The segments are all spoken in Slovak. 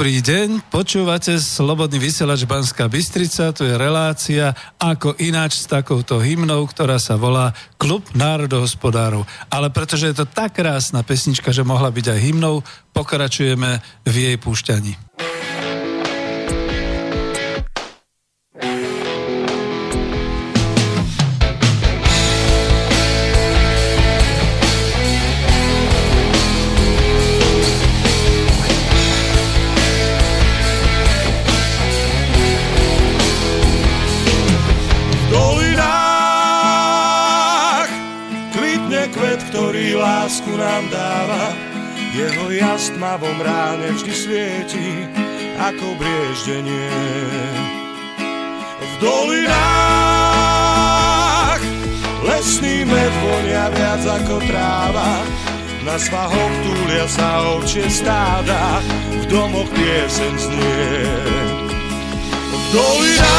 Dobrý deň, počúvate Slobodný vysielač Banská Bystrica, tu je relácia ako ináč s takouto hymnou, ktorá sa volá Klub národohospodárov. Ale pretože je to tak krásna pesnička, že mohla byť aj hymnou, pokračujeme v jej púšťaní. Tmavom ráne vždy svieti, ako brieždenie. V dolinách lesný med vonia viac ako tráva, na svahoch túlia sa ovčie stáda, v domoch piesen znie. V dolinách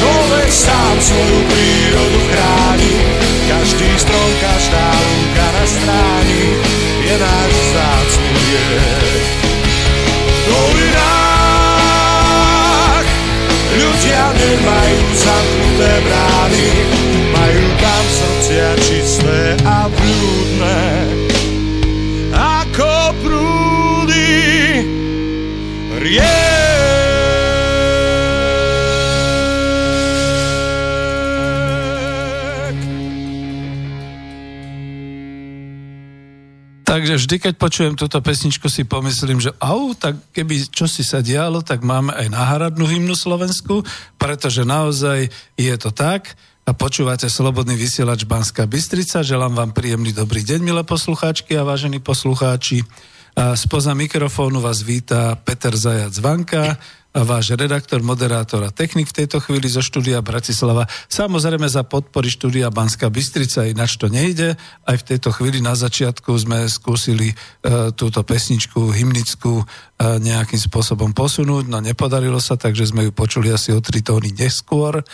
človek sám svoju prírodu chráni, každý strom, každá lúka na stráni je náš zácný liek. V dolinách ľudia nemajú zamknuté brány, majú tam srdcia čisté a blúdne. Ako prúdy riek. Takže vždy, keď počujem túto pesničku, si pomyslím, že au, tak keby čo si sa dialo, tak máme aj náhradnú hymnu Slovensku, pretože naozaj je to tak. A počúvate Slobodný vysielač Banská Bystrica. Želám vám príjemný dobrý deň, milé poslucháčky a vážení poslucháči. A spoza mikrofónu vás víta Peter Zajac Vanka váš redaktor, moderátor a technik v tejto chvíli zo štúdia Bratislava. Samozrejme za podpory štúdia Banská Bystrica, ináč to nejde. Aj v tejto chvíli na začiatku sme skúsili e, túto pesničku hymnickú e, nejakým spôsobom posunúť, no nepodarilo sa, takže sme ju počuli asi o tri tóny neskôr. E,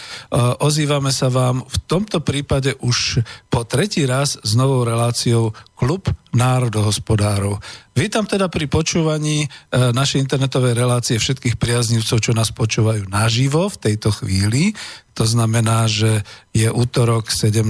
ozývame sa vám v tomto prípade už po tretí raz s novou reláciou Klub národohospodárov. Vítam teda pri počúvaní e, našej internetovej relácie všetkých priaznivcov, čo nás počúvajú naživo v tejto chvíli. To znamená, že je útorok 17.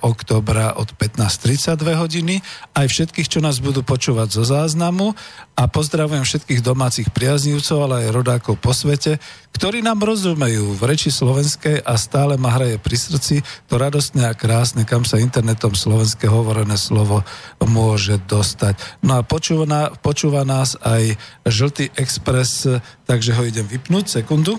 oktobra od 15.32 hodiny. Aj všetkých, čo nás budú počúvať zo záznamu. A pozdravujem všetkých domácich priaznivcov, ale aj rodákov po svete, ktorí nám rozumejú v reči slovenskej a stále ma hraje pri srdci to radostné a krásne, kam sa internetom slovenské hovorené slovo môže dostať. No a počúva, počúva nás aj Žltý Express, takže ho idem vypnúť. Sekundu.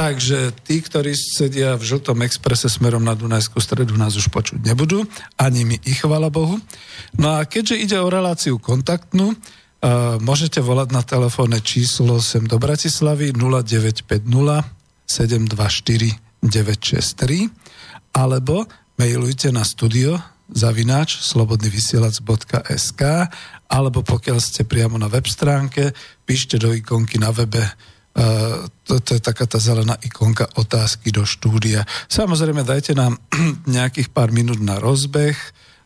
Takže tí, ktorí sedia v žltom exprese smerom na Dunajskú stredu, nás už počuť nebudú, ani my ich, chvala Bohu. No a keďže ide o reláciu kontaktnú, uh, môžete volať na telefónne číslo sem do Bratislavy 0950 724 963 alebo mailujte na studio zavináč slobodnyvysielac.sk alebo pokiaľ ste priamo na web stránke, píšte do ikonky na webe to, to je taká tá zelená ikonka otázky do štúdia. Samozrejme, dajte nám nejakých pár minút na rozbeh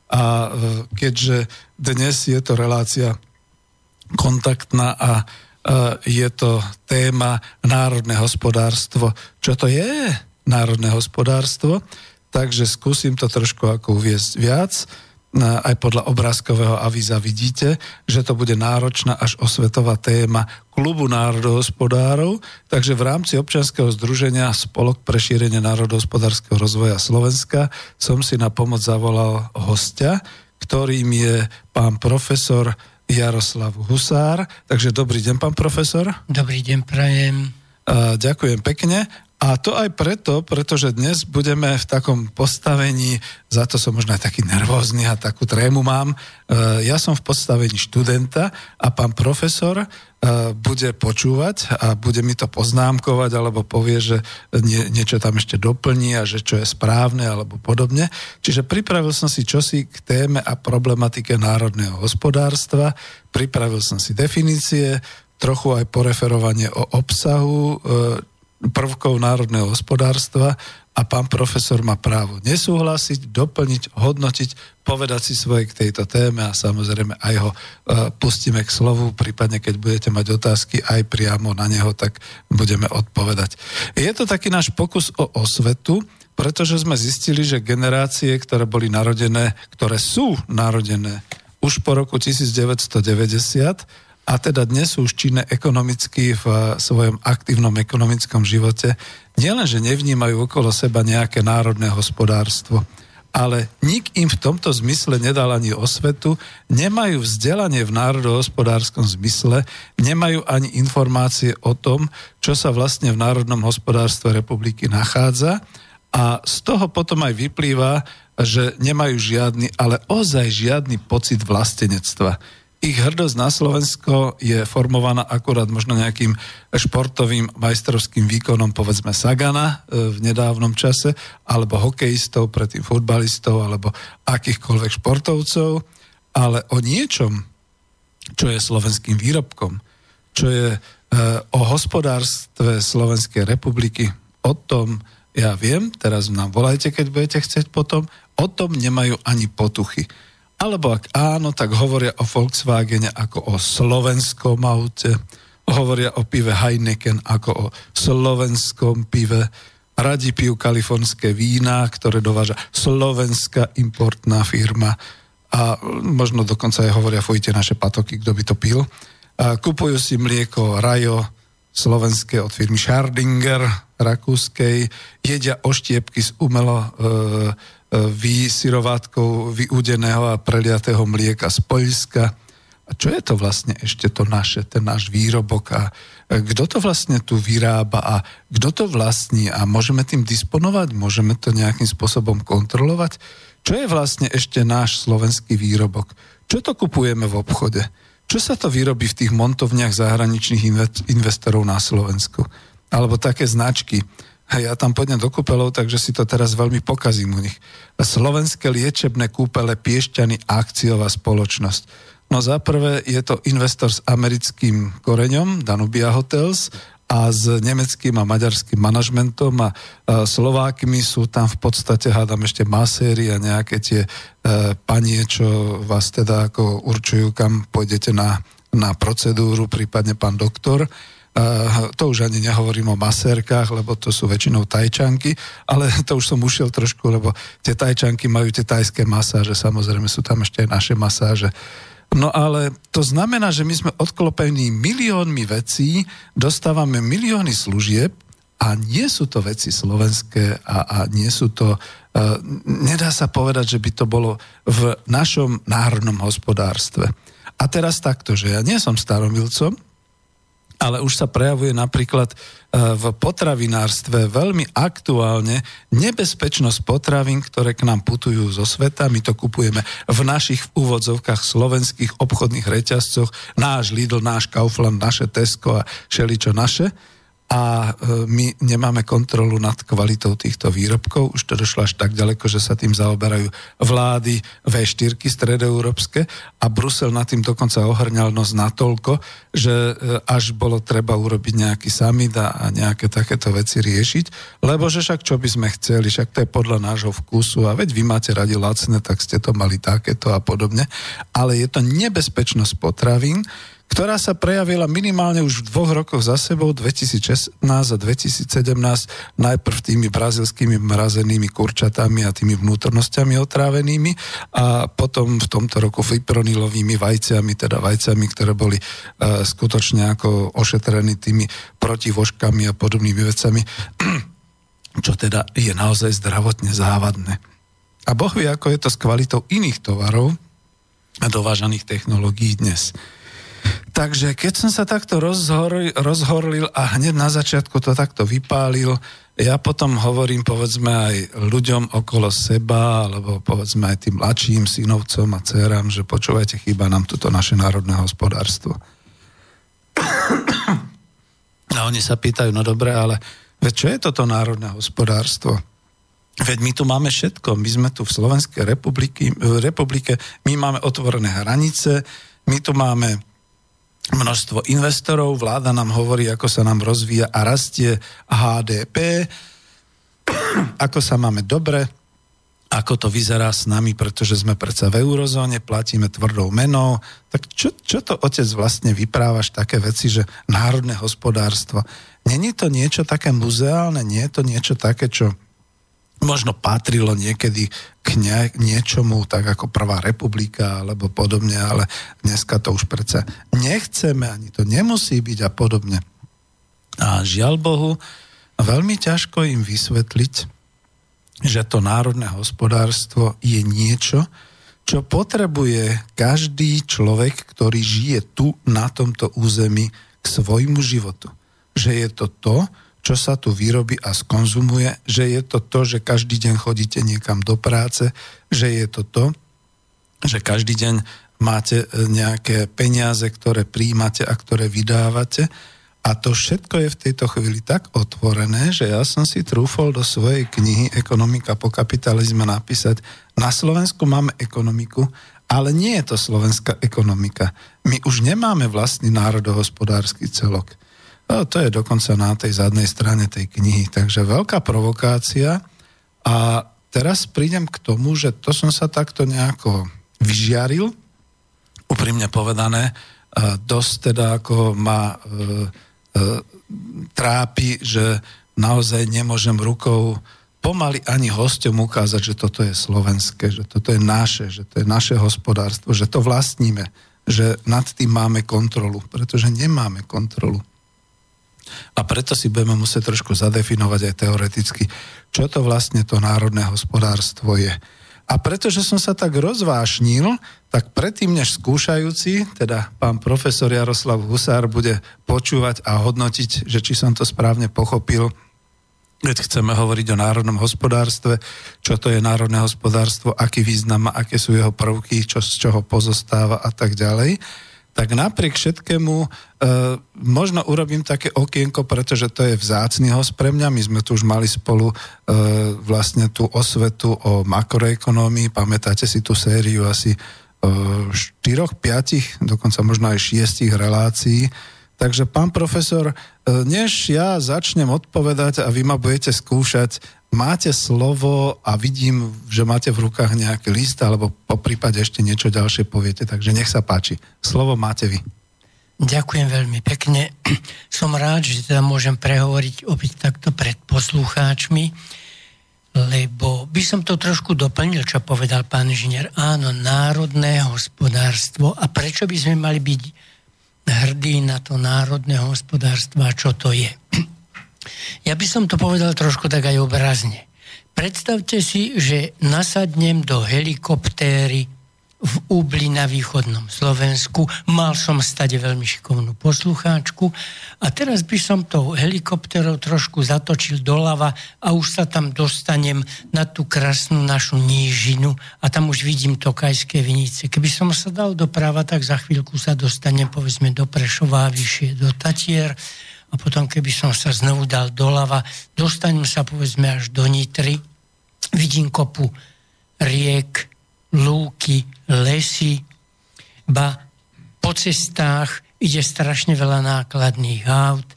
a keďže dnes je to relácia kontaktná a je to téma národné hospodárstvo. Čo to je národné hospodárstvo? Takže skúsim to trošku ako uviezť viac aj podľa obrázkového avíza vidíte, že to bude náročná až osvetová téma klubu národohospodárov, takže v rámci občianskeho združenia Spolok pre šírenie národohospodárskeho rozvoja Slovenska som si na pomoc zavolal hostia, ktorým je pán profesor Jaroslav Husár. Takže dobrý deň, pán profesor. Dobrý deň, prajem. ďakujem pekne. A to aj preto, pretože dnes budeme v takom postavení, za to som možno aj taký nervózny a takú trému mám. E, ja som v postavení študenta a pán profesor e, bude počúvať a bude mi to poznámkovať alebo povie, že nie, niečo tam ešte doplní a že čo je správne alebo podobne. Čiže pripravil som si čosi k téme a problematike národného hospodárstva, pripravil som si definície, trochu aj poreferovanie o obsahu e, prvkov národného hospodárstva a pán profesor má právo nesúhlasiť, doplniť, hodnotiť, povedať si svoje k tejto téme a samozrejme aj ho uh, pustíme k slovu, prípadne keď budete mať otázky aj priamo na neho, tak budeme odpovedať. Je to taký náš pokus o osvetu, pretože sme zistili, že generácie, ktoré boli narodené, ktoré sú narodené už po roku 1990, a teda dnes sú už činné ekonomicky v eh, svojom aktívnom ekonomickom živote, nielen, že nevnímajú okolo seba nejaké národné hospodárstvo, ale nik im v tomto zmysle nedal ani osvetu, nemajú vzdelanie v národohospodárskom zmysle, nemajú ani informácie o tom, čo sa vlastne v národnom hospodárstve republiky nachádza. A z toho potom aj vyplýva, že nemajú žiadny, ale ozaj žiadny pocit vlastenectva ich hrdosť na Slovensko je formovaná akurát možno nejakým športovým majstrovským výkonom, povedzme Sagana e, v nedávnom čase, alebo hokejistov, predtým futbalistov, alebo akýchkoľvek športovcov, ale o niečom, čo je slovenským výrobkom, čo je e, o hospodárstve Slovenskej republiky, o tom ja viem, teraz nám volajte, keď budete chcieť potom, o tom nemajú ani potuchy. Alebo ak áno, tak hovoria o Volkswagene ako o slovenskom aute, hovoria o pive Heineken ako o slovenskom pive, radi pijú kalifornské vína, ktoré dováža slovenská importná firma. A možno dokonca aj hovoria, fojte naše patoky, kto by to pil. A kupujú si mlieko Rajo, slovenské od firmy Schardinger, rakúskej, jedia oštiepky z umelo e, vysirovátkou vyúdeného a preliatého mlieka z Poľska. A čo je to vlastne ešte to naše, ten náš výrobok a kto to vlastne tu vyrába a kto to vlastní a môžeme tým disponovať, môžeme to nejakým spôsobom kontrolovať? Čo je vlastne ešte náš slovenský výrobok? Čo to kupujeme v obchode? Čo sa to vyrobí v tých montovniach zahraničných investorov na Slovensku? Alebo také značky, ja tam pôjdem do kúpeľov, takže si to teraz veľmi pokazím u nich. Slovenské liečebné kúpele Piešťany akciová spoločnosť. No za prvé je to investor s americkým koreňom, Danubia Hotels, a s nemeckým a maďarským manažmentom a, a Slovákmi sú tam v podstate, hádam ešte maséry a nejaké tie e, panie, čo vás teda ako určujú, kam pôjdete na, na procedúru, prípadne pán doktor. Uh, to už ani nehovorím o masérkach, lebo to sú väčšinou tajčanky, ale to už som ušiel trošku, lebo tie tajčanky majú tie tajské masáže, samozrejme sú tam ešte aj naše masáže. No ale to znamená, že my sme odklopení miliónmi vecí, dostávame milióny služieb a nie sú to veci slovenské a, a nie sú to, uh, nedá sa povedať, že by to bolo v našom národnom hospodárstve. A teraz takto, že ja nie som staromilcom, ale už sa prejavuje napríklad e, v potravinárstve veľmi aktuálne nebezpečnosť potravín, ktoré k nám putujú zo sveta. My to kupujeme v našich úvodzovkách slovenských obchodných reťazcoch, náš Lidl, náš Kaufland, naše Tesco a šeličo naše. A e, my nemáme kontrolu nad kvalitou týchto výrobkov. Už to došlo až tak ďaleko, že sa tým zaoberajú vlády V4 stredoeurópske a Brusel nad tým dokonca ohrňal nos natoľko, že e, až bolo treba urobiť nejaký summit a nejaké takéto veci riešiť, lebo že však čo by sme chceli, však to je podľa nášho vkusu a veď vy máte radi lacné, tak ste to mali takéto a podobne. Ale je to nebezpečnosť potravín, ktorá sa prejavila minimálne už v dvoch rokoch za sebou, 2016 a 2017, najprv tými brazilskými mrazenými kurčatami a tými vnútornosťami otrávenými a potom v tomto roku fipronilovými vajciami, teda vajciami, ktoré boli uh, skutočne ako ošetrené tými protivožkami a podobnými vecami, čo teda je naozaj zdravotne závadné. A Boh vie, ako je to s kvalitou iných tovarov a dovážaných technológií dnes. Takže keď som sa takto rozhoril, rozhorlil a hneď na začiatku to takto vypálil, ja potom hovorím povedzme aj ľuďom okolo seba, alebo povedzme aj tým mladším synovcom a dcerám, že počúvajte, chýba nám toto naše národné hospodárstvo. A oni sa pýtajú, no dobre, ale veď čo je toto národné hospodárstvo? Veď my tu máme všetko. My sme tu v Slovenskej republike, my máme otvorené hranice, my tu máme množstvo investorov, vláda nám hovorí, ako sa nám rozvíja a rastie HDP, ako sa máme dobre, ako to vyzerá s nami, pretože sme predsa v eurozóne, platíme tvrdou menou. Tak čo, čo to otec vlastne vyprávaš také veci, že národné hospodárstvo? Není to niečo také muzeálne, nie je to niečo také, čo možno patrilo niekedy k ne, niečomu, tak ako Prvá republika alebo podobne, ale dneska to už predsa nechceme, ani to nemusí byť a podobne. A žiaľ Bohu, veľmi ťažko im vysvetliť, že to národné hospodárstvo je niečo, čo potrebuje každý človek, ktorý žije tu na tomto území k svojmu životu. Že je to to, čo sa tu vyrobí a skonzumuje, že je to to, že každý deň chodíte niekam do práce, že je to to, že každý deň máte e, nejaké peniaze, ktoré príjmate a ktoré vydávate. A to všetko je v tejto chvíli tak otvorené, že ja som si trúfol do svojej knihy Ekonomika po kapitalizme napísať, na Slovensku máme ekonomiku, ale nie je to slovenská ekonomika. My už nemáme vlastný národohospodársky celok. No, to je dokonca na tej zadnej strane tej knihy. Takže veľká provokácia. A teraz prídem k tomu, že to som sa takto nejako vyžiaril, úprimne povedané, dosť teda ako ma e, e, trápi, že naozaj nemôžem rukou pomaly ani hostom ukázať, že toto je slovenské, že toto je naše, že to je naše hospodárstvo, že to vlastníme, že nad tým máme kontrolu, pretože nemáme kontrolu. A preto si budeme musieť trošku zadefinovať aj teoreticky, čo to vlastne to národné hospodárstvo je. A pretože som sa tak rozvášnil, tak predtým, než skúšajúci, teda pán profesor Jaroslav Husár bude počúvať a hodnotiť, že či som to správne pochopil, keď chceme hovoriť o národnom hospodárstve, čo to je národné hospodárstvo, aký význam má, aké sú jeho prvky, čo z čoho pozostáva a tak ďalej tak napriek všetkému e, možno urobím také okienko, pretože to je vzácný host pre mňa. My sme tu už mali spolu e, vlastne tú osvetu o makroekonómii. Pamätáte si tú sériu asi e, štyroch, piatich, dokonca možno aj šiestich relácií. Takže pán profesor, e, než ja začnem odpovedať a vy ma budete skúšať, máte slovo a vidím, že máte v rukách nejaký list, alebo po prípade ešte niečo ďalšie poviete, takže nech sa páči. Slovo máte vy. Ďakujem veľmi pekne. Som rád, že teda môžem prehovoriť opäť takto pred poslucháčmi, lebo by som to trošku doplnil, čo povedal pán inžinier. Áno, národné hospodárstvo. A prečo by sme mali byť hrdí na to národné hospodárstvo a čo to je? Ja by som to povedal trošku tak aj obrazne. Predstavte si, že nasadnem do helikoptéry v Úbli na východnom Slovensku. Mal som stade veľmi šikovnú poslucháčku a teraz by som tou helikopterou trošku zatočil doľava a už sa tam dostanem na tú krásnu našu nížinu a tam už vidím Tokajské vinice. Keby som sa dal doprava, tak za chvíľku sa dostanem povedzme do Prešova vyššie do Tatier a potom keby som sa znovu dal doľava, dostanem sa povedzme až do Nitry, vidím kopu riek, lúky, lesy, ba po cestách ide strašne veľa nákladných aut,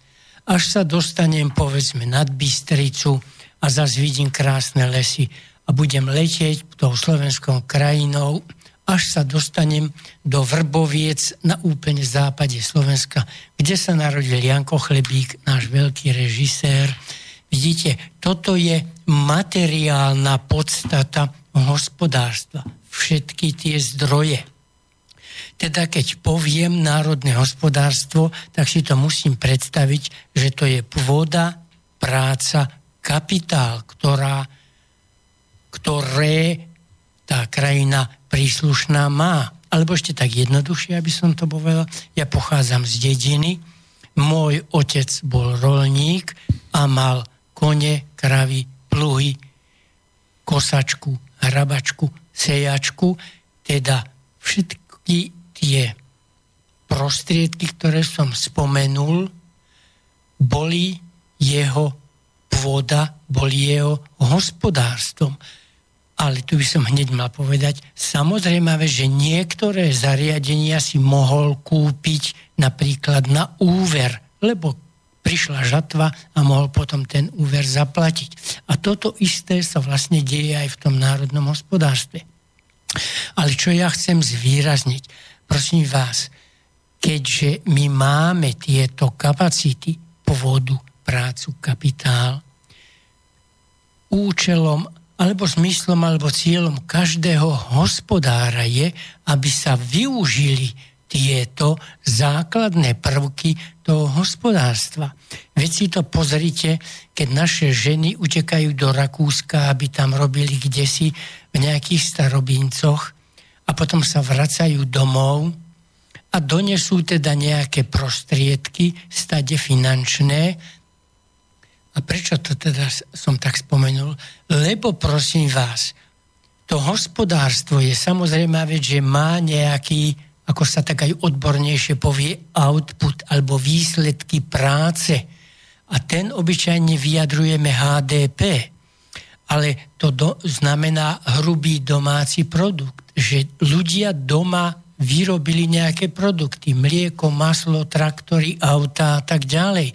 až sa dostanem povedzme nad Bystricu a zase vidím krásne lesy a budem letieť tou slovenskou krajinou, až sa dostanem do Vrboviec na úplne západe Slovenska, kde sa narodil Janko Chlebík, náš veľký režisér. Vidíte, toto je materiálna podstata hospodárstva. Všetky tie zdroje. Teda keď poviem národné hospodárstvo, tak si to musím predstaviť, že to je pôda, práca, kapitál, ktorá, ktoré tá krajina príslušná má. Alebo ešte tak jednoduchšie, aby som to povedal, ja pochádzam z dediny, môj otec bol rolník a mal kone, kravy, pluhy, kosačku, hrabačku, sejačku, teda všetky tie prostriedky, ktoré som spomenul, boli jeho pôda, boli jeho hospodárstvom. Ale tu by som hneď mal povedať, samozrejme, že niektoré zariadenia si mohol kúpiť napríklad na úver, lebo prišla žatva a mohol potom ten úver zaplatiť. A toto isté sa vlastne deje aj v tom národnom hospodárstve. Ale čo ja chcem zvýrazniť, prosím vás, keďže my máme tieto kapacity, pôvodu, prácu, kapitál, účelom alebo zmyslom alebo cieľom každého hospodára je, aby sa využili tieto základné prvky toho hospodárstva. Veď si to pozrite, keď naše ženy utekajú do Rakúska, aby tam robili kdesi v nejakých starobincoch a potom sa vracajú domov a donesú teda nejaké prostriedky, stade finančné, a prečo to teda som tak spomenul? Lebo prosím vás, to hospodárstvo je samozrejme že má nejaký, ako sa tak aj odbornejšie povie, output alebo výsledky práce. A ten obyčajne vyjadrujeme HDP. Ale to do, znamená hrubý domáci produkt. Že ľudia doma vyrobili nejaké produkty. Mlieko, maslo, traktory, auta a tak ďalej.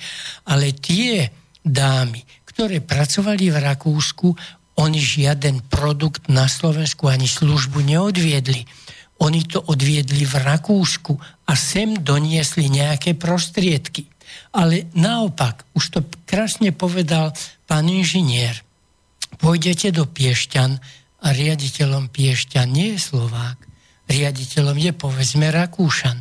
Ale tie dámy, ktoré pracovali v Rakúsku, oni žiaden produkt na Slovensku ani službu neodviedli. Oni to odviedli v Rakúsku a sem doniesli nejaké prostriedky. Ale naopak, už to krásne povedal pán inžinier, pôjdete do Piešťan a riaditeľom Piešťan nie je Slovák, riaditeľom je povedzme Rakúšan.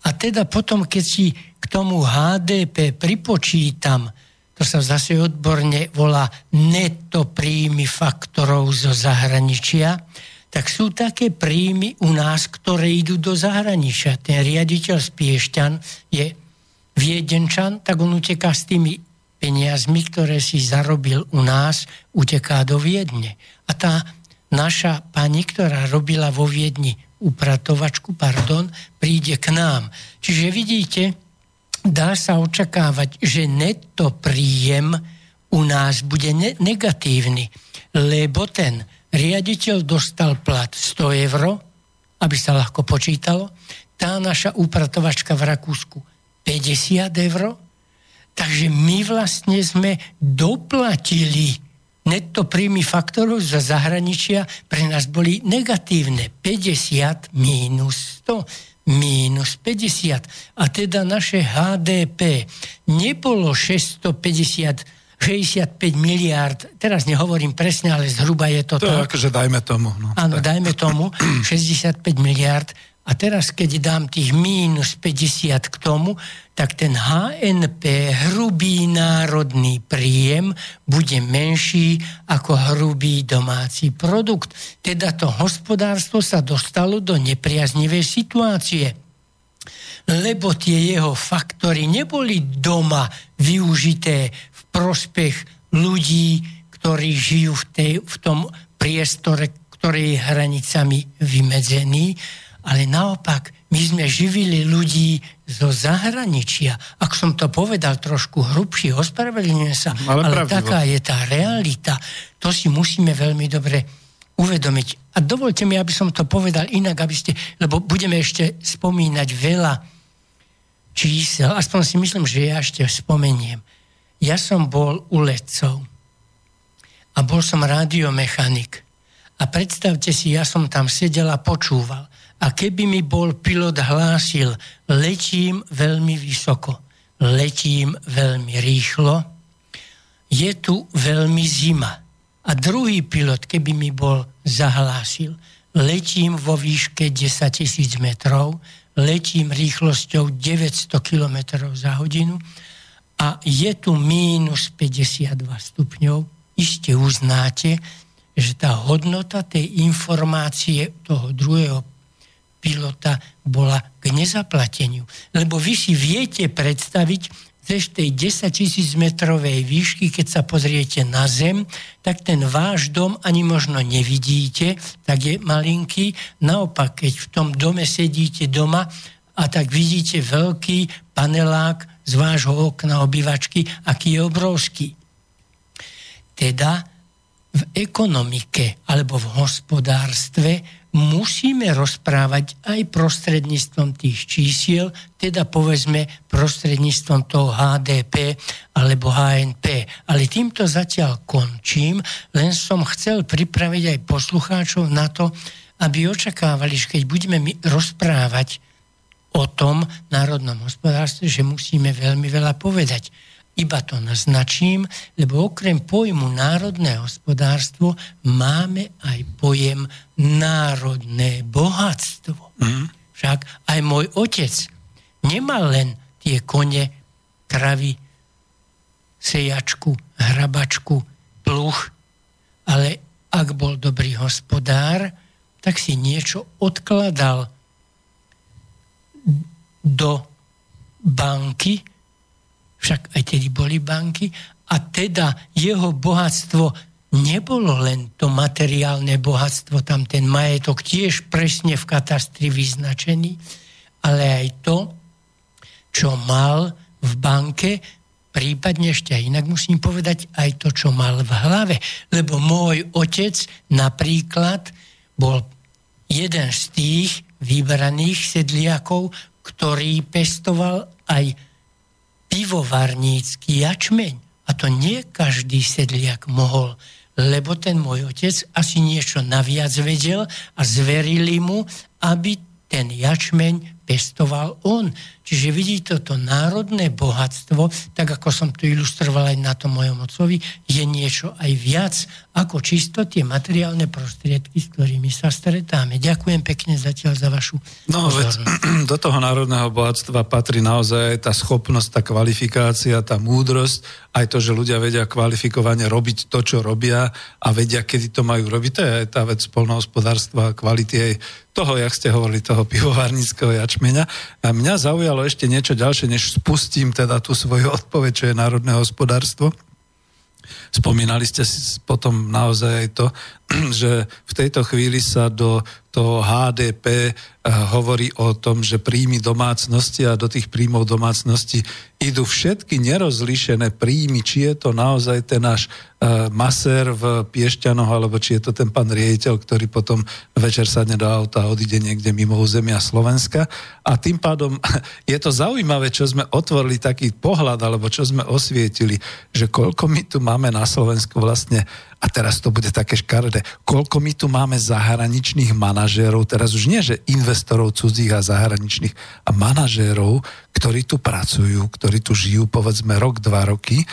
A teda potom, keď si k tomu HDP pripočítam, to sa zase odborne volá neto príjmy faktorov zo zahraničia, tak sú také príjmy u nás, ktoré idú do zahraničia. Ten riaditeľ z Piešťan je Viedenčan, tak on uteká s tými peniazmi, ktoré si zarobil u nás, uteká do Viedne. A tá naša pani, ktorá robila vo Viedni upratovačku, pardon, príde k nám. Čiže vidíte, dá sa očakávať, že netto príjem u nás bude ne- negatívny, lebo ten riaditeľ dostal plat 100 eur, aby sa ľahko počítalo, tá naša upratovačka v Rakúsku 50 eur, takže my vlastne sme doplatili netto príjmy faktorov zo zahraničia pre nás boli negatívne. 50 mínus 100 mínus 50. A teda naše HDP nebolo 650 65 miliard, teraz nehovorím presne, ale zhruba je to to. To akože dajme tomu. No. Áno, dajme tomu 65 miliard a teraz, keď dám tých mínus 50 k tomu, tak ten HNP, hrubý národný príjem, bude menší ako hrubý domáci produkt. Teda to hospodárstvo sa dostalo do nepriaznivej situácie lebo tie jeho faktory neboli doma využité prospech ľudí, ktorí žijú v, tej, v tom priestore, ktorý je hranicami vymedzený, ale naopak my sme živili ľudí zo zahraničia. Ak som to povedal trošku hrubšie, ospravedlňujem sa, ale, ale taká je tá realita. To si musíme veľmi dobre uvedomiť. A dovolte mi, aby som to povedal inak, aby ste, lebo budeme ešte spomínať veľa čísel, aspoň si myslím, že ja ešte spomeniem. Ja som bol u letcov a bol som radiomechanik. A predstavte si, ja som tam sedel a počúval. A keby mi bol pilot hlásil, letím veľmi vysoko, letím veľmi rýchlo, je tu veľmi zima. A druhý pilot, keby mi bol zahlásil, letím vo výške 10 tisíc metrov, letím rýchlosťou 900 km za hodinu a je tu mínus 52 stupňov, iste uznáte, že tá hodnota tej informácie toho druhého pilota bola k nezaplateniu. Lebo vy si viete predstaviť, z tej 10 tisíc metrovej výšky, keď sa pozriete na zem, tak ten váš dom ani možno nevidíte, tak je malinký. Naopak, keď v tom dome sedíte doma a tak vidíte veľký panelák z vášho okna obývačky, aký je obrovský. Teda v ekonomike alebo v hospodárstve musíme rozprávať aj prostredníctvom tých čísiel, teda povedzme prostredníctvom toho HDP alebo HNP. Ale týmto zatiaľ končím, len som chcel pripraviť aj poslucháčov na to, aby očakávali, že keď budeme rozprávať o tom národnom hospodárstve, že musíme veľmi veľa povedať. Iba to naznačím, lebo okrem pojmu národné hospodárstvo máme aj pojem národné bohatstvo. Mm. Však aj môj otec nemal len tie kone, kravy, sejačku, hrabačku, pluch, ale ak bol dobrý hospodár, tak si niečo odkladal do banky, však aj tedy boli banky, a teda jeho bohatstvo nebolo len to materiálne bohatstvo, tam ten majetok tiež presne v katastri vyznačený, ale aj to, čo mal v banke, prípadne ešte aj inak musím povedať, aj to, čo mal v hlave. Lebo môj otec napríklad bol jeden z tých vybraných sedliakov, ktorý pestoval aj pivovarnícky jačmeň. A to nie každý sedliak mohol, lebo ten môj otec asi niečo naviac vedel a zverili mu, aby ten jačmeň pestoval on. Čiže vidí toto národné bohatstvo, tak ako som to ilustroval aj na tom mojom ocovi, je niečo aj viac ako čisto tie materiálne prostriedky, s ktorými sa stretáme. Ďakujem pekne zatiaľ za vašu No, veď, do toho národného bohatstva patrí naozaj tá schopnosť, tá kvalifikácia, tá múdrosť, aj to, že ľudia vedia kvalifikovane robiť to, čo robia a vedia, kedy to majú robiť. To je aj tá vec polnohospodárstva, kvality aj toho, jak ste hovorili, toho pivovarníckého jačmeňa. A mňa zaujalo ešte niečo ďalšie, než spustím teda tú svoju odpoveď, čo je národné hospodárstvo. Spomínali ste si potom naozaj aj to, že v tejto chvíli sa do toho HDP hovorí o tom, že príjmy domácnosti a do tých príjmov domácnosti idú všetky nerozlišené príjmy, či je to naozaj ten náš uh, masér v Piešťanoch, alebo či je to ten pán riediteľ, ktorý potom večer sadne do auta a odíde niekde mimo územia Slovenska. A tým pádom je to zaujímavé, čo sme otvorili taký pohľad, alebo čo sme osvietili, že koľko my tu máme na Slovensku vlastne a teraz to bude také škaredé, koľko my tu máme zahraničných manažérov, teraz už nie, že investorov cudzích a zahraničných a manažérov, ktorí tu pracujú, ktorí tu žijú povedzme rok, dva roky,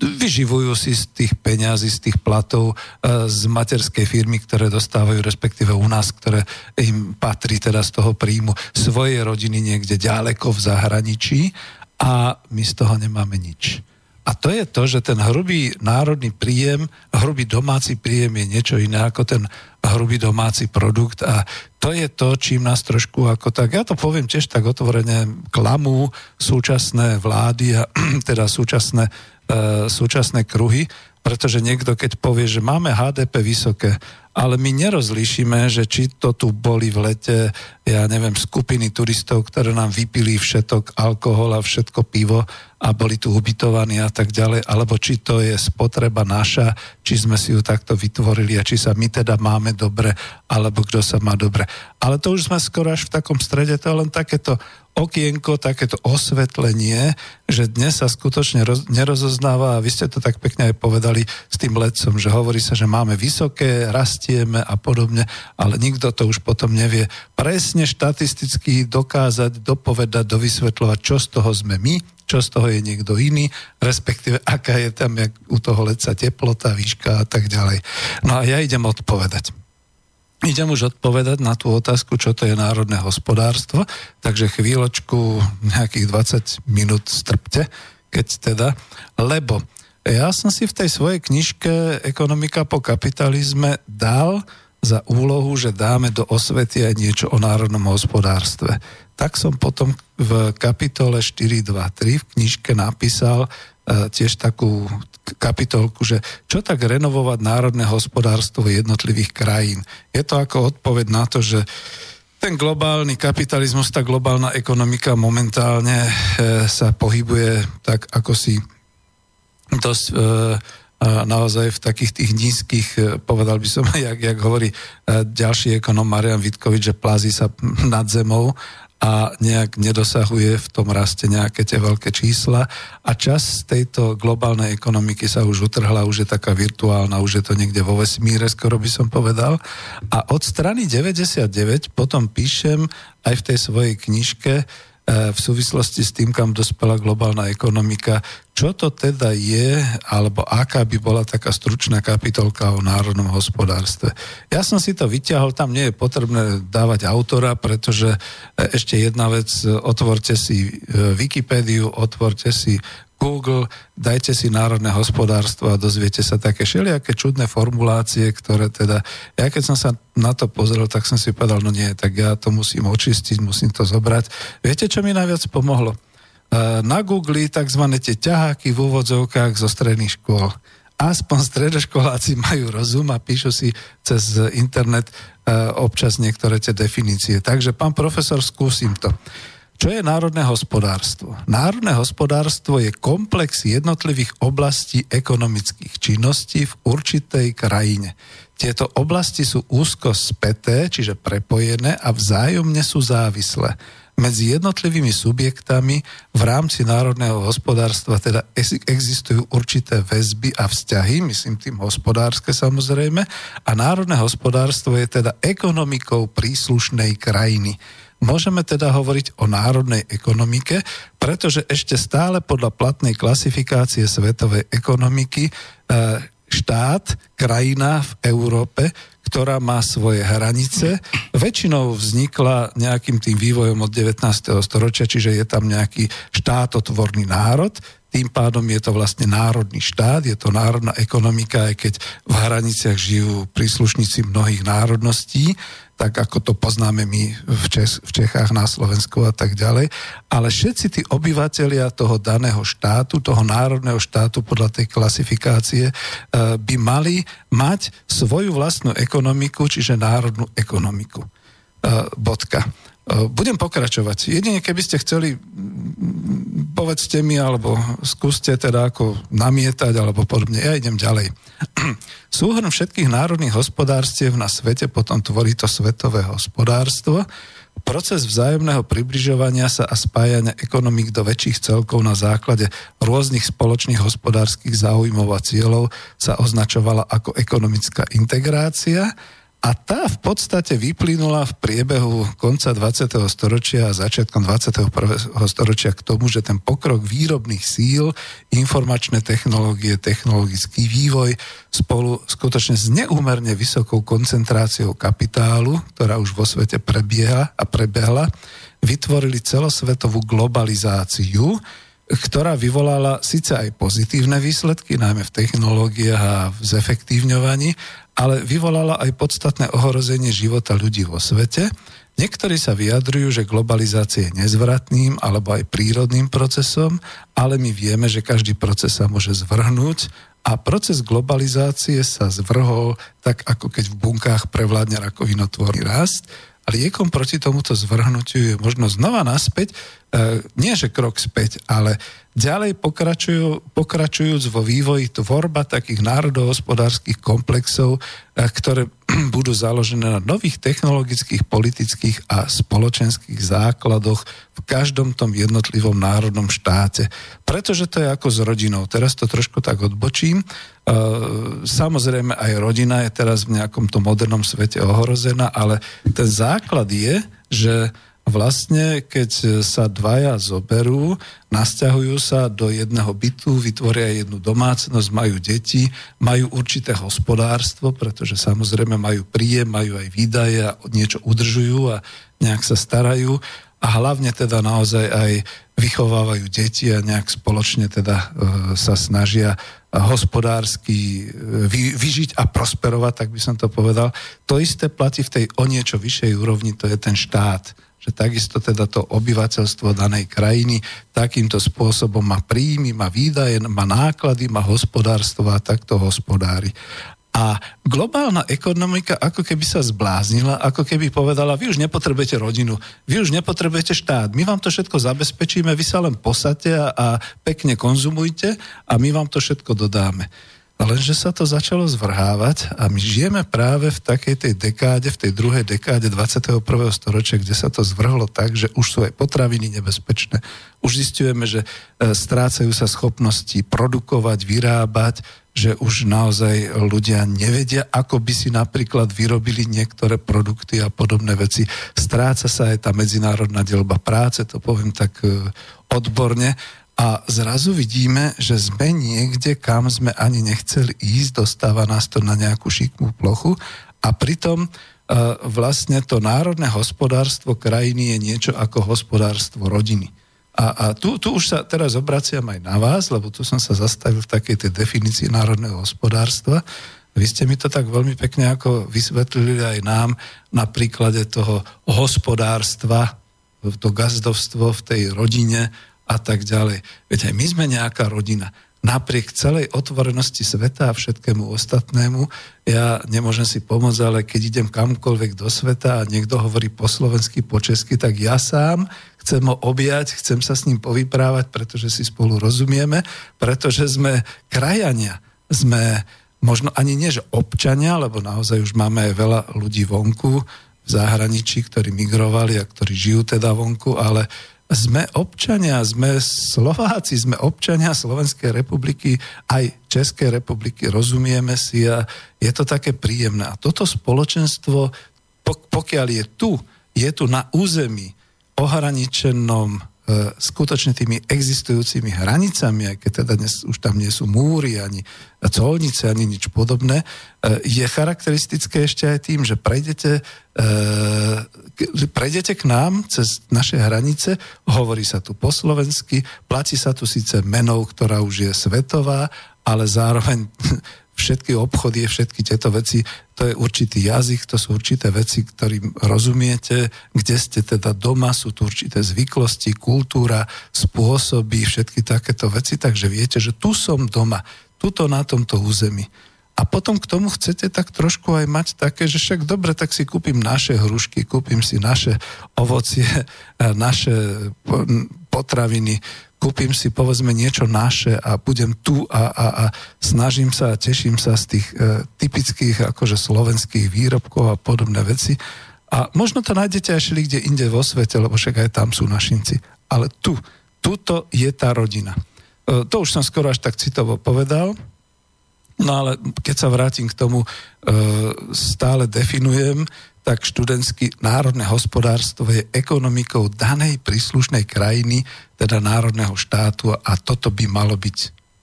vyživujú si z tých peňazí, z tých platov z materskej firmy, ktoré dostávajú, respektíve u nás, ktoré im patrí teda z toho príjmu svoje rodiny niekde ďaleko v zahraničí a my z toho nemáme nič. A to je to, že ten hrubý národný príjem, hrubý domáci príjem je niečo iné ako ten hrubý domáci produkt. A to je to, čím nás trošku ako tak, ja to poviem tiež tak otvorene, klamú súčasné vlády a teda súčasné, e, súčasné kruhy, Pretože niekto, keď povie, že máme HDP vysoké, ale my nerozlíšime, že či to tu boli v lete, ja neviem, skupiny turistov, ktoré nám vypili všetok alkohol a všetko pivo a boli tu ubytovaní a tak ďalej, alebo či to je spotreba naša, či sme si ju takto vytvorili a či sa my teda máme dobre, alebo kto sa má dobre. Ale to už sme skoro až v takom strede, to je len takéto okienko, takéto osvetlenie, že dnes sa skutočne roz, nerozoznáva a vy ste to tak pekne aj povedali s tým lecom, že hovorí sa, že máme vysoké, rastieme a podobne, ale nikto to už potom nevie presne štatisticky dokázať, dopovedať, dovysvetľovať, čo z toho sme my, čo z toho je niekto iný, respektíve aká je tam jak u toho leca teplota, výška a tak ďalej. No a ja idem odpovedať. Idem už odpovedať na tú otázku, čo to je národné hospodárstvo, takže chvíľočku, nejakých 20 minút strpte, keď teda, lebo ja som si v tej svojej knižke Ekonomika po kapitalizme dal za úlohu, že dáme do osvety aj niečo o národnom hospodárstve. Tak som potom v kapitole 4.2.3 v knižke napísal e, tiež takú kapitolku, že čo tak renovovať národné hospodárstvo jednotlivých krajín. Je to ako odpoveď na to, že ten globálny kapitalizmus, tá globálna ekonomika momentálne e, sa pohybuje tak, ako si dosť e, naozaj v takých tých nízkych, povedal by som, jak, jak hovorí ďalší ekonom Marian Vitkovič, že plází sa nad zemou a nejak nedosahuje v tom raste nejaké tie veľké čísla a čas tejto globálnej ekonomiky sa už utrhla, už je taká virtuálna, už je to niekde vo vesmíre, skoro by som povedal. A od strany 99 potom píšem aj v tej svojej knižke, v súvislosti s tým, kam dospela globálna ekonomika, čo to teda je, alebo aká by bola taká stručná kapitolka o národnom hospodárstve. Ja som si to vyťahol, tam nie je potrebné dávať autora, pretože e, ešte jedna vec, otvorte si e, Wikipédiu, otvorte si Google, dajte si národné hospodárstvo a dozviete sa také všelijaké čudné formulácie, ktoré teda, ja keď som sa na to pozrel, tak som si povedal, no nie, tak ja to musím očistiť, musím to zobrať. Viete, čo mi najviac pomohlo? Na Google tzv. tie ťaháky v úvodzovkách zo stredných škôl. Aspoň stredoškoláci majú rozum a píšu si cez internet občas niektoré tie definície. Takže, pán profesor, skúsim to. Čo je národné hospodárstvo? Národné hospodárstvo je komplex jednotlivých oblastí ekonomických činností v určitej krajine. Tieto oblasti sú úzko späté, čiže prepojené a vzájomne sú závislé. Medzi jednotlivými subjektami v rámci národného hospodárstva teda existujú určité väzby a vzťahy, myslím tým hospodárske samozrejme, a národné hospodárstvo je teda ekonomikou príslušnej krajiny. Môžeme teda hovoriť o národnej ekonomike, pretože ešte stále podľa platnej klasifikácie svetovej ekonomiky e, štát, krajina v Európe, ktorá má svoje hranice, väčšinou vznikla nejakým tým vývojom od 19. storočia, čiže je tam nejaký štátotvorný národ, tým pádom je to vlastne národný štát, je to národná ekonomika, aj keď v hraniciach žijú príslušníci mnohých národností, tak ako to poznáme my v, Čes, v Čechách, na Slovensku a tak ďalej. Ale všetci tí obyvateľia toho daného štátu, toho národného štátu podľa tej klasifikácie e, by mali mať svoju vlastnú ekonomiku, čiže národnú ekonomiku. E, bodka. E, budem pokračovať. Jedine, keby ste chceli, povedzte mi, alebo skúste teda ako namietať, alebo podobne. Ja idem ďalej. Súhrn všetkých národných hospodárstiev na svete potom tvorí to svetové hospodárstvo. Proces vzájomného približovania sa a spájania ekonomik do väčších celkov na základe rôznych spoločných hospodárskych záujmov a cieľov sa označovala ako ekonomická integrácia a tá v podstate vyplynula v priebehu konca 20. storočia a začiatkom 21. storočia k tomu, že ten pokrok výrobných síl, informačné technológie, technologický vývoj spolu skutočne s neúmerne vysokou koncentráciou kapitálu, ktorá už vo svete prebieha a prebehla, vytvorili celosvetovú globalizáciu, ktorá vyvolala síce aj pozitívne výsledky, najmä v technológiách a v zefektívňovaní, ale vyvolala aj podstatné ohrozenie života ľudí vo svete. Niektorí sa vyjadrujú, že globalizácia je nezvratným alebo aj prírodným procesom, ale my vieme, že každý proces sa môže zvrhnúť a proces globalizácie sa zvrhol tak, ako keď v bunkách prevládne rakovinotvorný rast a liekom proti tomuto zvrhnutiu je možno znova naspäť E, nie že krok späť, ale ďalej pokračujú, pokračujúc vo vývoji tvorba takých národohospodárskych komplexov, e, ktoré budú založené na nových technologických, politických a spoločenských základoch v každom tom jednotlivom národnom štáte. Pretože to je ako s rodinou. Teraz to trošku tak odbočím. E, samozrejme aj rodina je teraz v nejakom tom modernom svete ohrozená, ale ten základ je, že vlastne, keď sa dvaja zoberú, nasťahujú sa do jedného bytu, vytvoria jednu domácnosť, majú deti, majú určité hospodárstvo, pretože samozrejme majú príjem, majú aj výdaje a niečo udržujú a nejak sa starajú a hlavne teda naozaj aj vychovávajú deti a nejak spoločne teda e, sa snažia hospodársky e, vy, vyžiť a prosperovať, tak by som to povedal. To isté platí v tej o niečo vyššej úrovni, to je ten štát že takisto teda to obyvateľstvo danej krajiny takýmto spôsobom má príjmy, má výdaje, má náklady, má hospodárstvo a takto hospodári. A globálna ekonomika ako keby sa zbláznila, ako keby povedala, vy už nepotrebujete rodinu, vy už nepotrebujete štát, my vám to všetko zabezpečíme, vy sa len posadte a, a pekne konzumujte a my vám to všetko dodáme. Lenže sa to začalo zvrhávať a my žijeme práve v takej tej dekáde, v tej druhej dekáde 21. storočia, kde sa to zvrhlo tak, že už sú aj potraviny nebezpečné. Už zistujeme, že e, strácajú sa schopnosti produkovať, vyrábať, že už naozaj ľudia nevedia, ako by si napríklad vyrobili niektoré produkty a podobné veci. Stráca sa aj tá medzinárodná delba práce, to poviem tak e, odborne a zrazu vidíme, že sme niekde, kam sme ani nechceli ísť, dostáva nás to na nejakú šikmú plochu a pritom e, vlastne to národné hospodárstvo krajiny je niečo ako hospodárstvo rodiny. A, a tu, tu už sa teraz obraciam aj na vás, lebo tu som sa zastavil v takej tej definícii národného hospodárstva. Vy ste mi to tak veľmi pekne ako vysvetlili aj nám na príklade toho hospodárstva, to gazdovstvo v tej rodine, a tak ďalej. Veď aj my sme nejaká rodina. Napriek celej otvorenosti sveta a všetkému ostatnému, ja nemôžem si pomôcť, ale keď idem kamkoľvek do sveta a niekto hovorí po slovensky, po česky, tak ja sám chcem ho objať, chcem sa s ním povyprávať, pretože si spolu rozumieme, pretože sme krajania, sme možno ani nie, že občania, lebo naozaj už máme aj veľa ľudí vonku, v zahraničí, ktorí migrovali a ktorí žijú teda vonku, ale sme občania, sme Slováci, sme občania Slovenskej republiky, aj Českej republiky, rozumieme si a je to také príjemné. A toto spoločenstvo, pokiaľ je tu, je tu na území ohraničenom skutočne tými existujúcimi hranicami, aj keď teda dnes už tam nie sú múry, ani colnice, ani nič podobné, e, je charakteristické ešte aj tým, že prejdete, e, prejdete k nám cez naše hranice, hovorí sa tu po slovensky, platí sa tu síce menou, ktorá už je svetová, ale zároveň všetky obchody, všetky tieto veci, to je určitý jazyk, to sú určité veci, ktorým rozumiete, kde ste teda doma, sú tu určité zvyklosti, kultúra, spôsoby, všetky takéto veci, takže viete, že tu som doma, tuto na tomto území. A potom k tomu chcete tak trošku aj mať také, že však dobre, tak si kúpim naše hrušky, kúpim si naše ovocie, naše potraviny, kúpim si povedzme niečo naše a budem tu a, a, a snažím sa a teším sa z tých e, typických akože slovenských výrobkov a podobné veci. A možno to nájdete aj kde inde vo svete, lebo však aj tam sú našinci. Ale tu, tuto je tá rodina. E, to už som skoro až tak citovo povedal, no ale keď sa vrátim k tomu, e, stále definujem, tak študentský národné hospodárstvo je ekonomikou danej príslušnej krajiny, teda národného štátu a toto by malo byť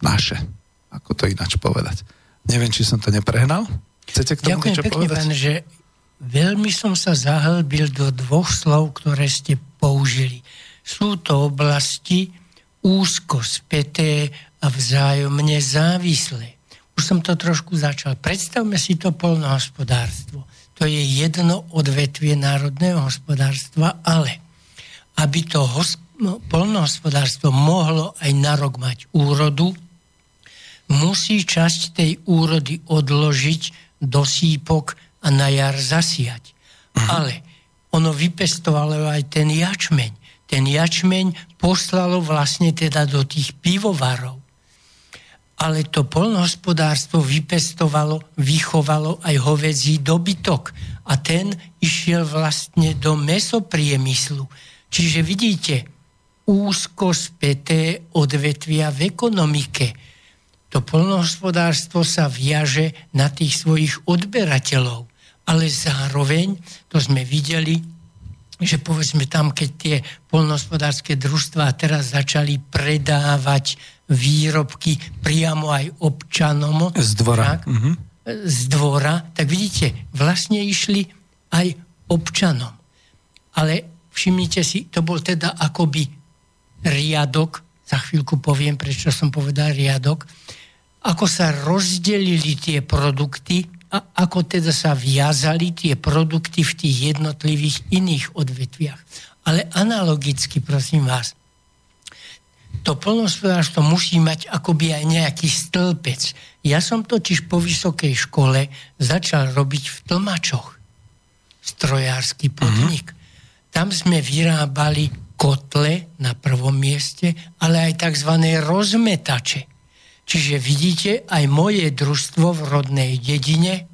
naše. Ako to ináč povedať. Neviem, či som to neprehnal. Chcete k tomu Ďakujem niečo pekne, povedať? Pán, že veľmi som sa zahlbil do dvoch slov, ktoré ste použili. Sú to oblasti úzko späté a vzájomne závislé. Už som to trošku začal. Predstavme si to polnohospodárstvo. To je jedno odvetvie národného hospodárstva, ale aby to hosp- no, polnohospodárstvo mohlo aj na rok mať úrodu, musí časť tej úrody odložiť do sípok a na jar zasiať. Uh-huh. Ale ono vypestovalo aj ten jačmeň. Ten jačmeň poslalo vlastne teda do tých pivovarov. Ale to polnohospodárstvo vypestovalo, vychovalo aj hovedzí dobytok. A ten išiel vlastne do mesopriemyslu. Čiže vidíte, úzko späté odvetvia v ekonomike. To polnohospodárstvo sa viaže na tých svojich odberateľov ale zároveň, to sme videli, že povedzme tam, keď tie polnohospodárske družstvá teraz začali predávať výrobky priamo aj občanom. Z dvora. Tak, mm-hmm. Z dvora, tak vidíte, vlastne išli aj občanom. Ale všimnite si, to bol teda akoby riadok, za chvíľku poviem, prečo som povedal riadok, ako sa rozdelili tie produkty a ako teda sa viazali tie produkty v tých jednotlivých iných odvetviach. Ale analogicky, prosím vás, to plnohospodárstvo musí mať akoby aj nejaký stĺpec. Ja som totiž po vysokej škole začal robiť v tlmačoch. Strojársky podnik. Mm-hmm. Tam sme vyrábali kotle na prvom mieste, ale aj tzv. rozmetače. Čiže vidíte, aj moje družstvo v rodnej dedine,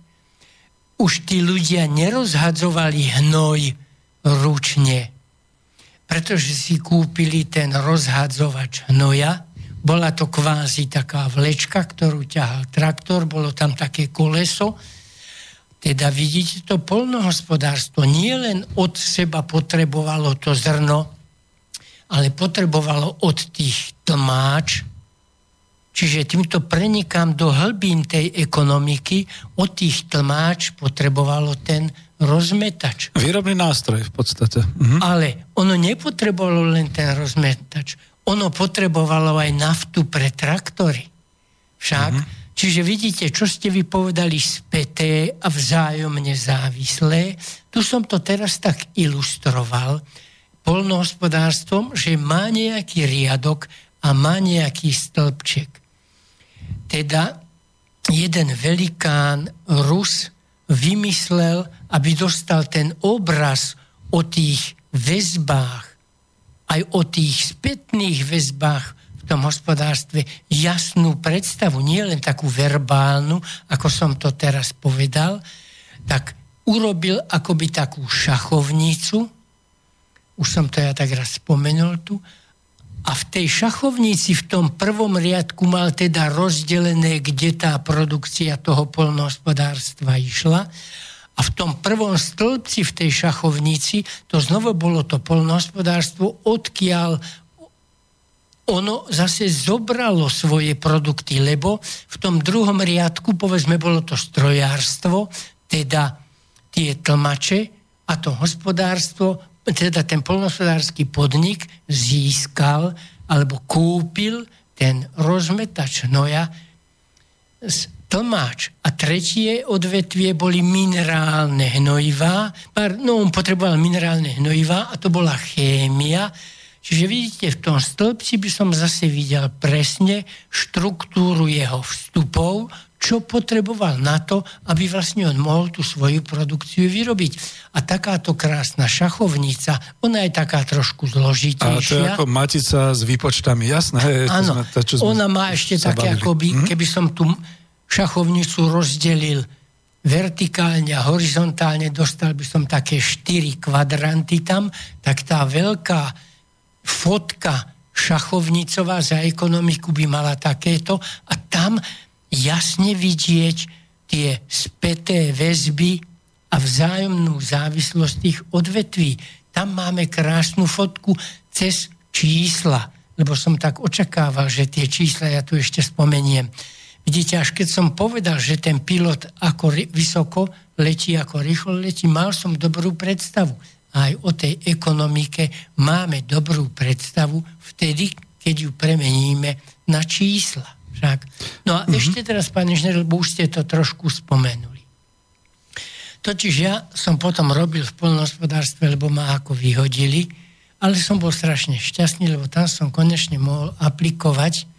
už tí ľudia nerozhadzovali hnoj ručne, pretože si kúpili ten rozhadzovač hnoja. Bola to kvázi taká vlečka, ktorú ťahal traktor, bolo tam také koleso. Teda vidíte, to polnohospodárstvo nie len od seba potrebovalo to zrno, ale potrebovalo od tých tlmáč, Čiže týmto prenikám do hlbín tej ekonomiky, od tých tlmáč potrebovalo ten rozmetač. Výrobný nástroj v podstate. Mhm. Ale ono nepotrebovalo len ten rozmetač. Ono potrebovalo aj naftu pre traktory. Však? Mhm. Čiže vidíte, čo ste vypovedali späté a vzájomne závislé. Tu som to teraz tak ilustroval polnohospodárstvom, že má nejaký riadok a má nejaký stĺpček teda jeden velikán Rus vymyslel, aby dostal ten obraz o tých väzbách, aj o tých spätných väzbách v tom hospodárstve jasnú predstavu, nie len takú verbálnu, ako som to teraz povedal, tak urobil akoby takú šachovnicu, už som to ja tak raz spomenul tu, a v tej šachovnici v tom prvom riadku mal teda rozdelené, kde tá produkcia toho polnohospodárstva išla. A v tom prvom stĺpci v tej šachovnici to znovu bolo to polnohospodárstvo, odkiaľ ono zase zobralo svoje produkty, lebo v tom druhom riadku, povedzme, bolo to strojárstvo, teda tie tlmače a to hospodárstvo teda ten polnospodársky podnik získal alebo kúpil ten rozmetač hnoja z tlmáč. A tretie odvetvie boli minerálne hnojivá. No, on potreboval minerálne hnojivá a to bola chémia. Čiže vidíte, v tom stĺpci by som zase videl presne štruktúru jeho vstupov, čo potreboval na to, aby vlastne on mohol tú svoju produkciu vyrobiť. A takáto krásna šachovnica, ona je taká trošku zložitejšia. A to je ako matica s výpočtami, jasné? Áno, to, čo ona má ešte také, akoby, hm? keby som tú šachovnicu rozdelil vertikálne a horizontálne, dostal by som také štyri kvadranty tam, tak tá veľká fotka šachovnicová za ekonomiku by mala takéto a tam jasne vidieť tie späté väzby a vzájomnú závislosť tých odvetví. Tam máme krásnu fotku cez čísla, lebo som tak očakával, že tie čísla ja tu ešte spomeniem. Vidíte, až keď som povedal, že ten pilot ako vysoko letí, ako rýchlo letí, mal som dobrú predstavu. A aj o tej ekonomike máme dobrú predstavu vtedy, keď ju premeníme na čísla. Však. No a mm-hmm. ešte teraz, pán inžinier, lebo už ste to trošku spomenuli. Totiž ja som potom robil v polnohospodárstve, lebo ma ako vyhodili, ale som bol strašne šťastný, lebo tam som konečne mohol aplikovať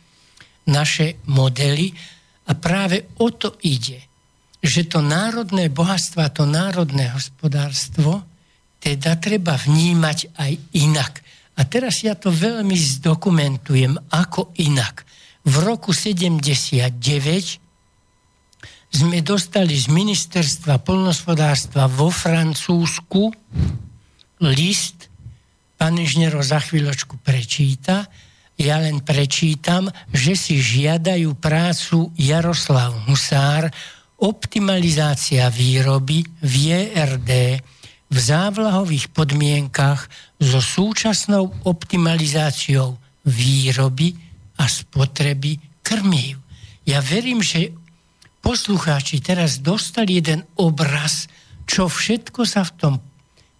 naše modely a práve o to ide, že to národné bohatstvo a to národné hospodárstvo teda treba vnímať aj inak. A teraz ja to veľmi zdokumentujem, ako inak. V roku 79 sme dostali z ministerstva polnospodárstva vo Francúzsku list, pán inžiniero za chvíľočku prečíta, ja len prečítam, že si žiadajú prácu Jaroslav Husár, optimalizácia výroby v JRD v závlahových podmienkach so súčasnou optimalizáciou výroby a spotreby krmív. Ja verím, že poslucháči teraz dostali jeden obraz, čo všetko sa v tom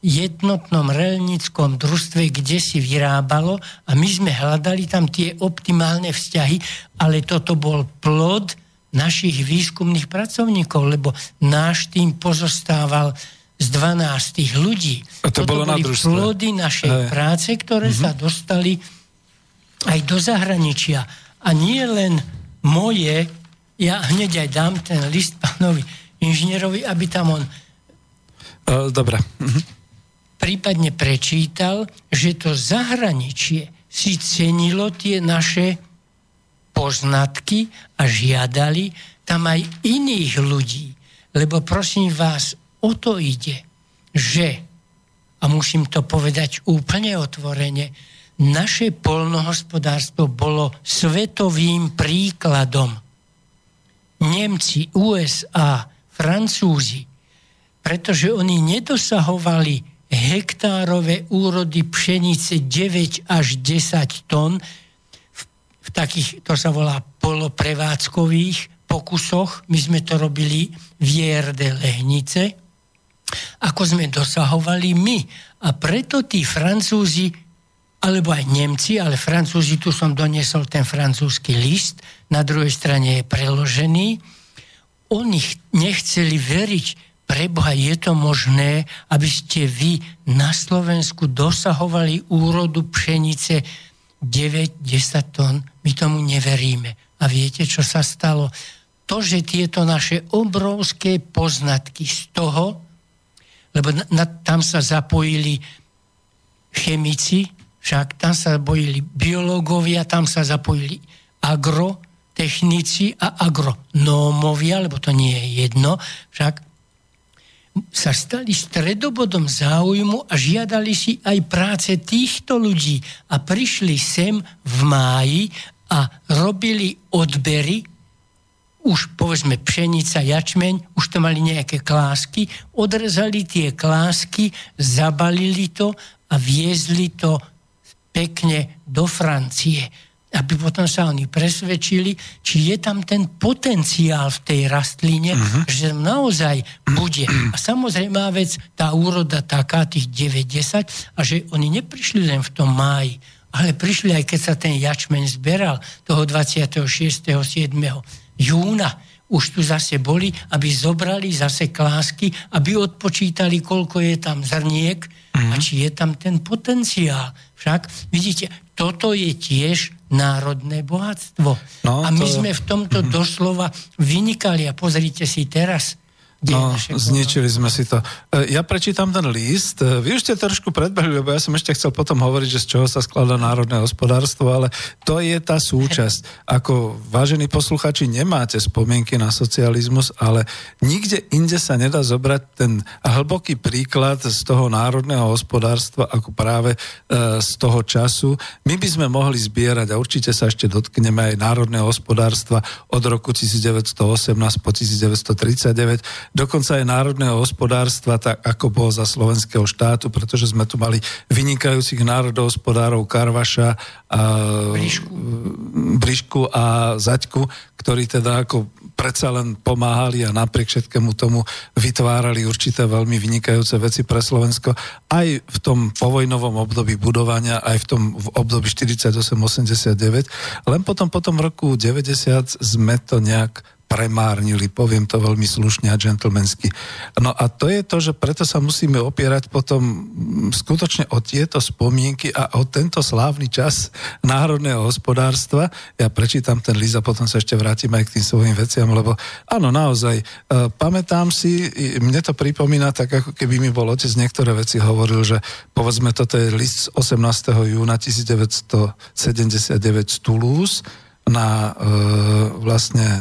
jednotnom relnickom družstve, kde si vyrábalo a my sme hľadali tam tie optimálne vzťahy, ale toto bol plod našich výskumných pracovníkov, lebo náš tým pozostával z 12 ľudí. A to Toto bolo boli na družstve. plody našej Hej. práce, ktoré mm-hmm. sa dostali aj do zahraničia. A nie len moje, ja hneď aj dám ten list pánovi inžinierovi, aby tam on Dobre. Mhm. prípadne prečítal, že to zahraničie si cenilo tie naše poznatky a žiadali tam aj iných ľudí. Lebo prosím vás, o to ide, že, a musím to povedať úplne otvorene, naše polnohospodárstvo bolo svetovým príkladom. Nemci, USA, Francúzi, pretože oni nedosahovali hektárové úrody pšenice 9 až 10 tón v, v takých, to sa volá poloprevádzkových pokusoch. My sme to robili v JRD Lehnice, ako sme dosahovali my. A preto tí Francúzi alebo aj Nemci, ale Francúzi, tu som doniesol ten francúzsky list, na druhej strane je preložený, oni nechceli veriť, preboha je to možné, aby ste vy na Slovensku dosahovali úrodu pšenice 9-10 tón, my tomu neveríme. A viete, čo sa stalo? To, že tieto naše obrovské poznatky z toho, lebo na, na, tam sa zapojili chemici, však tam sa bojili biológovia, tam sa zapojili agrotechnici a agronómovia, lebo to nie je jedno, však sa stali stredobodom záujmu a žiadali si aj práce týchto ľudí a prišli sem v máji a robili odbery, už povedzme pšenica, jačmeň, už to mali nejaké klásky, odrezali tie klásky, zabalili to a viezli to pekne do Francie, aby potom sa oni presvedčili, či je tam ten potenciál v tej rastline, uh-huh. že naozaj bude. A samozrejme vec, tá úroda taká, tých 9-10, a že oni neprišli len v tom máji, ale prišli aj keď sa ten jačmeň zberal toho 26. 7. júna už tu zase boli, aby zobrali zase klásky, aby odpočítali, koľko je tam zrniek mm-hmm. a či je tam ten potenciál. Však, vidíte, toto je tiež národné bohatstvo. No, a my to... sme v tomto mm-hmm. doslova vynikali. A pozrite si teraz, No, zničili sme si to. E, ja prečítam ten list. E, vy už ste trošku predbehli, lebo ja som ešte chcel potom hovoriť, že z čoho sa skladá národné hospodárstvo, ale to je tá súčasť. Ako vážení posluchači, nemáte spomienky na socializmus, ale nikde inde sa nedá zobrať ten hlboký príklad z toho národného hospodárstva, ako práve e, z toho času. My by sme mohli zbierať, a určite sa ešte dotkneme aj národného hospodárstva od roku 1918 po 1939, dokonca aj národného hospodárstva, tak ako bol za slovenského štátu, pretože sme tu mali vynikajúcich národohospodárov Karvaša, a, Brišku. Brišku a Zaďku, ktorí teda ako predsa len pomáhali a napriek všetkému tomu vytvárali určité veľmi vynikajúce veci pre Slovensko aj v tom povojnovom období budovania, aj v tom v období 48-89. Len potom, potom roku 90 sme to nejak premárnili, poviem to veľmi slušne a džentlmensky. No a to je to, že preto sa musíme opierať potom skutočne o tieto spomienky a o tento slávny čas národného hospodárstva. Ja prečítam ten list a potom sa ešte vrátim aj k tým svojim veciam, lebo áno, naozaj, e, pamätám si, mne to pripomína tak, ako keby mi bol otec niektoré veci hovoril, že povedzme, toto je list z 18. júna 1979 z Toulouse, na e, vlastne e,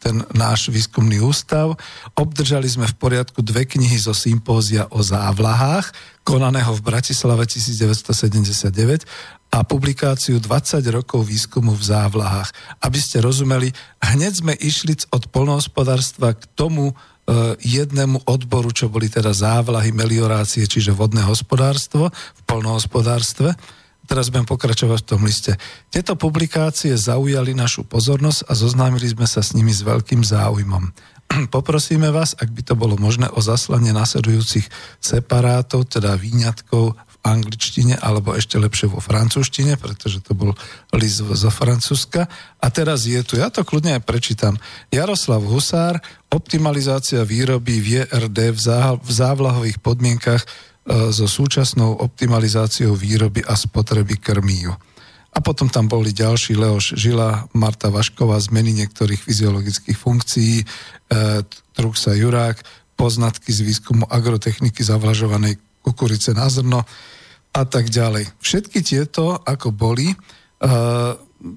ten náš výskumný ústav. Obdržali sme v poriadku dve knihy zo sympózia o závlahách, konaného v Bratislave 1979 a publikáciu 20 rokov výskumu v závlahách. Aby ste rozumeli, hneď sme išli od polnohospodárstva k tomu e, jednému odboru, čo boli teda závlahy, meliorácie, čiže vodné hospodárstvo v polnohospodárstve teraz budem pokračovať v tom liste. Tieto publikácie zaujali našu pozornosť a zoznámili sme sa s nimi s veľkým záujmom. Poprosíme vás, ak by to bolo možné, o zaslanie nasledujúcich separátov, teda výňatkov angličtine, alebo ešte lepšie vo francúzštine, pretože to bol list zo Francúzska. A teraz je tu, ja to kľudne aj prečítam. Jaroslav Husár, optimalizácia výroby v JRD v závlahových podmienkach E, so súčasnou optimalizáciou výroby a spotreby krmíju. A potom tam boli ďalší Leoš Žila, Marta Vašková, zmeny niektorých fyziologických funkcií, e, Truxa Jurák, poznatky z výskumu agrotechniky zavlažovanej kukurice na zrno a tak ďalej. Všetky tieto, ako boli, e,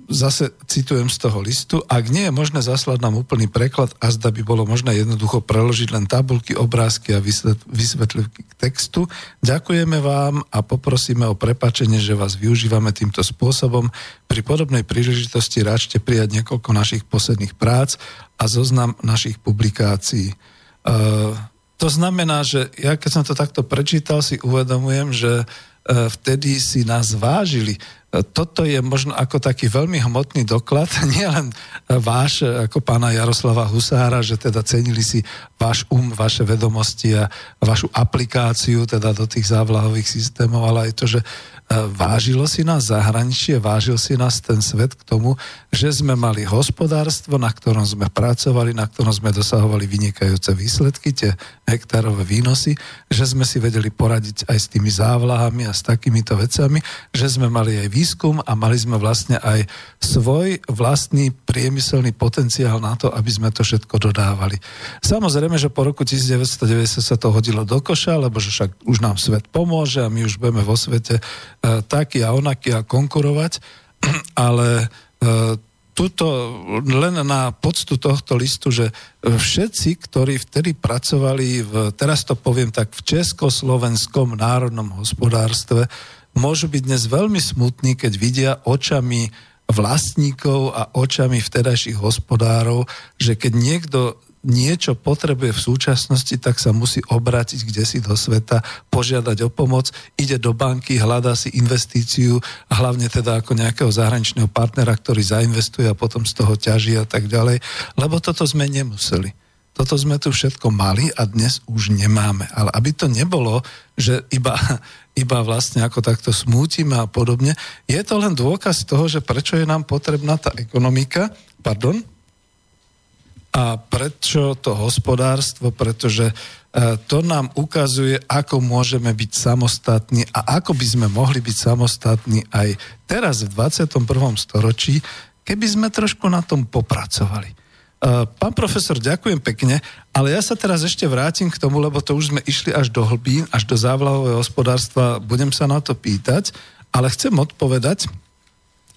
zase citujem z toho listu, ak nie je možné zaslať nám úplný preklad, a zda by bolo možné jednoducho preložiť len tabulky, obrázky a vysvetlivky k textu, ďakujeme vám a poprosíme o prepačenie, že vás využívame týmto spôsobom. Pri podobnej príležitosti ráčte prijať niekoľko našich posledných prác a zoznam našich publikácií. Uh, to znamená, že ja keď som to takto prečítal, si uvedomujem, že uh, vtedy si nás vážili. Toto je možno ako taký veľmi hmotný doklad, nielen váš, ako pána Jaroslava Husára, že teda cenili si váš um, vaše vedomosti a vašu aplikáciu teda do tých závlahových systémov, ale aj to, že vážilo si nás zahraničie, vážil si nás ten svet k tomu, že sme mali hospodárstvo, na ktorom sme pracovali, na ktorom sme dosahovali vynikajúce výsledky, tie hektárové výnosy, že sme si vedeli poradiť aj s tými závlahami a s takýmito vecami, že sme mali aj výskum a mali sme vlastne aj svoj vlastný priemyselný potenciál na to, aby sme to všetko dodávali. Samozrejme, že po roku 1990 sa to hodilo do koša, lebo že však už nám svet pomôže a my už budeme vo svete taký a onaký a konkurovať, ale e, tuto len na poctu tohto listu, že všetci, ktorí vtedy pracovali, v, teraz to poviem tak, v Československom národnom hospodárstve, môžu byť dnes veľmi smutní, keď vidia očami vlastníkov a očami vtedajších hospodárov, že keď niekto niečo potrebuje v súčasnosti, tak sa musí obrátiť kde si do sveta, požiadať o pomoc, ide do banky, hľadá si investíciu, hlavne teda ako nejakého zahraničného partnera, ktorý zainvestuje a potom z toho ťaží a tak ďalej, lebo toto sme nemuseli. Toto sme tu všetko mali a dnes už nemáme. Ale aby to nebolo, že iba, iba vlastne ako takto smútime a podobne, je to len dôkaz toho, že prečo je nám potrebná tá ekonomika, pardon, a prečo to hospodárstvo? Pretože e, to nám ukazuje, ako môžeme byť samostatní a ako by sme mohli byť samostatní aj teraz v 21. storočí, keby sme trošku na tom popracovali. E, pán profesor, ďakujem pekne, ale ja sa teraz ešte vrátim k tomu, lebo to už sme išli až do hlbín, až do závlahového hospodárstva, budem sa na to pýtať, ale chcem odpovedať,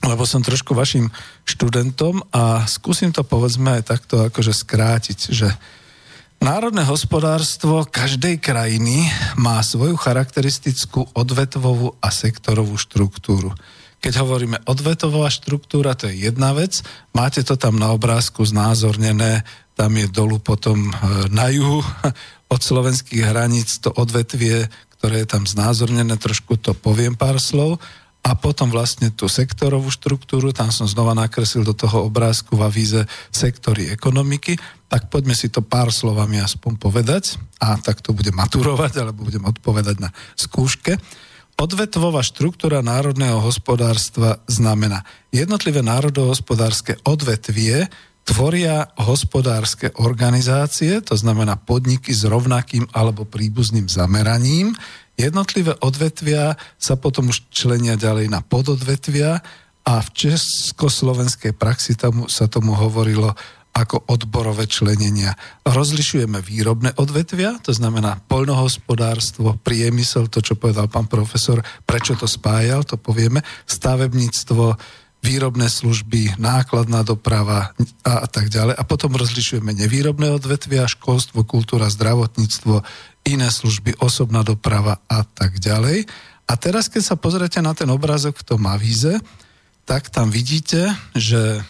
lebo som trošku vašim študentom a skúsim to povedzme aj takto akože skrátiť, že národné hospodárstvo každej krajiny má svoju charakteristickú odvetvovú a sektorovú štruktúru. Keď hovoríme odvetová štruktúra, to je jedna vec, máte to tam na obrázku znázornené, tam je dolu potom e, na juhu od slovenských hraníc to odvetvie, ktoré je tam znázornené, trošku to poviem pár slov a potom vlastne tú sektorovú štruktúru, tam som znova nakreslil do toho obrázku v avíze sektory ekonomiky, tak poďme si to pár slovami aspoň povedať a tak to bude maturovať, alebo budem odpovedať na skúške. Odvetvová štruktúra národného hospodárstva znamená jednotlivé národohospodárske odvetvie tvoria hospodárske organizácie, to znamená podniky s rovnakým alebo príbuzným zameraním, Jednotlivé odvetvia sa potom už členia ďalej na pododvetvia a v československej praxi tomu, sa tomu hovorilo ako odborové členenia. Rozlišujeme výrobné odvetvia, to znamená poľnohospodárstvo, priemysel, to čo povedal pán profesor, prečo to spájal, to povieme, stavebníctvo, výrobné služby, nákladná doprava a, a tak ďalej. A potom rozlišujeme nevýrobné odvetvia, školstvo, kultúra, zdravotníctvo, iné služby, osobná doprava a tak ďalej. A teraz, keď sa pozriete na ten obrázok v tom avíze, tak tam vidíte, že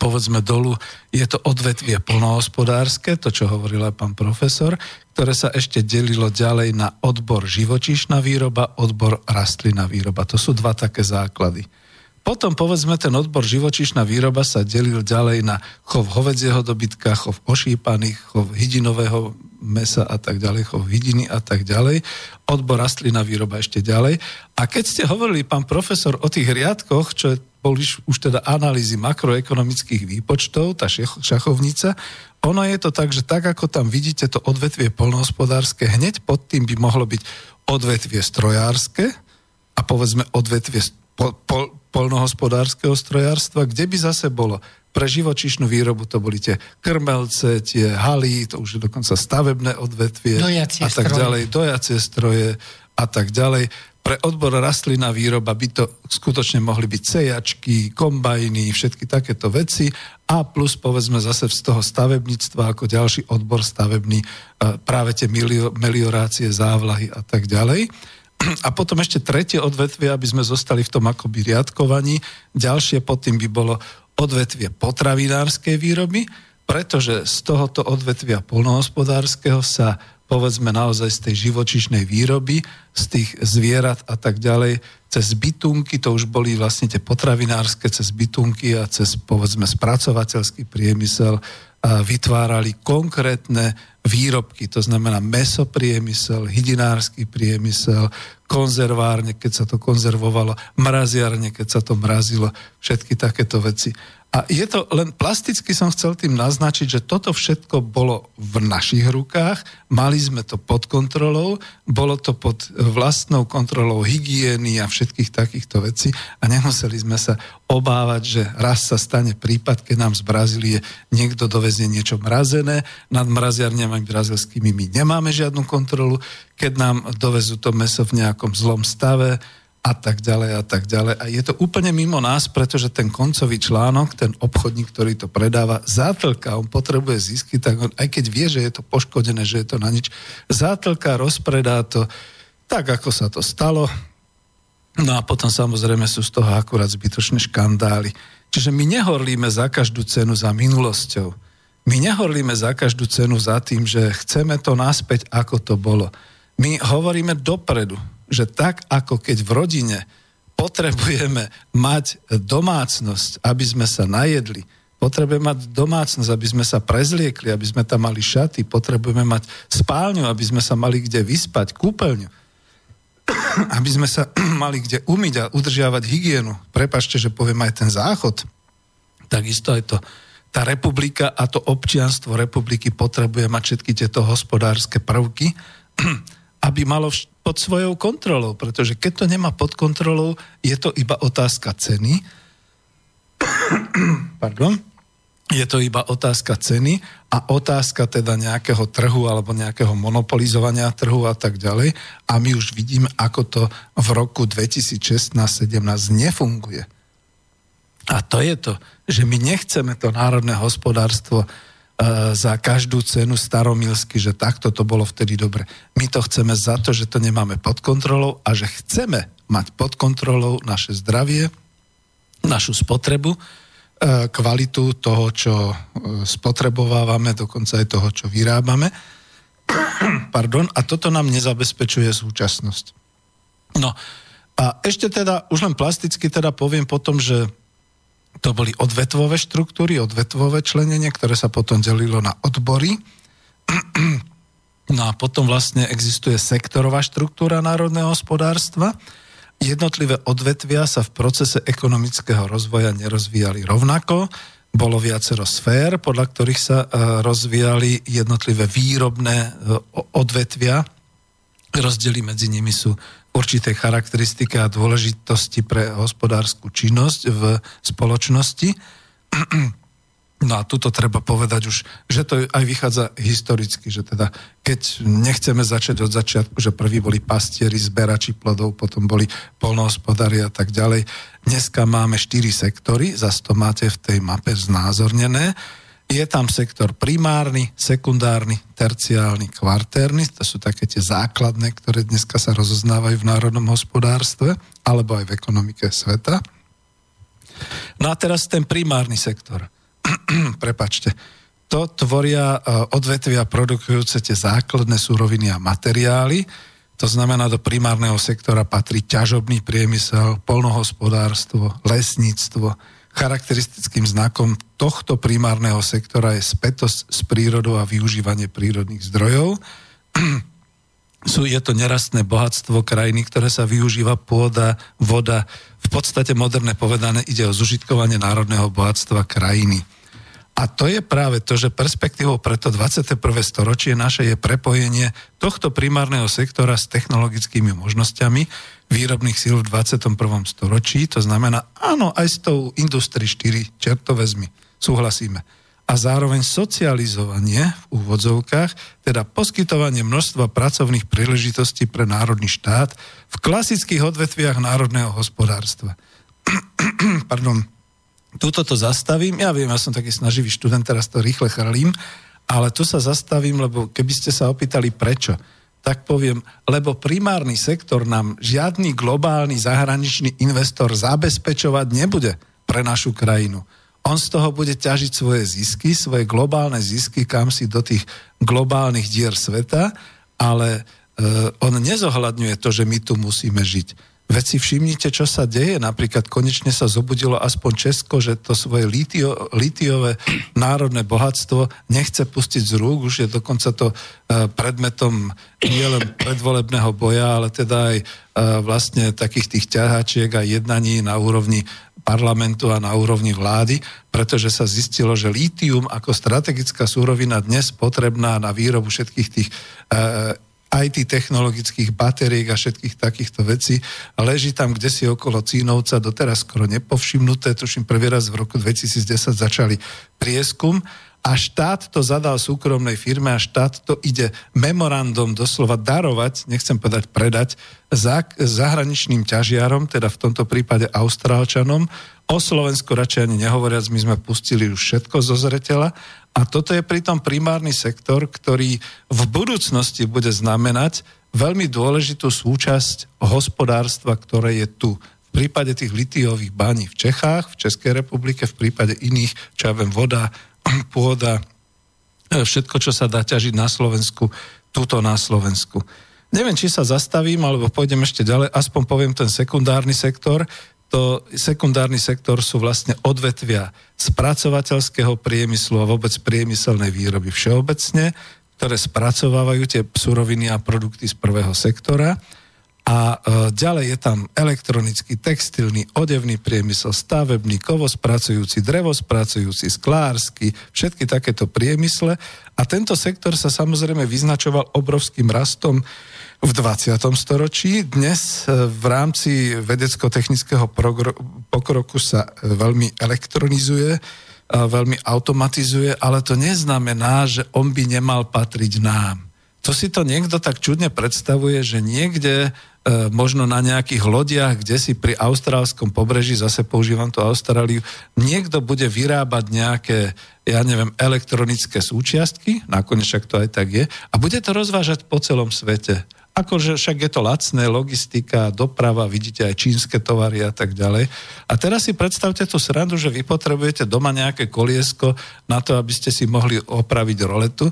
povedzme dolu, je to odvetvie plnohospodárske, to čo hovoril aj pán profesor, ktoré sa ešte delilo ďalej na odbor živočíšna výroba, odbor rastlina výroba. To sú dva také základy. Potom povedzme ten odbor živočíšna výroba sa delil ďalej na chov hovedzieho dobytka, chov ošípaných, chov hydinového mesa a tak ďalej, chov hydiny a tak ďalej, odbor rastlina výroba ešte ďalej. A keď ste hovorili, pán profesor, o tých riadkoch, čo boli už teda analýzy makroekonomických výpočtov, tá šachovnica, ono je to tak, že tak ako tam vidíte to odvetvie polnohospodárske, hneď pod tým by mohlo byť odvetvie strojárske a povedzme odvetvie po, po, polnohospodárskeho strojárstva, kde by zase bolo pre živočišnú výrobu to boli tie krmelce, tie haly, to už je dokonca stavebné odvetvie dojacie a tak stroje. ďalej, dojacie stroje a tak ďalej. Pre odbor rastlina výroba by to skutočne mohli byť cejačky, kombajny, všetky takéto veci a plus povedzme zase z toho stavebníctva ako ďalší odbor stavebný e, práve tie meliorácie, závlahy a tak ďalej. A potom ešte tretie odvetvie, aby sme zostali v tom akoby riadkovaní. Ďalšie pod tým by bolo odvetvie potravinárskej výroby, pretože z tohoto odvetvia polnohospodárskeho sa povedzme naozaj z tej živočišnej výroby, z tých zvierat a tak ďalej, cez bytunky, to už boli vlastne tie potravinárske, cez bytunky a cez povedzme spracovateľský priemysel vytvárali konkrétne výrobky, to znamená mesopriemysel, hydinársky priemysel, konzervárne, keď sa to konzervovalo, mraziarne, keď sa to mrazilo, všetky takéto veci. A je to len plasticky som chcel tým naznačiť, že toto všetko bolo v našich rukách, mali sme to pod kontrolou, bolo to pod vlastnou kontrolou hygieny a všetkých takýchto vecí a nemuseli sme sa obávať, že raz sa stane prípad, keď nám z Brazílie niekto dovezie niečo mrazené, nad mraziarniami brazilskými my nemáme žiadnu kontrolu, keď nám dovezú to meso v nejakom zlom stave, a tak ďalej a tak ďalej. A je to úplne mimo nás, pretože ten koncový článok, ten obchodník, ktorý to predáva, zátlka, on potrebuje zisky, tak on, aj keď vie, že je to poškodené, že je to na nič, zátlka, rozpredá to tak, ako sa to stalo. No a potom samozrejme sú z toho akurát zbytočné škandály. Čiže my nehorlíme za každú cenu za minulosťou. My nehorlíme za každú cenu za tým, že chceme to naspäť, ako to bolo. My hovoríme dopredu že tak ako keď v rodine potrebujeme mať domácnosť, aby sme sa najedli, potrebujeme mať domácnosť, aby sme sa prezliekli, aby sme tam mali šaty, potrebujeme mať spálňu, aby sme sa mali kde vyspať, kúpeľňu, aby sme sa mali kde umyť a udržiavať hygienu. Prepašte, že poviem aj ten záchod. Takisto aj to tá republika a to občianstvo republiky potrebuje mať všetky tieto hospodárske prvky, aby malo pod svojou kontrolou, pretože keď to nemá pod kontrolou, je to iba otázka ceny. Pardon. Je to iba otázka ceny a otázka teda nejakého trhu alebo nejakého monopolizovania trhu a tak ďalej. A my už vidíme, ako to v roku 2016-17 nefunguje. A to je to, že my nechceme to národné hospodárstvo E, za každú cenu staromilsky, že takto to bolo vtedy dobre. My to chceme za to, že to nemáme pod kontrolou a že chceme mať pod kontrolou naše zdravie, našu spotrebu, e, kvalitu toho, čo e, spotrebovávame, dokonca aj toho, čo vyrábame. Pardon, a toto nám nezabezpečuje súčasnosť. No, A ešte teda, už len plasticky teda poviem potom, že to boli odvetvové štruktúry, odvetvové členenie, ktoré sa potom delilo na odbory. No a potom vlastne existuje sektorová štruktúra národného hospodárstva. Jednotlivé odvetvia sa v procese ekonomického rozvoja nerozvíjali rovnako. Bolo viacero sfér, podľa ktorých sa e, rozvíjali jednotlivé výrobné e, odvetvia. Rozdiely medzi nimi sú určité charakteristiky a dôležitosti pre hospodárskú činnosť v spoločnosti. No a tuto treba povedať už, že to aj vychádza historicky, že teda keď nechceme začať od začiatku, že prví boli pastieri, zberači plodov, potom boli polnohospodári a tak ďalej. Dneska máme štyri sektory, zase to máte v tej mape znázornené. Je tam sektor primárny, sekundárny, terciálny, kvartérny, to sú také tie základné, ktoré dneska sa rozoznávajú v národnom hospodárstve alebo aj v ekonomike sveta. No a teraz ten primárny sektor. prepačte, to tvoria e, odvetvia produkujúce tie základné súroviny a materiály. To znamená, do primárneho sektora patrí ťažobný priemysel, polnohospodárstvo, lesníctvo. Charakteristickým znakom tohto primárneho sektora je spätosť s prírodou a využívanie prírodných zdrojov. Sú, je to nerastné bohatstvo krajiny, ktoré sa využíva pôda, voda. V podstate moderné povedané ide o zužitkovanie národného bohatstva krajiny. A to je práve to, že perspektívou pre to 21. storočie naše je prepojenie tohto primárneho sektora s technologickými možnosťami výrobných síl v 21. storočí. To znamená, áno, aj s tou Industry 4 čertovezmi súhlasíme. A zároveň socializovanie v úvodzovkách, teda poskytovanie množstva pracovných príležitostí pre národný štát v klasických odvetviach národného hospodárstva. Pardon Tuto to zastavím, ja viem, ja som taký snaživý študent, teraz to rýchle chrlím, ale tu sa zastavím, lebo keby ste sa opýtali prečo, tak poviem, lebo primárny sektor nám žiadny globálny zahraničný investor zabezpečovať nebude pre našu krajinu. On z toho bude ťažiť svoje zisky, svoje globálne zisky, kam si do tých globálnych dier sveta, ale e, on nezohľadňuje to, že my tu musíme žiť. Veď si všimnite, čo sa deje. Napríklad konečne sa zobudilo aspoň Česko, že to svoje litio, litiové národné bohatstvo nechce pustiť z rúk. Už je dokonca to uh, predmetom nielen predvolebného boja, ale teda aj uh, vlastne takých tých ťahačiek a jednaní na úrovni parlamentu a na úrovni vlády, pretože sa zistilo, že lítium ako strategická súrovina dnes potrebná na výrobu všetkých tých uh, IT technologických batériek a všetkých takýchto vecí a leží tam kde si okolo Cínovca, doteraz skoro nepovšimnuté, tuším prvý raz v roku 2010 začali prieskum a štát to zadal súkromnej firme a štát to ide memorandum doslova darovať, nechcem povedať predať, za, zahraničným ťažiarom, teda v tomto prípade Austrálčanom. O Slovensku radšej ani nehovoriac, my sme pustili už všetko zo zretela a toto je pritom primárny sektor, ktorý v budúcnosti bude znamenať veľmi dôležitú súčasť hospodárstva, ktoré je tu. V prípade tých litiových baní v Čechách, v Českej republike, v prípade iných, čo ja viem, voda, pôda, e, všetko, čo sa dá ťažiť na Slovensku, túto na Slovensku. Neviem, či sa zastavím, alebo pôjdem ešte ďalej, aspoň poviem ten sekundárny sektor to sekundárny sektor sú vlastne odvetvia spracovateľského priemyslu a vôbec priemyselnej výroby všeobecne, ktoré spracovávajú tie suroviny a produkty z prvého sektora. A e, ďalej je tam elektronický, textilný, odevný priemysel, stavebný, kovospracujúci, drevospracujúci, sklársky, všetky takéto priemysle. A tento sektor sa samozrejme vyznačoval obrovským rastom v 20. storočí. Dnes e, v rámci vedecko-technického pokroku sa e, veľmi elektronizuje, veľmi automatizuje, ale to neznamená, že on by nemal patriť nám. To si to niekto tak čudne predstavuje, že niekde e, možno na nejakých lodiach, kde si pri austrálskom pobreží, zase používam tú Austráliu, niekto bude vyrábať nejaké, ja neviem, elektronické súčiastky, nakoniec však to aj tak je, a bude to rozvážať po celom svete. Akože však je to lacné, logistika, doprava, vidíte aj čínske tovary a tak ďalej. A teraz si predstavte tú srandu, že vy potrebujete doma nejaké koliesko na to, aby ste si mohli opraviť roletu.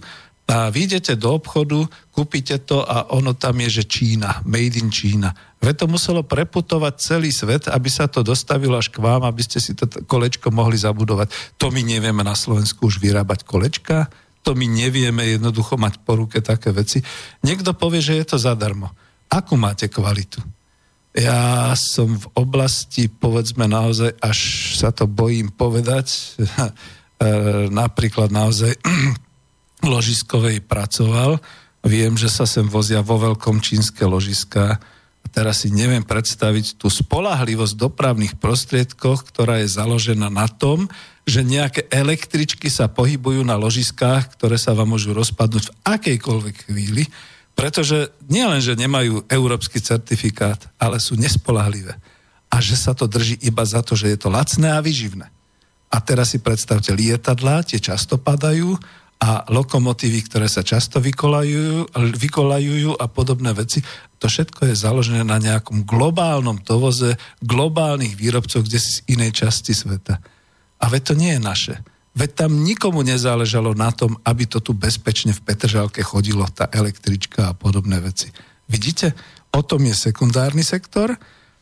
A vy idete do obchodu, kúpite to a ono tam je, že Čína, made in Čína. Veď to muselo preputovať celý svet, aby sa to dostavilo až k vám, aby ste si to kolečko mohli zabudovať. To my nevieme na Slovensku už vyrábať kolečka, to my nevieme jednoducho mať po ruke také veci. Niekto povie, že je to zadarmo. Akú máte kvalitu? Ja som v oblasti, povedzme naozaj, až sa to bojím povedať, e, napríklad naozaj ložiskovej pracoval. Viem, že sa sem vozia vo veľkom čínske ložiska. Teraz si neviem predstaviť tú spolahlivosť dopravných prostriedkoch, ktorá je založená na tom, že nejaké električky sa pohybujú na ložiskách, ktoré sa vám môžu rozpadnúť v akejkoľvek chvíli pretože nielen, že nemajú európsky certifikát, ale sú nespolahlivé. A že sa to drží iba za to, že je to lacné a vyživné. A teraz si predstavte, lietadlá tie často padajú a lokomotívy, ktoré sa často vykolajujú, vykolajujú a podobné veci. To všetko je založené na nejakom globálnom tovoze globálnych výrobcov, kde si z inej časti sveta. A veď to nie je naše. Veď tam nikomu nezáležalo na tom, aby to tu bezpečne v Petržalke chodilo, tá električka a podobné veci. Vidíte, o tom je sekundárny sektor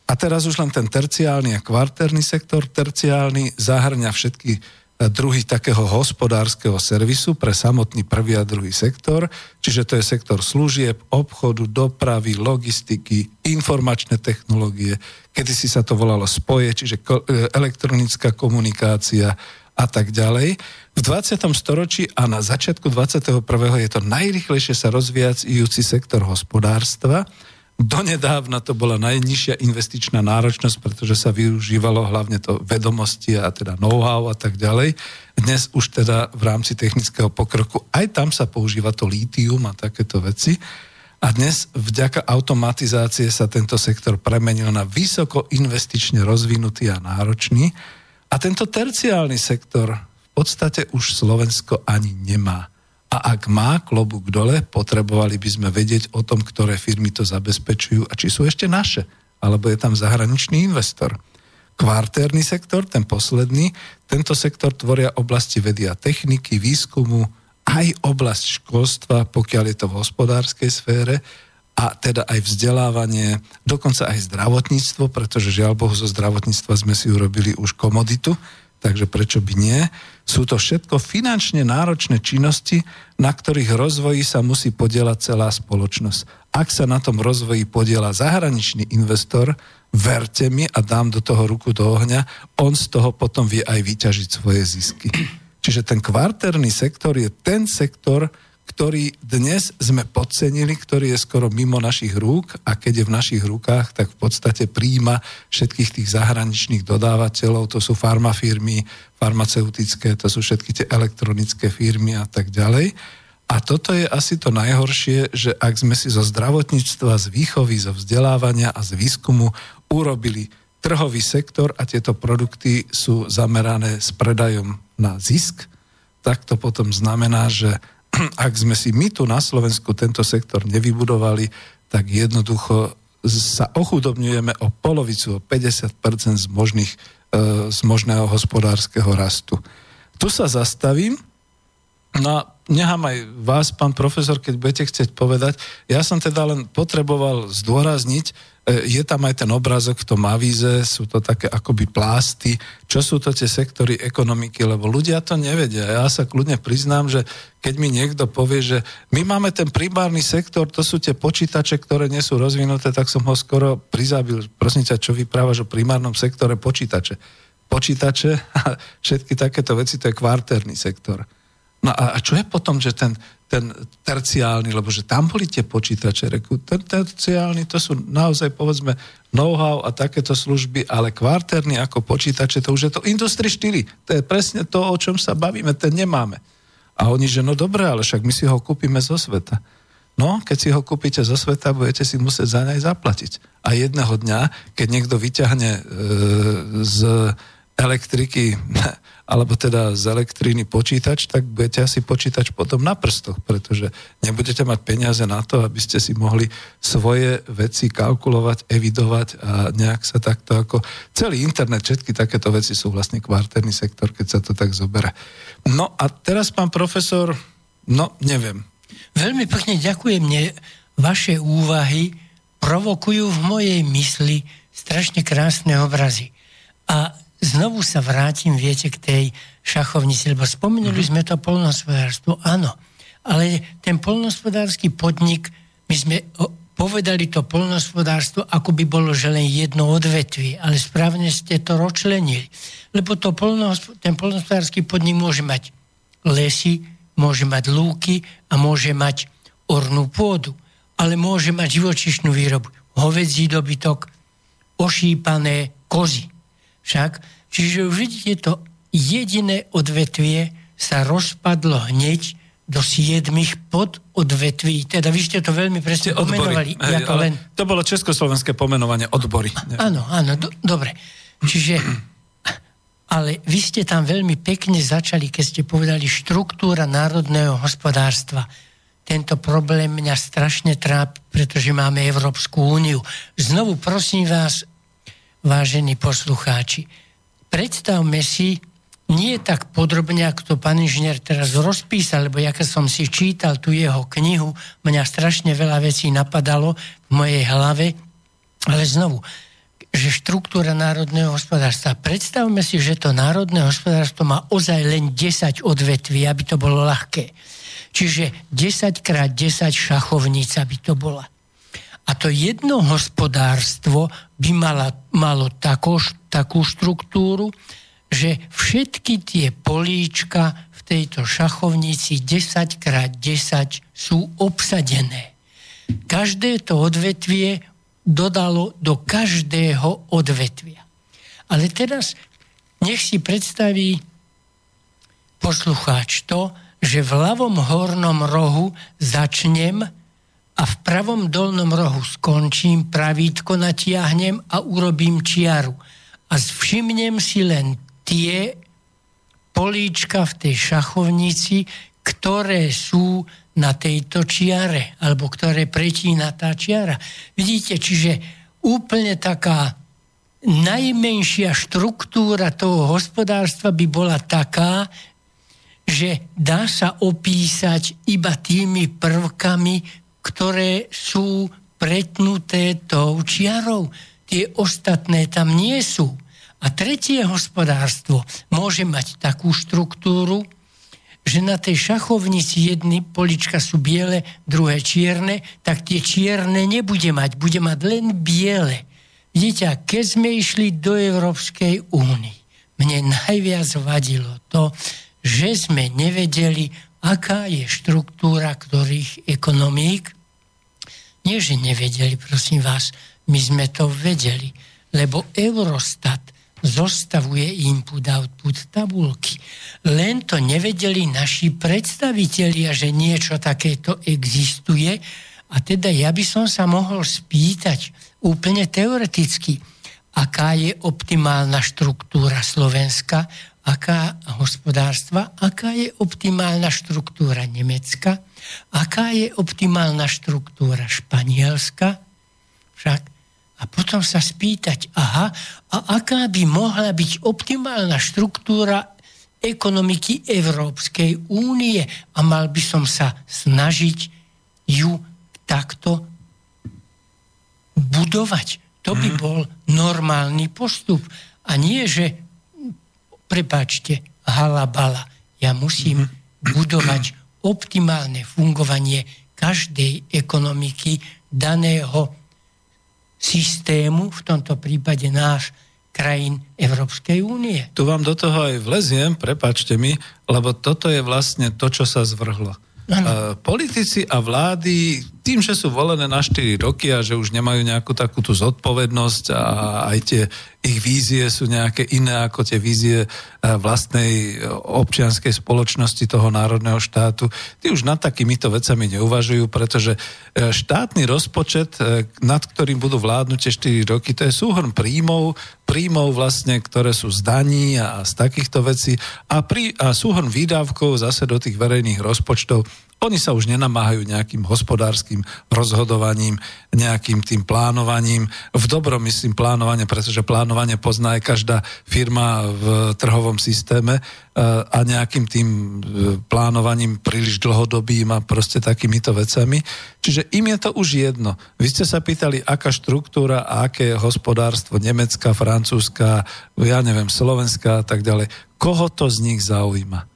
a teraz už len ten terciálny a kvartérny sektor. Terciálny zahrňa všetky druhy takého hospodárskeho servisu pre samotný prvý a druhý sektor, čiže to je sektor služieb, obchodu, dopravy, logistiky, informačné technológie, kedy si sa to volalo spoje, čiže e, elektronická komunikácia, a tak ďalej. V 20. storočí a na začiatku 21. je to najrychlejšie sa rozvíjajúci sektor hospodárstva. Donedávna to bola najnižšia investičná náročnosť, pretože sa využívalo hlavne to vedomosti a teda know-how a tak ďalej. Dnes už teda v rámci technického pokroku aj tam sa používa to lítium a takéto veci. A dnes vďaka automatizácie sa tento sektor premenil na vysoko investične rozvinutý a náročný. A tento terciálny sektor v podstate už Slovensko ani nemá. A ak má klobúk dole, potrebovali by sme vedieť o tom, ktoré firmy to zabezpečujú a či sú ešte naše, alebo je tam zahraničný investor. Kvartérny sektor, ten posledný, tento sektor tvoria oblasti vedy a techniky, výskumu, aj oblasť školstva, pokiaľ je to v hospodárskej sfére, a teda aj vzdelávanie, dokonca aj zdravotníctvo, pretože žiaľ Bohu zo zdravotníctva sme si urobili už komoditu, takže prečo by nie. Sú to všetko finančne náročné činnosti, na ktorých rozvoji sa musí podielať celá spoločnosť. Ak sa na tom rozvoji podiela zahraničný investor, verte mi a dám do toho ruku do ohňa, on z toho potom vie aj vyťažiť svoje zisky. Čiže ten kvartérny sektor je ten sektor, ktorý dnes sme podcenili, ktorý je skoro mimo našich rúk a keď je v našich rukách, tak v podstate príjima všetkých tých zahraničných dodávateľov, to sú farmafirmy, farmaceutické, to sú všetky tie elektronické firmy a tak ďalej. A toto je asi to najhoršie, že ak sme si zo zdravotníctva, z výchovy, zo vzdelávania a z výskumu urobili trhový sektor a tieto produkty sú zamerané s predajom na zisk, tak to potom znamená, že ak sme si my tu na Slovensku tento sektor nevybudovali, tak jednoducho sa ochudobňujeme o polovicu, o 50% z, možných, e, z možného hospodárskeho rastu. Tu sa zastavím, no nechám aj vás, pán profesor, keď budete chcieť povedať. Ja som teda len potreboval zdôrazniť, E, je tam aj ten obrázok v tom avíze, sú to také akoby plásty, čo sú to tie sektory ekonomiky, lebo ľudia to nevedia. Ja sa kľudne priznám, že keď mi niekto povie, že my máme ten primárny sektor, to sú tie počítače, ktoré nie sú rozvinuté, tak som ho skoro prizabil. Prosím ťa, čo vyprávaš o primárnom sektore počítače? Počítače a všetky takéto veci, to je kvartérny sektor. No a, a čo je potom, že ten, ten terciálny, lebo že tam boli tie počítače, reku, ten terciálny, to sú naozaj, povedzme, know-how a takéto služby, ale kvartérny ako počítače, to už je to Industry 4. To je presne to, o čom sa bavíme, ten nemáme. A oni, že no dobre, ale však my si ho kúpime zo sveta. No, keď si ho kúpite zo sveta, budete si musieť za nej zaplatiť. A jedného dňa, keď niekto vyťahne e, z elektriky alebo teda z elektriny počítač, tak budete asi počítač potom na prstoch, pretože nebudete mať peniaze na to, aby ste si mohli svoje veci kalkulovať, evidovať a nejak sa takto ako... Celý internet, všetky takéto veci sú vlastne kvartérny sektor, keď sa to tak zoberá. No a teraz, pán profesor, no neviem, Veľmi pekne ďakujem. Mne vaše úvahy provokujú v mojej mysli strašne krásne obrazy. A znovu sa vrátim, viete, k tej šachovnici, lebo spomenuli mm-hmm. sme to polnohospodárstvo, áno. Ale ten polnohospodársky podnik, my sme povedali to polnohospodárstvo, ako by bolo, že len jedno odvetvie, ale správne ste to ročlenili. Lebo to ten polnohospodársky podnik môže mať lesy, môže mať lúky a môže mať ornú pôdu, ale môže mať živočišnú výrobu, hovedzí dobytok, ošípané kozy. Však, čiže už vidíte to jediné odvetvie sa rozpadlo hneď do siedmých pododvetví. Teda vy ste to veľmi presne pomenovali. Hej, to, len... to bolo československé pomenovanie odbory. Áno, áno, do, dobre. Čiže, ale vy ste tam veľmi pekne začali, keď ste povedali štruktúra národného hospodárstva. Tento problém mňa strašne trápi, pretože máme Európsku úniu. Znovu prosím vás, vážení poslucháči, predstavme si, nie tak podrobne, ako to pán inžinier teraz rozpísal, lebo ja som si čítal tú jeho knihu, mňa strašne veľa vecí napadalo v mojej hlave, ale znovu, že štruktúra národného hospodárstva. Predstavme si, že to národné hospodárstvo má ozaj len 10 odvetví, aby to bolo ľahké. Čiže 10 krát 10 šachovníc, aby to bola. A to jedno hospodárstvo by mala, malo takú, takú štruktúru, že všetky tie políčka v tejto šachovnici 10x10 sú obsadené. Každé to odvetvie dodalo do každého odvetvia. Ale teraz nech si predstaví poslucháč to, že v ľavom hornom rohu začnem a v pravom dolnom rohu skončím, pravítko natiahnem a urobím čiaru. A všimnem si len tie políčka v tej šachovnici, ktoré sú na tejto čiare, alebo ktoré pretína tá čiara. Vidíte, čiže úplne taká najmenšia štruktúra toho hospodárstva by bola taká, že dá sa opísať iba tými prvkami, ktoré sú pretnuté tou čiarou. Tie ostatné tam nie sú. A tretie hospodárstvo môže mať takú štruktúru, že na tej šachovnici jedny polička sú biele, druhé čierne, tak tie čierne nebude mať, bude mať len biele. Vidíte, keď sme išli do Európskej únie, mne najviac vadilo to, že sme nevedeli, aká je štruktúra ktorých ekonomík. Nie, že nevedeli, prosím vás, my sme to vedeli, lebo Eurostat zostavuje input-output tabulky. Len to nevedeli naši predstavitelia, že niečo takéto existuje a teda ja by som sa mohol spýtať úplne teoreticky, aká je optimálna štruktúra Slovenska, aká hospodárstva, aká je optimálna štruktúra Nemecka, aká je optimálna štruktúra Španielska, však a potom sa spýtať, aha, a aká by mohla byť optimálna štruktúra ekonomiky Európskej únie a mal by som sa snažiť ju takto budovať. To by mhm. bol normálny postup. A nie, že prepáčte, halabala. Ja musím mhm. budovať optimálne fungovanie každej ekonomiky daného systému, v tomto prípade náš krajín Európskej únie. Tu vám do toho aj vleziem, prepačte mi, lebo toto je vlastne to, čo sa zvrhlo. Ano. Politici a vlády tým, že sú volené na 4 roky a že už nemajú nejakú takúto zodpovednosť a aj tie ich vízie sú nejaké iné ako tie vízie e, vlastnej e, občianskej spoločnosti toho národného štátu. Tí už nad takýmito vecami neuvažujú, pretože e, štátny rozpočet, nad ktorým budú vládnuť tie 4 roky, to je súhrn príjmov, príjmov vlastne, ktoré sú z daní a z takýchto vecí a, prí, a súhrn výdavkov zase do tých verejných rozpočtov Oni sa už nenamáhajú nejakým hospodárskym rozhodovaním, nejakým tým plánovaním. V dobrom myslím plánovanie, pretože plánovanie pozná aj každá firma v trhovom systéme e, a nejakým tým e, plánovaním príliš dlhodobým a proste takýmito vecami. Čiže im je to už jedno. Vy ste sa pýtali, aká štruktúra a aké hospodárstvo Nemecka, Francúzska, ja neviem, Slovenska a tak ďalej. Koho to z nich zaujíma?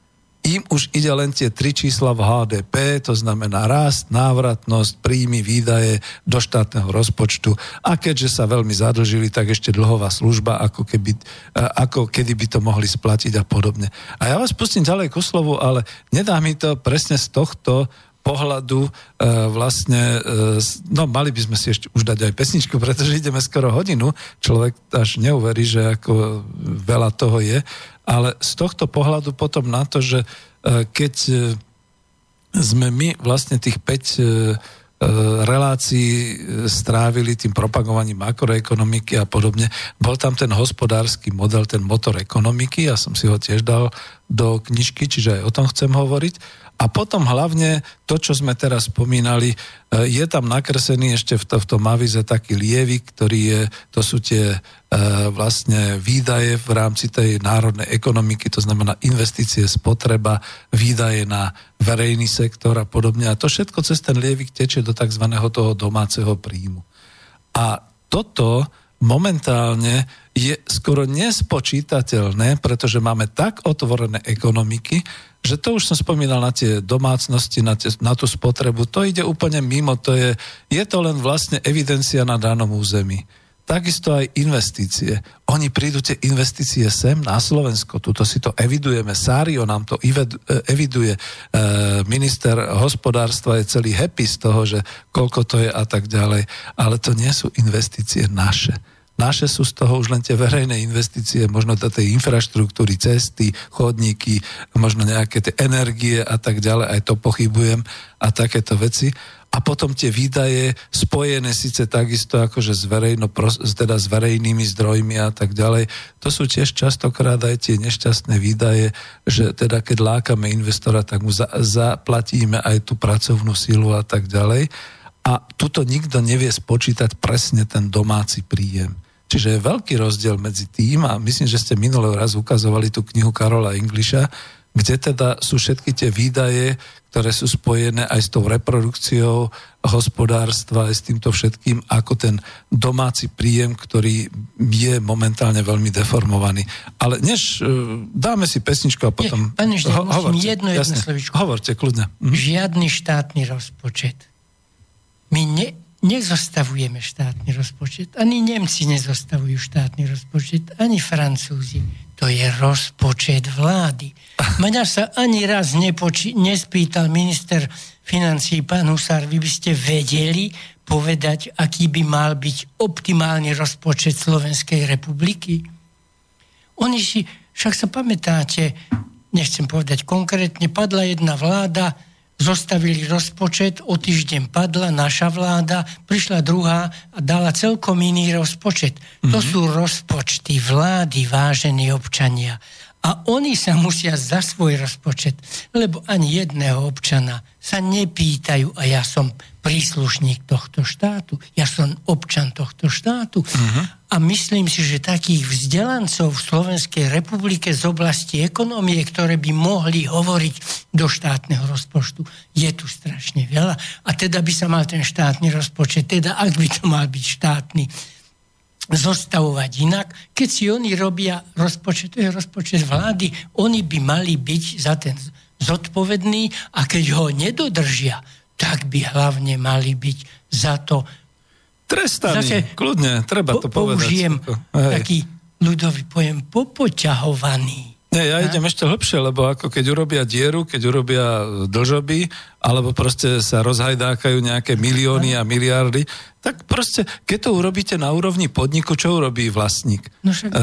Im už ide len tie tri čísla v HDP, to znamená rast, návratnosť, príjmy, výdaje do štátneho rozpočtu. A keďže sa veľmi zadlžili, tak ešte dlhová služba, ako, keby, e, ako kedy by to mohli splatiť a podobne. A ja vás pustím ďalej ku slovu, ale nedá mi to presne z tohto pohľadu e, vlastne, e, no mali by sme si ešte už dať aj pesničku, pretože ideme skoro hodinu, človek až neuverí, že ako veľa toho je, ale z tohto pohľadu potom na to, že e, keď e, sme my vlastne tých 5 e, relácií strávili tým propagovaním makroekonomiky a podobne. Bol tam ten hospodársky model, ten motor ekonomiky, ja som si ho tiež dal do knižky, čiže aj o tom chcem hovoriť. A potom hlavne to, čo sme teraz spomínali, e, je tam nakresený ešte v, to, v tom avize taký lievik, ktorý je, to sú tie e, vlastne výdaje v rámci tej národnej ekonomiky, to znamená investície, spotreba, výdaje na verejný sektor a podobne. A to všetko cez ten lievik tečie do tzv. toho domáceho príjmu. A toto momentálne je skoro nespočítateľné, pretože máme tak otvorené ekonomiky, že to už som spomínal na tie domácnosti, na, tie, na tú spotrebu, to ide úplne mimo, to je, je to len vlastne evidencia na danom území. Takisto aj investície. Oni prídu tie investície sem na Slovensko, tuto si to evidujeme, Sário nám to eviduje, e, minister hospodárstva je celý happy z toho, že koľko to je a tak ďalej, ale to nie sú investície naše naše sú z toho už len tie verejné investície, možno do infraštruktúry, cesty, chodníky, možno nejaké tie energie a tak ďalej, aj to pochybujem a takéto veci. A potom tie výdaje spojené síce takisto akože s, verejno, teda s verejnými zdrojmi a tak ďalej. To sú tiež častokrát aj tie nešťastné výdaje, že teda keď lákame investora, tak mu za, zaplatíme aj tú pracovnú silu a tak ďalej. A tuto nikto nevie spočítať presne ten domáci príjem. Čiže je veľký rozdiel medzi tým, a myslím, že ste minulý raz ukazovali tú knihu Karola Englisha, kde teda sú všetky tie výdaje, ktoré sú spojené aj s tou reprodukciou hospodárstva, aj s týmto všetkým, ako ten domáci príjem, ktorý je momentálne veľmi deformovaný. Ale než uh, dáme si pesničku a potom... Nie, pane ho, hovorte, jedno, jedno slovičko. Hovorte, kľudne. Mhm. Žiadny štátny rozpočet. My ne, nezostavujeme štátny rozpočet. Ani Nemci nezostavujú štátny rozpočet, ani Francúzi. To je rozpočet vlády. Mňa sa ani raz nepoči- nespýtal minister financí pán Husár, vy by ste vedeli povedať, aký by mal byť optimálny rozpočet Slovenskej republiky? Oni si, však sa pamätáte, nechcem povedať konkrétne, padla jedna vláda, zostavili rozpočet, o týždeň padla naša vláda, prišla druhá a dala celkom iný rozpočet. Mm-hmm. To mhm. sú rozpočty vlády, vážení občania. A oni sa musia za svoj rozpočet, lebo ani jedného občana sa nepýtajú, a ja som príslušník tohto štátu, ja som občan tohto štátu. Uh-huh. A myslím si, že takých vzdelancov v Slovenskej republike z oblasti ekonomie, ktoré by mohli hovoriť do štátneho rozpočtu, je tu strašne veľa. A teda by sa mal ten štátny rozpočet, teda ak by to mal byť štátny, zostavovať inak. Keď si oni robia rozpočet, to je rozpočet vlády, oni by mali byť za ten zodpovedný a keď ho nedodržia, tak by hlavne mali byť za to Trestaný, zase, kľudne, treba to po, povedať. Použijem taký ľudový pojem popoťahovaný. Nie, ja idem ešte hlbšie, lebo ako keď urobia dieru, keď urobia dlžoby, alebo proste sa rozhajdákajú nejaké milióny a miliardy, tak proste, keď to urobíte na úrovni podniku, čo urobí vlastník? No však... e,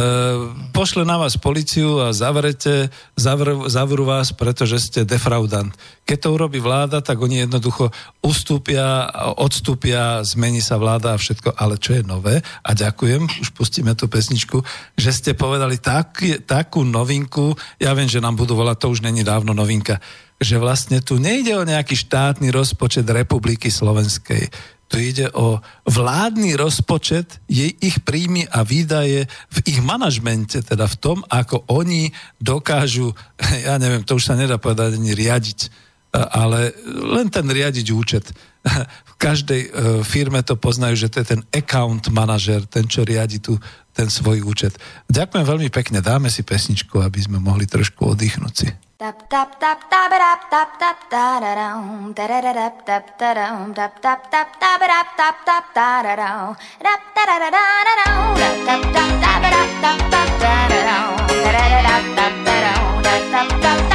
pošle na vás policiu a zavrete, zavr, zavrú vás, pretože ste defraudant. Keď to urobí vláda, tak oni jednoducho ustúpia, odstúpia, zmení sa vláda a všetko. Ale čo je nové, a ďakujem, už pustíme tú pesničku, že ste povedali tak, takú novinku, ja viem, že nám budú volať, to už není dávno novinka, že vlastne tu nejde o nejaký štátny rozpočet Republiky Slovenskej. Tu ide o vládny rozpočet, jej ich príjmy a výdaje v ich manažmente, teda v tom, ako oni dokážu, ja neviem, to už sa nedá povedať ani riadiť, ale len ten riadiť účet. V každej e, firme to poznajú, že to je ten account manažer, ten, čo riadi tu ten svoj účet. Ďakujem veľmi pekne, dáme si pesničku, aby sme mohli trošku oddychnúť si. Tap tap tap tap rap tap tap ta da dum da da da da tap tap ta dum tap tap tap tap rap tap tap ta da dum rap ta da da da da dum tap tap tap tap rap tap tap ta da dum da da da da tap ta dum tap tap tap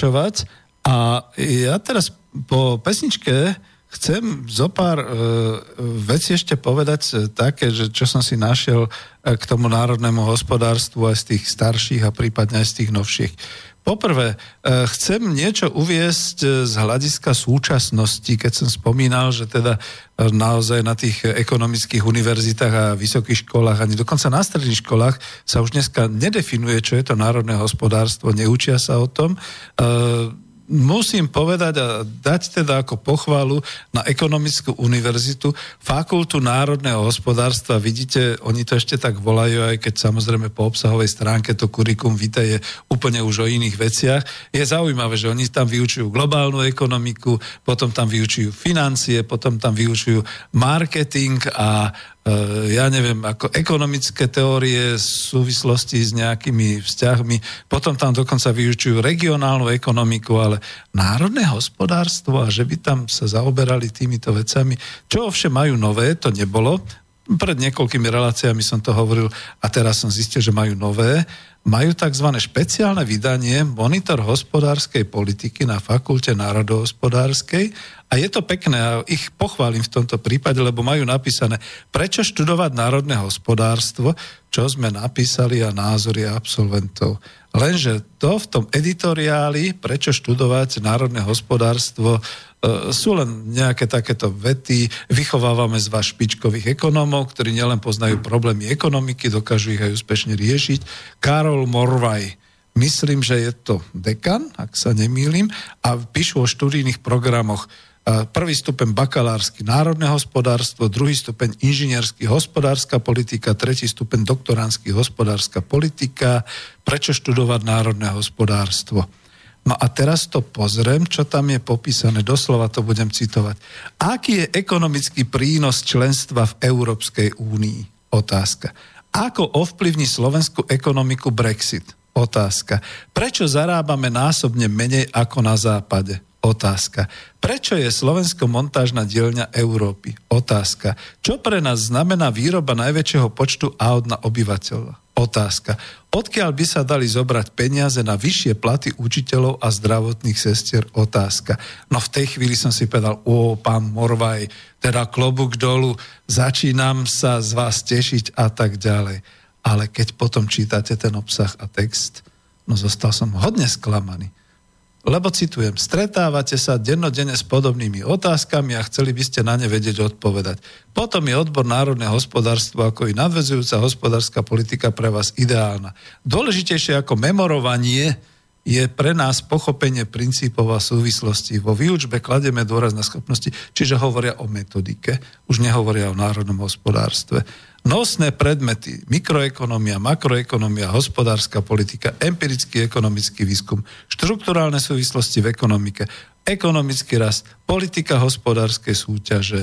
pokračovať a ja teraz po pesničke chcem zo pár e, vecí ešte povedať e, také, že čo som si našiel e, k tomu národnému hospodárstvu aj z tých starších a prípadne aj z tých novších. Poprvé, e, chcem niečo uviesť z hľadiska súčasnosti, keď som spomínal, že teda naozaj na tých ekonomických univerzitách a vysokých školách, ani dokonca na stredných školách sa už dneska nedefinuje, čo je to národné hospodárstvo, neučia sa o tom musím povedať a dať teda ako pochvalu na ekonomickú univerzitu, fakultu národného hospodárstva, vidíte, oni to ešte tak volajú, aj keď samozrejme po obsahovej stránke to kurikum vita je úplne už o iných veciach. Je zaujímavé, že oni tam vyučujú globálnu ekonomiku, potom tam vyučujú financie, potom tam vyučujú marketing a ja neviem, ako ekonomické teórie v súvislosti s nejakými vzťahmi, potom tam dokonca vyučujú regionálnu ekonomiku, ale národné hospodárstvo a že by tam sa zaoberali týmito vecami, čo ovšem majú nové, to nebolo. Pred niekoľkými reláciami som to hovoril a teraz som zistil, že majú nové majú tzv. špeciálne vydanie Monitor hospodárskej politiky na Fakulte národohospodárskej a je to pekné a ich pochválim v tomto prípade, lebo majú napísané prečo študovať národné hospodárstvo, čo sme napísali a názory absolventov. Lenže to v tom editoriáli, prečo študovať národné hospodárstvo, E, sú len nejaké takéto vety, vychovávame z vás špičkových ekonómov, ktorí nielen poznajú problémy ekonomiky, dokážu ich aj úspešne riešiť. Karol Morvaj, myslím, že je to dekan, ak sa nemýlim, a píšu o študijných programoch prvý stupeň bakalársky národné hospodárstvo, druhý stupeň inžinierský hospodárska politika, tretí stupeň doktoránsky hospodárska politika, prečo študovať národné hospodárstvo. No a teraz to pozriem, čo tam je popísané, doslova to budem citovať. Aký je ekonomický prínos členstva v Európskej únii? Otázka. Ako ovplyvní slovenskú ekonomiku Brexit? Otázka. Prečo zarábame násobne menej ako na západe? Otázka. Prečo je Slovensko montážna dielňa Európy? Otázka. Čo pre nás znamená výroba najväčšieho počtu aut na obyvateľa? Otázka. Odkiaľ by sa dali zobrať peniaze na vyššie platy učiteľov a zdravotných sestier? Otázka. No v tej chvíli som si povedal, o, pán Morvaj, teda klobúk dolu, začínam sa z vás tešiť a tak ďalej. Ale keď potom čítate ten obsah a text, no zostal som hodne sklamaný. Lebo citujem, stretávate sa dennodenne s podobnými otázkami a chceli by ste na ne vedieť odpovedať. Potom je odbor národné hospodárstvo ako i nadvezujúca hospodárska politika pre vás ideálna. Dôležitejšie ako memorovanie je pre nás pochopenie princípov a súvislosti. Vo výučbe klademe dôraz na schopnosti, čiže hovoria o metodike, už nehovoria o národnom hospodárstve. Nosné predmety, mikroekonomia, makroekonomia, hospodárska politika, empirický ekonomický výskum, štruktúrálne súvislosti v ekonomike, ekonomický rast, politika hospodárskej súťaže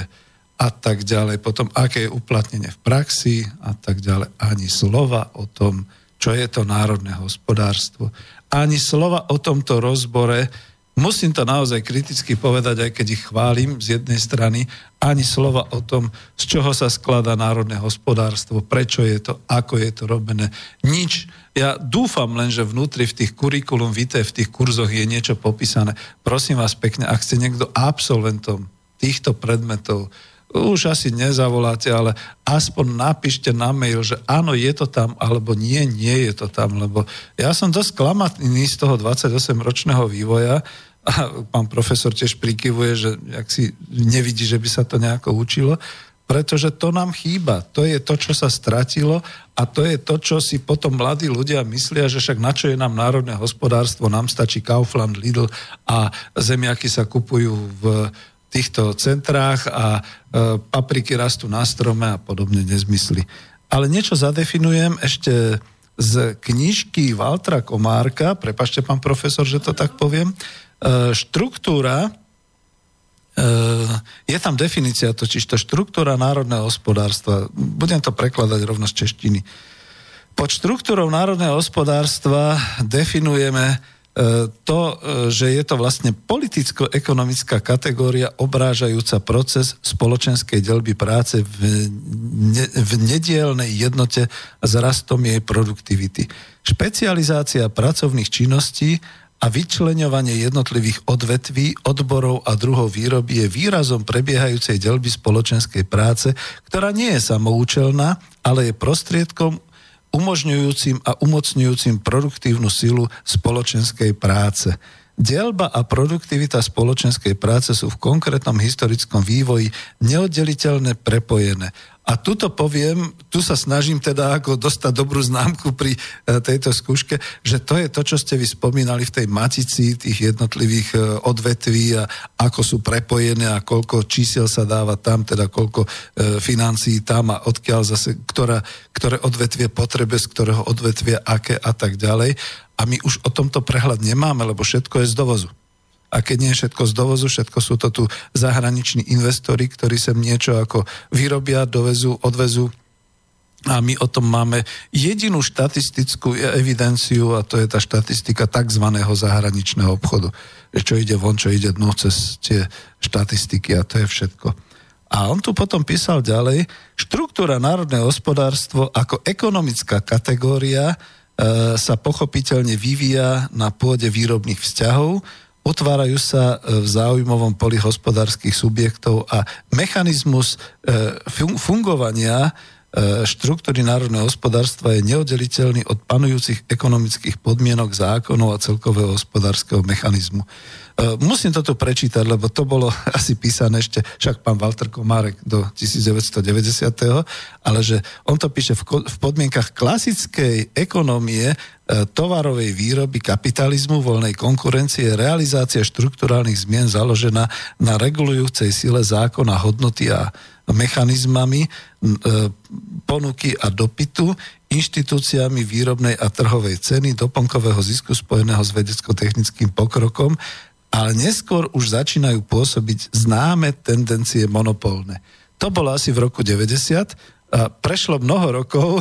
a tak ďalej. Potom, aké je uplatnenie v praxi a tak ďalej. Ani slova o tom, čo je to národné hospodárstvo. Ani slova o tomto rozbore Musím to naozaj kriticky povedať, aj keď ich chválim z jednej strany, ani slova o tom, z čoho sa skladá národné hospodárstvo, prečo je to, ako je to robené. Nič. Ja dúfam len, že vnútri v tých kurikulum vitae, v tých kurzoch je niečo popísané. Prosím vás pekne, ak ste niekto absolventom týchto predmetov, už asi nezavoláte, ale aspoň napíšte na mail, že áno, je to tam, alebo nie, nie je to tam, lebo ja som dosť klamaný z toho 28-ročného vývoja, a pán profesor tiež prikyvuje, že ak si nevidí, že by sa to nejako učilo, pretože to nám chýba. To je to, čo sa stratilo a to je to, čo si potom mladí ľudia myslia, že však na čo je nám národné hospodárstvo, nám stačí Kaufland, Lidl a zemiaky sa kupujú v týchto centrách a e, papriky rastú na strome a podobne nezmysly. Ale niečo zadefinujem ešte z knižky Valtra Komárka, prepašte pán profesor, že to tak poviem, štruktúra, e, je tam definícia, totiž to štruktúra národného hospodárstva. Budem to prekladať rovno z češtiny. Pod štruktúrou národného hospodárstva definujeme e, to, že je to vlastne politicko-ekonomická kategória obrážajúca proces spoločenskej delby práce v, ne, v nedielnej jednote s rastom jej produktivity. Špecializácia pracovných činností a vyčleňovanie jednotlivých odvetví, odborov a druhov výroby je výrazom prebiehajúcej delby spoločenskej práce, ktorá nie je samoučelná, ale je prostriedkom umožňujúcim a umocňujúcim produktívnu silu spoločenskej práce. Dielba a produktivita spoločenskej práce sú v konkrétnom historickom vývoji neoddeliteľne prepojené a tuto poviem, tu sa snažím teda ako dostať dobrú známku pri e, tejto skúške, že to je to, čo ste vy spomínali v tej matici tých jednotlivých e, odvetví a ako sú prepojené a koľko čísiel sa dáva tam, teda koľko e, financií tam a odkiaľ zase, ktorá, ktoré odvetvie potrebuje, z ktorého odvetvia aké a tak ďalej. A my už o tomto prehľad nemáme, lebo všetko je z dovozu. A keď nie všetko z dovozu, všetko sú to tu zahraniční investori, ktorí sem niečo ako vyrobia, dovezú, odvezú a my o tom máme jedinú štatistickú evidenciu a to je tá štatistika tzv. zahraničného obchodu. Čo ide von, čo ide dnu cez tie štatistiky a to je všetko. A on tu potom písal ďalej, štruktúra národného hospodárstvo ako ekonomická kategória e, sa pochopiteľne vyvíja na pôde výrobných vzťahov, otvárajú sa e, v záujmovom poli hospodárskych subjektov a mechanizmus e, fungovania štruktúry národného hospodárstva je neoddeliteľný od panujúcich ekonomických podmienok zákonov a celkového hospodárskeho mechanizmu. Musím toto prečítať, lebo to bolo asi písané ešte, však pán Walter Komárek do 1990. ale že on to píše v podmienkach klasickej ekonomie E, tovarovej výroby kapitalizmu, voľnej konkurencie, realizácia štruktúrálnych zmien založená na regulujúcej sile zákona hodnoty a mechanizmami e, ponuky a dopytu, inštitúciami výrobnej a trhovej ceny, doplnkového zisku spojeného s vedecko-technickým pokrokom, ale neskôr už začínajú pôsobiť známe tendencie monopolné. To bolo asi v roku 90, prešlo mnoho rokov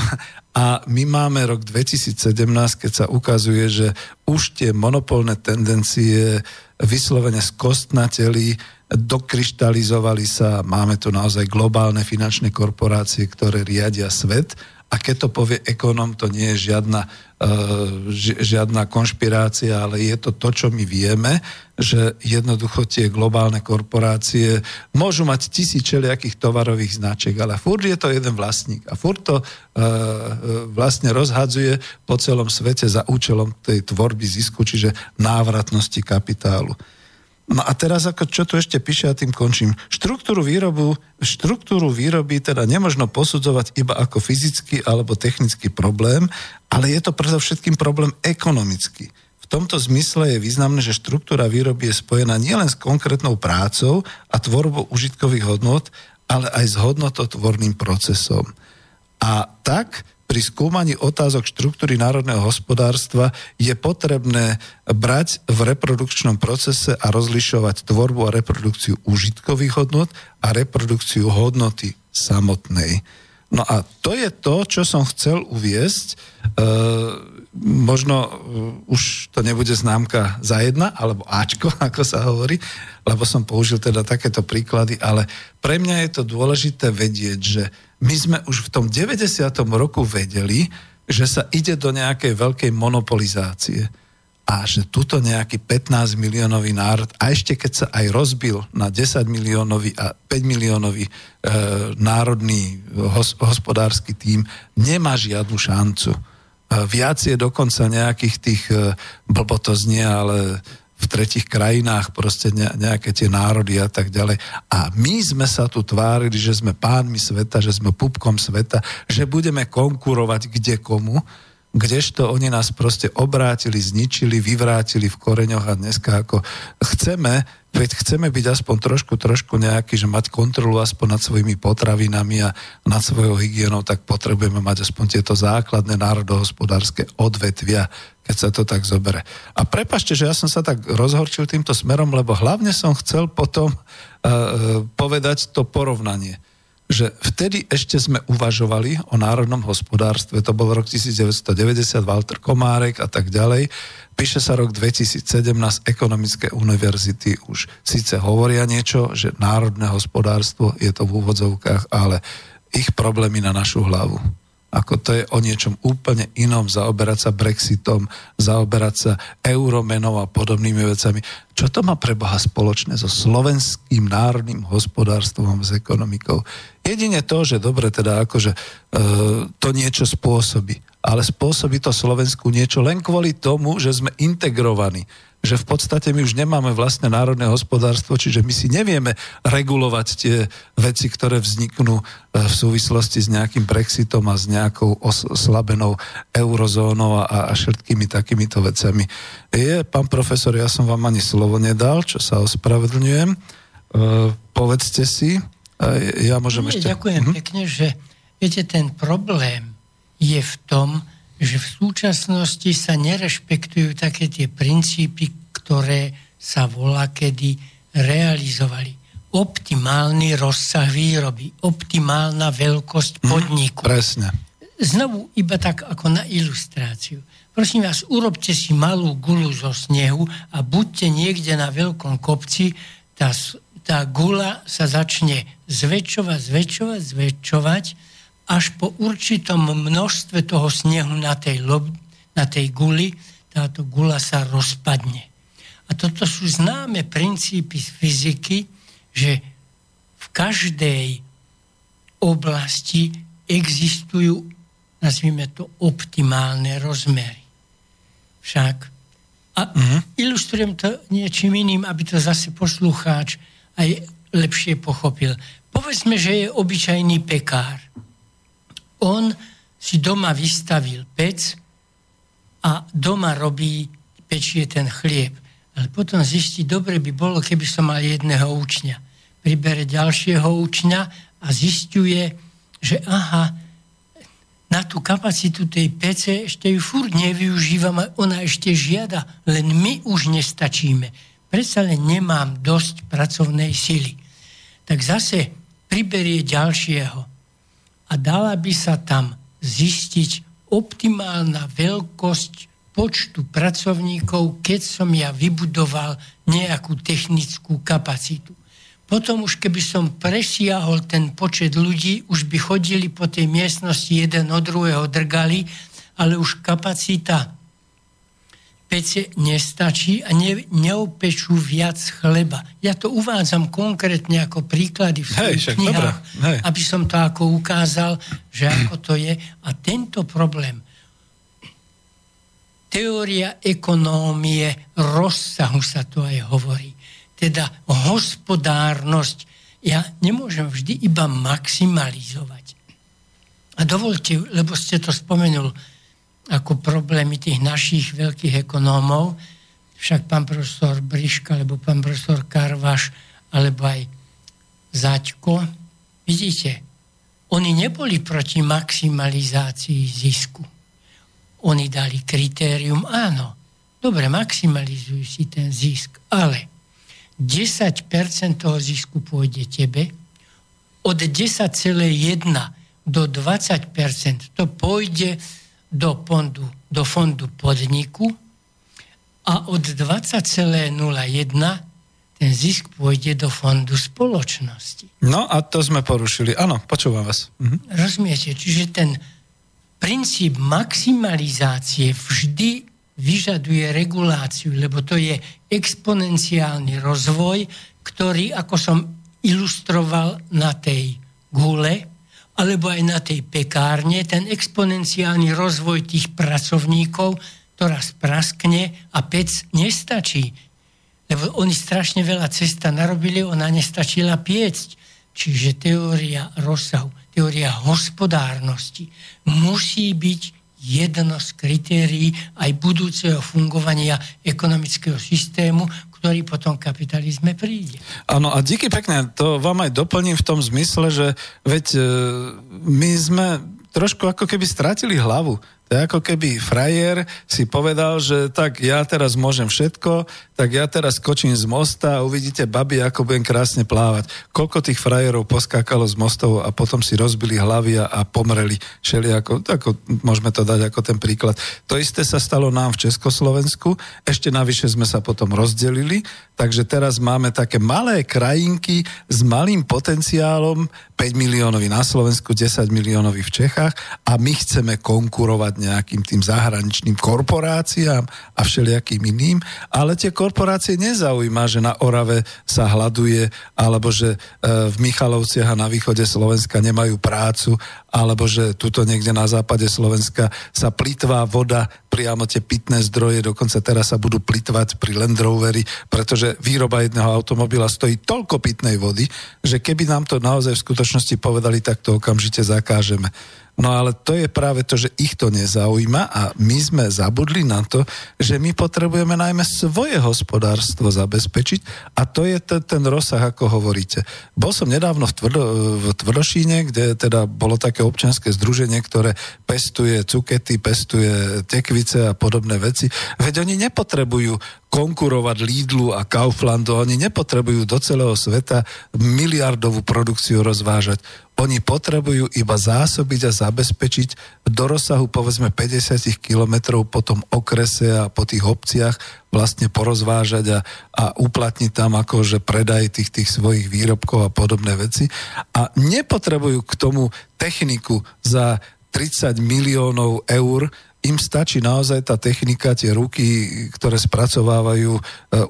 a my máme rok 2017, keď sa ukazuje, že už tie monopolné tendencie vyslovene skostnateli, dokryštalizovali sa, máme tu naozaj globálne finančné korporácie, ktoré riadia svet a keď to povie ekonom, to nie je žiadna, uh, žiadna konšpirácia, ale je to to, čo my vieme, že jednoducho tie globálne korporácie môžu mať tisíc všelijakých tovarových značiek, ale furt je to jeden vlastník a furt to uh, vlastne rozhadzuje po celom svete za účelom tej tvorby zisku, čiže návratnosti kapitálu. No a teraz ako čo tu ešte píše a tým končím. Štruktúru, výrobu, štruktúru výroby teda nemožno posudzovať iba ako fyzický alebo technický problém, ale je to predovšetkým problém ekonomický. V tomto zmysle je významné, že štruktúra výroby je spojená nielen s konkrétnou prácou a tvorbou užitkových hodnot, ale aj s hodnototvorným procesom. A tak pri skúmaní otázok štruktúry národného hospodárstva je potrebné brať v reprodukčnom procese a rozlišovať tvorbu a reprodukciu užitkových hodnot a reprodukciu hodnoty samotnej. No a to je to, čo som chcel uviesť. E, možno uh, už to nebude známka za jedna, alebo Ačko, ako sa hovorí, lebo som použil teda takéto príklady, ale pre mňa je to dôležité vedieť, že my sme už v tom 90. roku vedeli, že sa ide do nejakej veľkej monopolizácie a že tuto nejaký 15 miliónový národ, a ešte keď sa aj rozbil na 10 miliónový a 5 miliónový e, národný hos, hospodársky tím, nemá žiadnu šancu. E, viac je dokonca nejakých tých, e, blbo to znie, ale v tretich krajinách, proste nejaké tie národy a tak ďalej. A my sme sa tu tvárili, že sme pánmi sveta, že sme pupkom sveta, že budeme konkurovať kde komu, kdežto oni nás proste obrátili, zničili, vyvrátili v koreňoch a dneska ako chceme Veď chceme byť aspoň trošku, trošku nejaký, že mať kontrolu aspoň nad svojimi potravinami a nad svojou hygienou, tak potrebujeme mať aspoň tieto základné národohospodárske odvetvia, keď sa to tak zobere. A prepašte, že ja som sa tak rozhorčil týmto smerom, lebo hlavne som chcel potom uh, povedať to porovnanie že vtedy ešte sme uvažovali o národnom hospodárstve, to bol rok 1990, Walter Komárek a tak ďalej. Píše sa rok 2017, ekonomické univerzity už síce hovoria niečo, že národné hospodárstvo je to v úvodzovkách, ale ich problémy na našu hlavu ako to je o niečom úplne inom, zaoberať sa Brexitom, zaoberať sa euromenou a podobnými vecami. Čo to má pre Boha spoločné so slovenským národným hospodárstvom, s ekonomikou? Jedine to, že dobre teda akože e, to niečo spôsobí, ale spôsobí to Slovensku niečo len kvôli tomu, že sme integrovaní že v podstate my už nemáme vlastné národné hospodárstvo, čiže my si nevieme regulovať tie veci, ktoré vzniknú e, v súvislosti s nejakým Brexitom a s nejakou oslabenou eurozónou a, a všetkými takýmito vecami. Je, pán profesor, ja som vám ani slovo nedal, čo sa ospravedlňujem. E, povedzte si, e, ja môžem Nie, ešte... Ďakujem hm? pekne, že viete, ten problém je v tom, že v súčasnosti sa nerešpektujú také tie princípy, ktoré sa volá, kedy realizovali optimálny rozsah výroby, optimálna veľkosť mhm, podniku. Mm, presne. Znovu iba tak ako na ilustráciu. Prosím vás, urobte si malú gulu zo snehu a buďte niekde na veľkom kopci, tá, tá gula sa začne zväčšovať, zväčšovať, zväčšovať, až po určitom množstve toho snehu na tej, lob, na tej guli, táto gula sa rozpadne. A toto sú známe princípy z fyziky, že v každej oblasti existujú, nazvime to, optimálne rozmery. Však. A uh-huh. ilustrujem to niečím iným, aby to zase poslucháč aj lepšie pochopil. Povedzme, že je obyčajný pekár. On si doma vystavil pec a doma robí, pečie ten chlieb. Ale potom zistí, dobre by bolo, keby som mal jedného učňa pribere ďalšieho učňa a zistuje, že aha, na tú kapacitu tej PC ešte ju furt nevyužívam ona ešte žiada, len my už nestačíme. Predsa len nemám dosť pracovnej sily. Tak zase priberie ďalšieho a dala by sa tam zistiť optimálna veľkosť počtu pracovníkov, keď som ja vybudoval nejakú technickú kapacitu. Potom už keby som presiahol ten počet ľudí, už by chodili po tej miestnosti jeden od druhého drgali, ale už kapacita pece nestačí a ne, neopečú viac chleba. Ja to uvádzam konkrétne ako príklady v Hej, knihách, Hej. aby som to ako ukázal, že ako to je. A tento problém, teória ekonómie rozsahu sa to aj hovorí teda hospodárnosť, ja nemôžem vždy iba maximalizovať. A dovolte, lebo ste to spomenul ako problémy tých našich veľkých ekonómov, však pán profesor Briška, alebo pán profesor Karvaš, alebo aj Zaďko, vidíte, oni neboli proti maximalizácii zisku. Oni dali kritérium, áno, dobre, maximalizuj si ten zisk, ale 10% toho zisku pôjde tebe, od 10,1 do 20% to pôjde do fondu, do fondu podniku a od 20,01 ten zisk pôjde do fondu spoločnosti. No a to sme porušili. Áno, počúvam vás. Mhm. Rozumiete? Čiže ten princíp maximalizácie vždy vyžaduje reguláciu, lebo to je exponenciálny rozvoj, ktorý, ako som ilustroval na tej gule, alebo aj na tej pekárne, ten exponenciálny rozvoj tých pracovníkov, ktorá spraskne a pec nestačí. Lebo oni strašne veľa cesta narobili, ona nestačila piecť. Čiže teória rozsahu, teória hospodárnosti musí byť jedno z kritérií aj budúceho fungovania ekonomického systému, ktorý potom kapitalizme príde. Áno, a díky pekne, to vám aj doplním v tom zmysle, že veď e, my sme trošku ako keby strátili hlavu. To je ako keby frajer si povedal, že tak ja teraz môžem všetko, tak ja teraz skočím z mosta a uvidíte, babi, ako budem krásne plávať. Koľko tých frajerov poskákalo z mostov a potom si rozbili hlavy a, a pomreli. Šeli ako, ako, môžeme to dať ako ten príklad. To isté sa stalo nám v Československu, ešte navyše sme sa potom rozdelili, takže teraz máme také malé krajinky s malým potenciálom, 5 miliónový na Slovensku, 10 miliónový v Čechách a my chceme konkurovať nejakým tým zahraničným korporáciám a všelijakým iným, ale tie korporácie nezaujíma, že na Orave sa hľaduje, alebo že e, v Michalovciach a na východe Slovenska nemajú prácu, alebo že tuto niekde na západe Slovenska sa plitvá voda, priamo tie pitné zdroje, dokonca teraz sa budú plitvať pri Land Roveri, pretože výroba jedného automobila stojí toľko pitnej vody, že keby nám to naozaj v skutočnosti povedali, tak to okamžite zakážeme. No ale to je práve to, že ich to nezaujíma a my sme zabudli na to, že my potrebujeme najmä svoje hospodárstvo zabezpečiť a to je ten, ten rozsah, ako hovoríte. Bol som nedávno v, Tvrdo, v Tvrdošíne, kde teda bolo také občianske združenie, ktoré pestuje cukety, pestuje tekvice a podobné veci. Veď oni nepotrebujú konkurovať Lidlu a Kauflandu. Oni nepotrebujú do celého sveta miliardovú produkciu rozvážať. Oni potrebujú iba zásobiť a zabezpečiť do rozsahu povedzme 50 kilometrov po tom okrese a po tých obciach vlastne porozvážať a, a uplatniť tam akože predaj tých, tých svojich výrobkov a podobné veci. A nepotrebujú k tomu techniku za 30 miliónov eur, im stačí naozaj tá technika, tie ruky, ktoré spracovávajú e,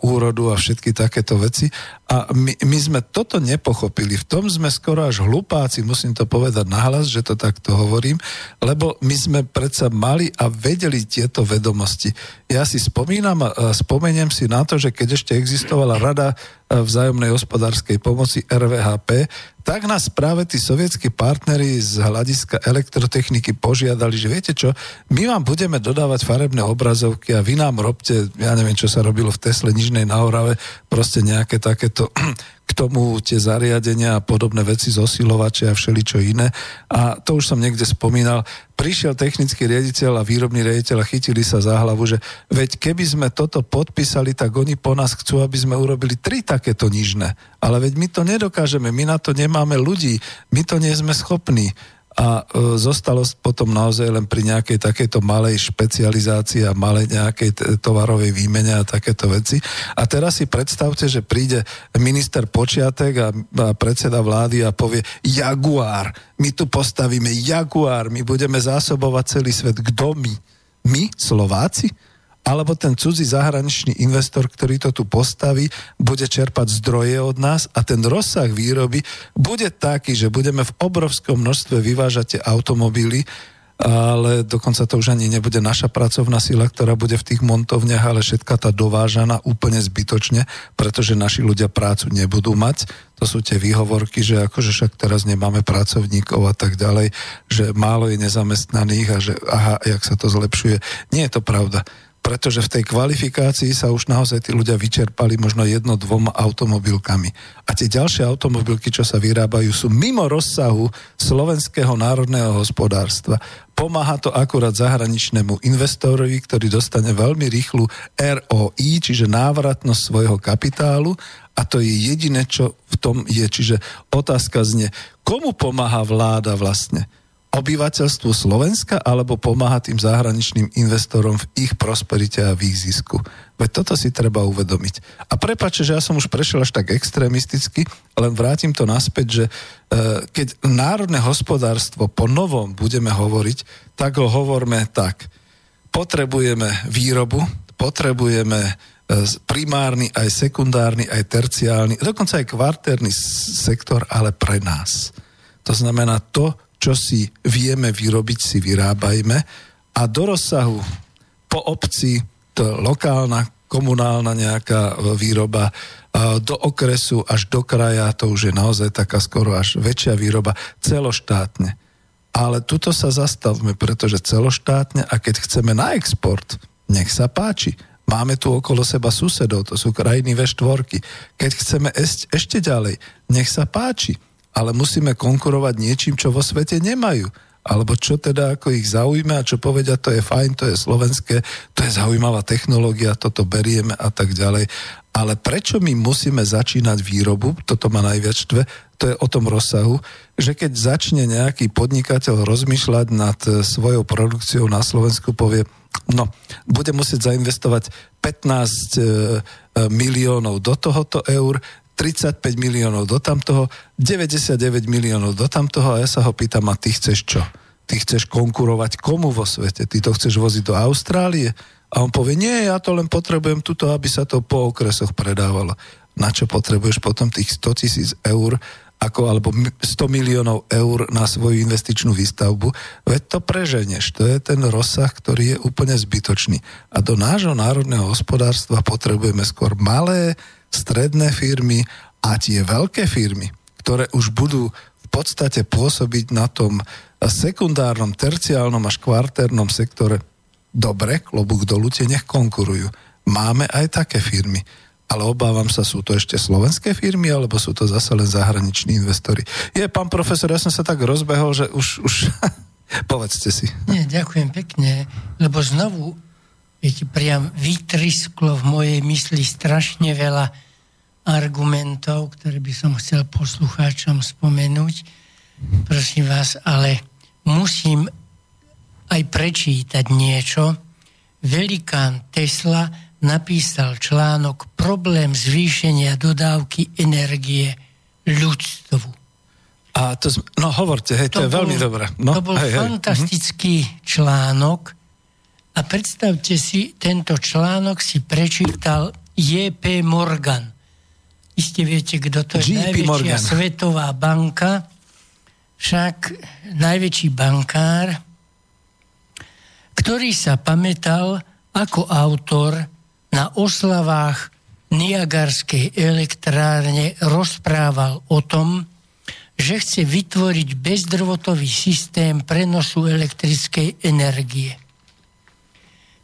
úrodu a všetky takéto veci. A my, my sme toto nepochopili. V tom sme skoro až hlupáci, musím to povedať nahlas, že to takto hovorím, lebo my sme predsa mali a vedeli tieto vedomosti. Ja si spomínam a spomeniem si na to, že keď ešte existovala rada e, vzájomnej hospodárskej pomoci RVHP, tak nás práve tí sovietskí partnery z hľadiska elektrotechniky požiadali, že viete čo, my vám budeme dodávať farebné obrazovky a vy nám robte, ja neviem, čo sa robilo v Tesle Nižnej na Orave, proste nejaké takéto k tomu tie zariadenia a podobné veci, zosilovače a všeličo iné. A to už som niekde spomínal. Prišiel technický riaditeľ a výrobný riaditeľ a chytili sa za hlavu, že veď keby sme toto podpísali, tak oni po nás chcú, aby sme urobili tri takéto nižné. Ale veď my to nedokážeme, my na to nemáme ľudí, my to nie sme schopní a e, zostalo potom naozaj len pri nejakej takejto malej špecializácii a malej nejakej t- tovarovej výmene a takéto veci. A teraz si predstavte, že príde minister Počiatek a, a predseda vlády a povie Jaguár, my tu postavíme Jaguár, my budeme zásobovať celý svet. Kto my? My, Slováci? Alebo ten cudzí zahraničný investor, ktorý to tu postaví, bude čerpať zdroje od nás a ten rozsah výroby bude taký, že budeme v obrovskom množstve vyvážať tie automobily, ale dokonca to už ani nebude naša pracovná sila, ktorá bude v tých montovniach, ale všetka tá dovážaná úplne zbytočne, pretože naši ľudia prácu nebudú mať. To sú tie výhovorky, že akože však teraz nemáme pracovníkov a tak ďalej, že málo je nezamestnaných a že aha, jak sa to zlepšuje. Nie je to pravda pretože v tej kvalifikácii sa už naozaj tí ľudia vyčerpali možno jedno, dvoma automobilkami. A tie ďalšie automobilky, čo sa vyrábajú, sú mimo rozsahu slovenského národného hospodárstva. Pomáha to akurát zahraničnému investorovi, ktorý dostane veľmi rýchlu ROI, čiže návratnosť svojho kapitálu a to je jediné, čo v tom je. Čiže otázka znie, komu pomáha vláda vlastne? Obyvateľstvu Slovenska alebo pomáha tým zahraničným investorom v ich prosperite a v ich zisku. Veď toto si treba uvedomiť. A prepáčte, že ja som už prešiel až tak extrémisticky, len vrátim to naspäť, že e, keď národné hospodárstvo po novom budeme hovoriť, tak ho hovorme tak. Potrebujeme výrobu, potrebujeme e, primárny, aj sekundárny, aj terciálny, dokonca aj kvartérny sektor, ale pre nás. To znamená to, čo si vieme vyrobiť, si vyrábajme a do rozsahu po obci to lokálna, komunálna nejaká e, výroba, do okresu až do kraja, to už je naozaj taká skoro až väčšia výroba, celoštátne. Ale tuto sa zastavme, pretože celoštátne a keď chceme na export, nech sa páči. Máme tu okolo seba susedov, to sú krajiny V4. Keď chceme ešte ďalej, nech sa páči ale musíme konkurovať niečím, čo vo svete nemajú. Alebo čo teda ako ich zaujme a čo povedia, to je fajn, to je slovenské, to je zaujímavá technológia, toto berieme a tak ďalej. Ale prečo my musíme začínať výrobu, toto ma najviac štve, to je o tom rozsahu, že keď začne nejaký podnikateľ rozmýšľať nad e, svojou produkciou na Slovensku, povie, no, bude musieť zainvestovať 15 e, e, miliónov do tohoto eur, 35 miliónov do tamtoho, 99 miliónov do tamtoho a ja sa ho pýtam, a ty chceš čo? Ty chceš konkurovať komu vo svete? Ty to chceš voziť do Austrálie? A on povie, nie, ja to len potrebujem tuto, aby sa to po okresoch predávalo. Na čo potrebuješ potom tých 100 tisíc eur ako, alebo 100 miliónov eur na svoju investičnú výstavbu, veď to preženeš. To je ten rozsah, ktorý je úplne zbytočný. A do nášho národného hospodárstva potrebujeme skôr malé, stredné firmy a tie veľké firmy, ktoré už budú v podstate pôsobiť na tom sekundárnom, terciálnom až kvartérnom sektore, dobre, klobúk dolu, tie nech konkurujú. Máme aj také firmy. Ale obávam sa, sú to ešte slovenské firmy, alebo sú to zase len zahraniční investori. Je, pán profesor, ja som sa tak rozbehol, že už, už povedzte si. Nie, ďakujem pekne, lebo znovu viete, priam vytrisklo v mojej mysli strašne veľa argumentov, ktoré by som chcel poslucháčom spomenúť. Prosím vás, ale musím aj prečítať niečo. Velikán Tesla napísal článok Problém zvýšenia dodávky energie ľudstvu. A to, no hovorte, hej, to, to je bol, veľmi dobré. No, to bol hej, fantastický hej. článok a predstavte si, tento článok si prečítal J.P. Morgan. Iste viete, kto to je. Najväčšia Morgan. svetová banka, však najväčší bankár, ktorý sa pamätal ako autor na oslavách Niagarskej elektrárne rozprával o tom, že chce vytvoriť bezdrvotový systém prenosu elektrickej energie.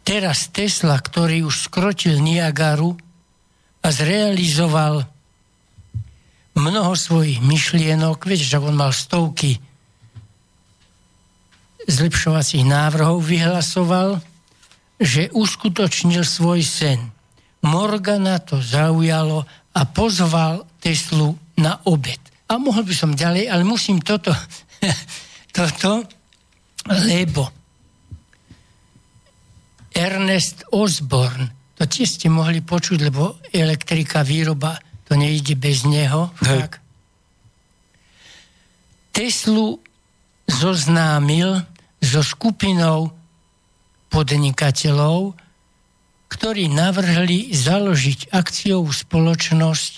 Teraz Tesla, ktorý už skrotil Niagaru a zrealizoval mnoho svojich myšlienok, viete, že on mal stovky zlepšovacích návrhov, vyhlasoval, že uskutočnil svoj sen. Morgana to zaujalo a pozval Teslu na obed. A mohol by som ďalej, ale musím toto, toto, lebo Ernest Osborne, to tiež ste mohli počuť, lebo elektrika, výroba to nejde bez neho. Tak. Teslu zoznámil so skupinou podnikateľov, ktorí navrhli založiť akciovú spoločnosť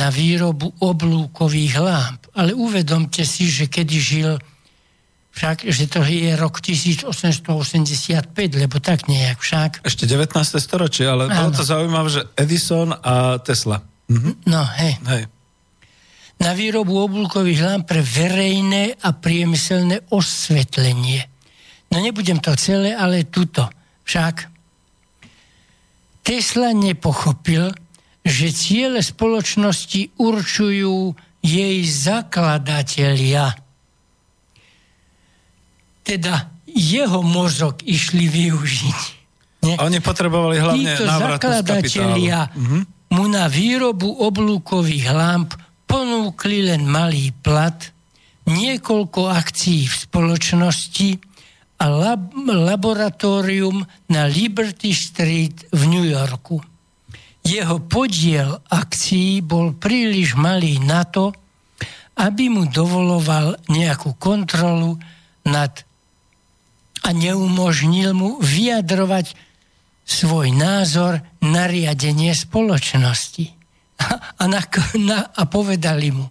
na výrobu oblúkových lámp. Ale uvedomte si, že kedy žil však, že to je rok 1885, lebo tak nejak však. Ešte 19. storočie, ale bolo to zaujímavé, že Edison a Tesla. Mm-hmm. No, hej. hej. Na výrobu oblúkových lamp pre verejné a priemyselné osvetlenie. No nebudem to celé, ale tuto. Však Tesla nepochopil, že ciele spoločnosti určujú jej zakladatelia. Teda jeho mozog išli využiť. Nie? Oni potrebovali hlavne Títo zakladatelia mm-hmm mu na výrobu oblúkových lamp ponúkli len malý plat, niekoľko akcií v spoločnosti a lab- laboratórium na Liberty Street v New Yorku. Jeho podiel akcií bol príliš malý na to, aby mu dovoloval nejakú kontrolu nad a neumožnil mu vyjadrovať svoj názor na riadenie spoločnosti. A, a, na, na, a povedali mu,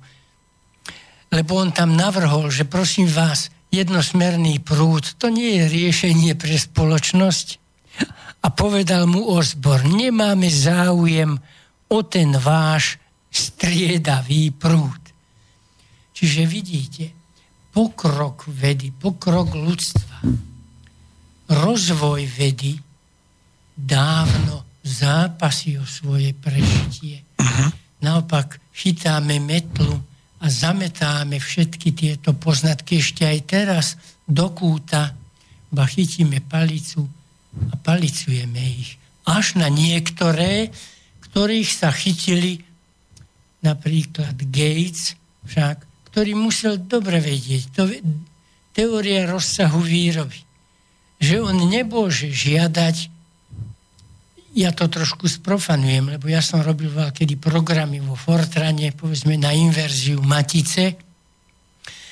lebo on tam navrhol, že prosím vás, jednosmerný prúd, to nie je riešenie pre spoločnosť. A povedal mu Osbor, nemáme záujem o ten váš striedavý prúd. Čiže vidíte, pokrok vedy, pokrok ľudstva, rozvoj vedy dávno zápasy o svoje prežitie. Uh-huh. Naopak chytáme metlu a zametáme všetky tieto poznatky ešte aj teraz do kúta, ba chytíme palicu a palicujeme ich. Až na niektoré, ktorých sa chytili napríklad Gates, však, ktorý musel dobre vedieť, to, teória rozsahu výroby, že on nebôže žiadať ja to trošku sprofanujem, lebo ja som robil kedy programy vo Fortrane, povedzme na inverziu matice.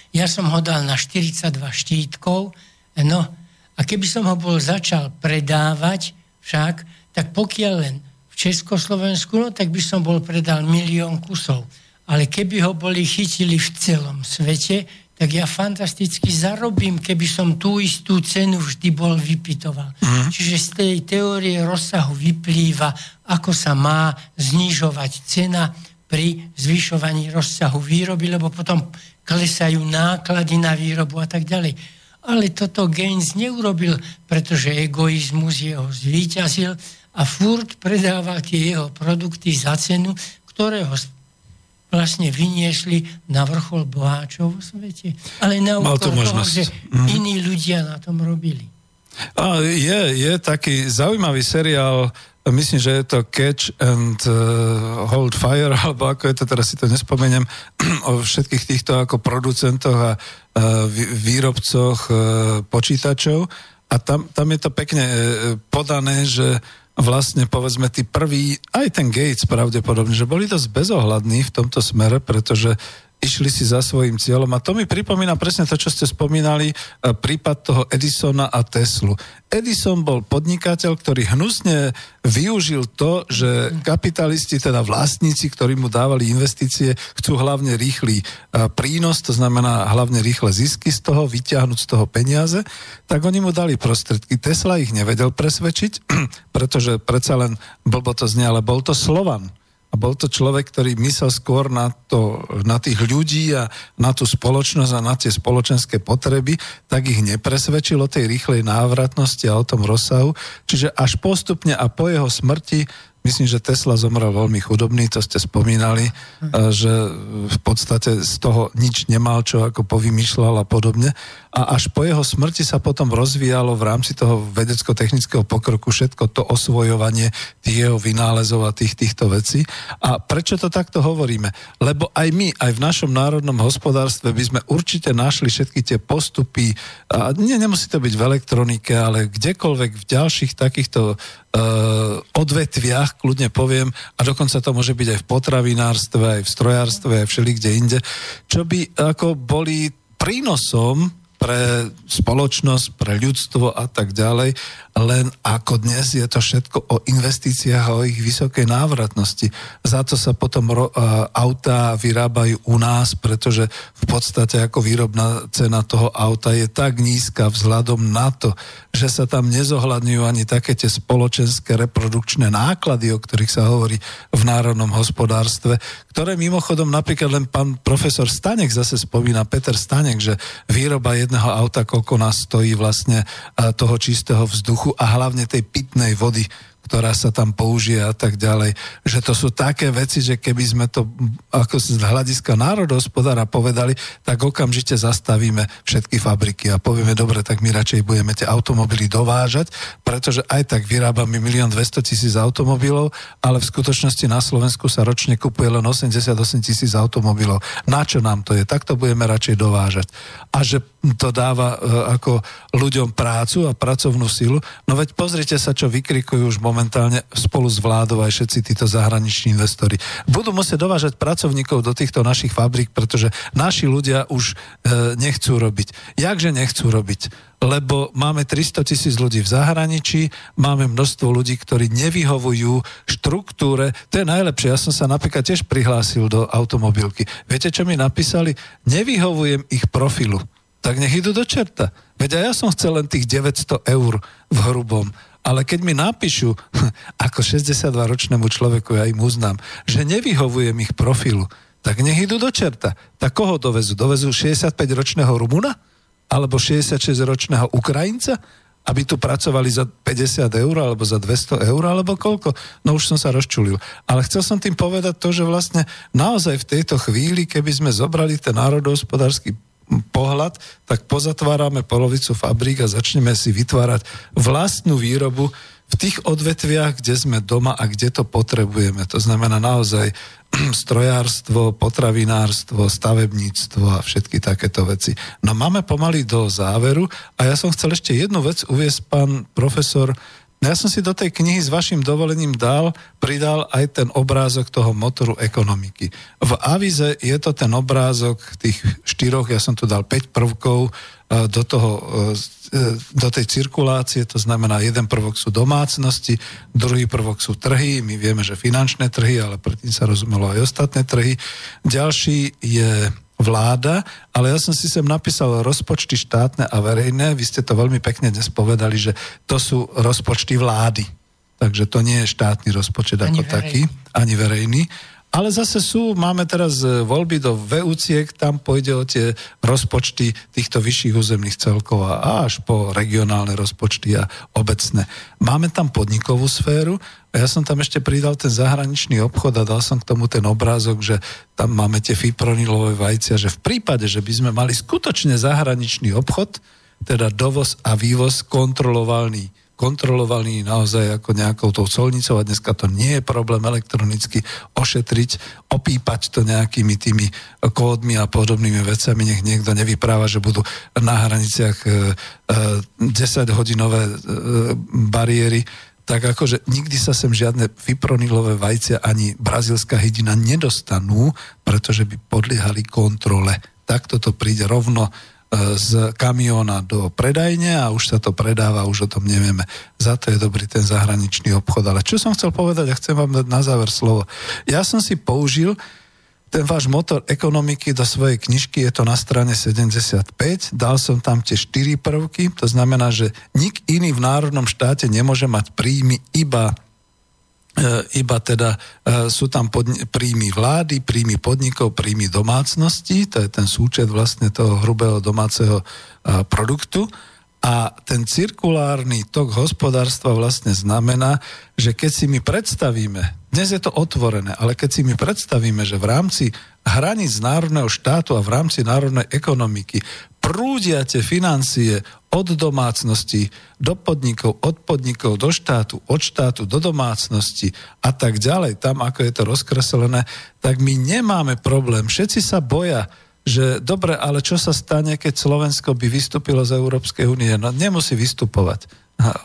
Ja som ho dal na 42 štítkov, no a keby som ho bol začal predávať však, tak pokiaľ len v Československu, no tak by som bol predal milión kusov. Ale keby ho boli chytili v celom svete, tak ja fantasticky zarobím, keby som tú istú cenu vždy bol vypitoval. Mm. Čiže z tej teórie rozsahu vyplýva, ako sa má znižovať cena pri zvyšovaní rozsahu výroby, lebo potom klesajú náklady na výrobu a tak ďalej. Ale toto Gaines neurobil, pretože egoizmus jeho zvíťazil a furt predával tie jeho produkty za cenu, ktorého vlastne vyniesli na vrchol boháčov vo svete. Ale na úkor toho, že mm. iní ľudia na tom robili. A je, je taký zaujímavý seriál, myslím, že je to Catch and uh, Hold Fire, alebo ako je to, teraz si to nespomeniem, o všetkých týchto ako producentoch a uh, výrobcoch uh, počítačov. A tam, tam je to pekne uh, podané, že vlastne povedzme tí prví, aj ten Gates pravdepodobne, že boli dosť bezohľadní v tomto smere, pretože išli si za svojim cieľom. A to mi pripomína presne to, čo ste spomínali, e, prípad toho Edisona a Teslu. Edison bol podnikateľ, ktorý hnusne využil to, že kapitalisti, teda vlastníci, ktorí mu dávali investície, chcú hlavne rýchly e, prínos, to znamená hlavne rýchle zisky z toho, vyťahnuť z toho peniaze, tak oni mu dali prostredky. Tesla ich nevedel presvedčiť, pretože predsa len blbo to znie, ale bol to Slovan a bol to človek, ktorý myslel skôr na, to, na tých ľudí a na tú spoločnosť a na tie spoločenské potreby, tak ich nepresvedčilo tej rýchlej návratnosti a o tom rozsahu. Čiže až postupne a po jeho smrti Myslím, že Tesla zomrel veľmi chudobný, to ste spomínali, hm. že v podstate z toho nič nemal, čo ako povymýšľal a podobne. A až po jeho smrti sa potom rozvíjalo v rámci toho vedecko-technického pokroku všetko to osvojovanie tých jeho vynálezov a tých, týchto vecí. A prečo to takto hovoríme? Lebo aj my, aj v našom národnom hospodárstve by sme určite našli všetky tie postupy, a nie, nemusí to byť v elektronike, ale kdekoľvek v ďalších takýchto odvetviach, kľudne poviem, a dokonca to môže byť aj v potravinárstve, aj v strojárstve, aj všeli kde inde, čo by ako boli prínosom pre spoločnosť, pre ľudstvo a tak ďalej, len ako dnes je to všetko o investíciách a o ich vysokej návratnosti. Za to sa potom ro- autá vyrábajú u nás, pretože v podstate ako výrobná cena toho auta je tak nízka vzhľadom na to, že sa tam nezohľadňujú ani také tie spoločenské reprodukčné náklady, o ktorých sa hovorí v národnom hospodárstve, ktoré mimochodom napríklad len pán profesor Stanek zase spomína, Peter Stanek, že výroba jedného auta, koľko nás stojí vlastne toho čistého vzduchu a hlavne tej pitnej vody, ktorá sa tam použije a tak ďalej. Že to sú také veci, že keby sme to ako z hľadiska národohospodára povedali, tak okamžite zastavíme všetky fabriky a povieme, dobre, tak my radšej budeme tie automobily dovážať, pretože aj tak vyrábame 1 200 tisíc automobilov, ale v skutočnosti na Slovensku sa ročne kupuje len 88 tisíc automobilov. Na čo nám to je? Tak to budeme radšej dovážať. A že to dáva uh, ako ľuďom prácu a pracovnú silu, no veď pozrite sa, čo vykrikujú už moment momentálne spolu s vládou aj všetci títo zahraniční investori. Budú musieť dovážať pracovníkov do týchto našich fabrík, pretože naši ľudia už e, nechcú robiť. Jakže nechcú robiť? lebo máme 300 tisíc ľudí v zahraničí, máme množstvo ľudí, ktorí nevyhovujú štruktúre. To je najlepšie. Ja som sa napríklad tiež prihlásil do automobilky. Viete, čo mi napísali? Nevyhovujem ich profilu. Tak nech idú do čerta. Veď aj ja som chcel len tých 900 eur v hrubom ale keď mi napíšu, ako 62-ročnému človeku, ja im uznám, že nevyhovujem ich profilu, tak nech idú do čerta. Tak koho dovezú? Dovezú 65-ročného Rumuna? Alebo 66-ročného Ukrajinca? Aby tu pracovali za 50 eur, alebo za 200 eur, alebo koľko? No už som sa rozčulil. Ale chcel som tým povedať to, že vlastne naozaj v tejto chvíli, keby sme zobrali ten národohospodársky pohľad, tak pozatvárame polovicu fabrík a začneme si vytvárať vlastnú výrobu v tých odvetviach, kde sme doma a kde to potrebujeme. To znamená naozaj strojárstvo, potravinárstvo, stavebníctvo a všetky takéto veci. No máme pomaly do záveru a ja som chcel ešte jednu vec uviesť, pán profesor, ja som si do tej knihy s vašim dovolením dal, pridal aj ten obrázok toho motoru ekonomiky. V avize je to ten obrázok tých štyroch, ja som tu dal 5 prvkov e, do, toho, e, do tej cirkulácie, to znamená, jeden prvok sú domácnosti, druhý prvok sú trhy, my vieme, že finančné trhy, ale predtým sa rozumelo aj ostatné trhy. Ďalší je vláda, ale ja som si sem napísal rozpočty štátne a verejné. Vy ste to veľmi pekne dnes povedali, že to sú rozpočty vlády. Takže to nie je štátny rozpočet ani ako verejný. taký, ani verejný. Ale zase sú, máme teraz e, voľby do VUCiek, tam pôjde o tie rozpočty týchto vyšších územných celkov a až po regionálne rozpočty a obecné. Máme tam podnikovú sféru a ja som tam ešte pridal ten zahraničný obchod a dal som k tomu ten obrázok, že tam máme tie fipronilové vajcia, že v prípade, že by sme mali skutočne zahraničný obchod, teda dovoz a vývoz kontrolovaný kontrolovaný naozaj ako nejakou tou colnicou a dneska to nie je problém elektronicky ošetriť, opípať to nejakými tými kódmi a podobnými vecami, nech niekto nevypráva, že budú na hraniciach 10-hodinové e, e, e, bariéry, tak akože nikdy sa sem žiadne fipronilové vajcia ani brazilská hydina nedostanú, pretože by podliehali kontrole. Takto to príde rovno z kamióna do predajne a už sa to predáva, už o tom nevieme. Za to je dobrý ten zahraničný obchod. Ale čo som chcel povedať a chcem vám dať na záver slovo. Ja som si použil ten váš motor ekonomiky do svojej knižky, je to na strane 75, dal som tam tie štyri prvky, to znamená, že nik iný v národnom štáte nemôže mať príjmy iba iba teda e, sú tam podni- príjmy vlády, príjmy podnikov, príjmy domácností, to je ten súčet vlastne toho hrubého domáceho e, produktu. A ten cirkulárny tok hospodárstva vlastne znamená, že keď si my predstavíme, dnes je to otvorené, ale keď si my predstavíme, že v rámci hraníc národného štátu a v rámci národnej ekonomiky prúdia tie financie od domácnosti do podnikov, od podnikov do štátu, od štátu do domácnosti a tak ďalej, tam ako je to rozkreslené, tak my nemáme problém. Všetci sa boja, že dobre, ale čo sa stane, keď Slovensko by vystúpilo z Európskej únie? No nemusí vystupovať.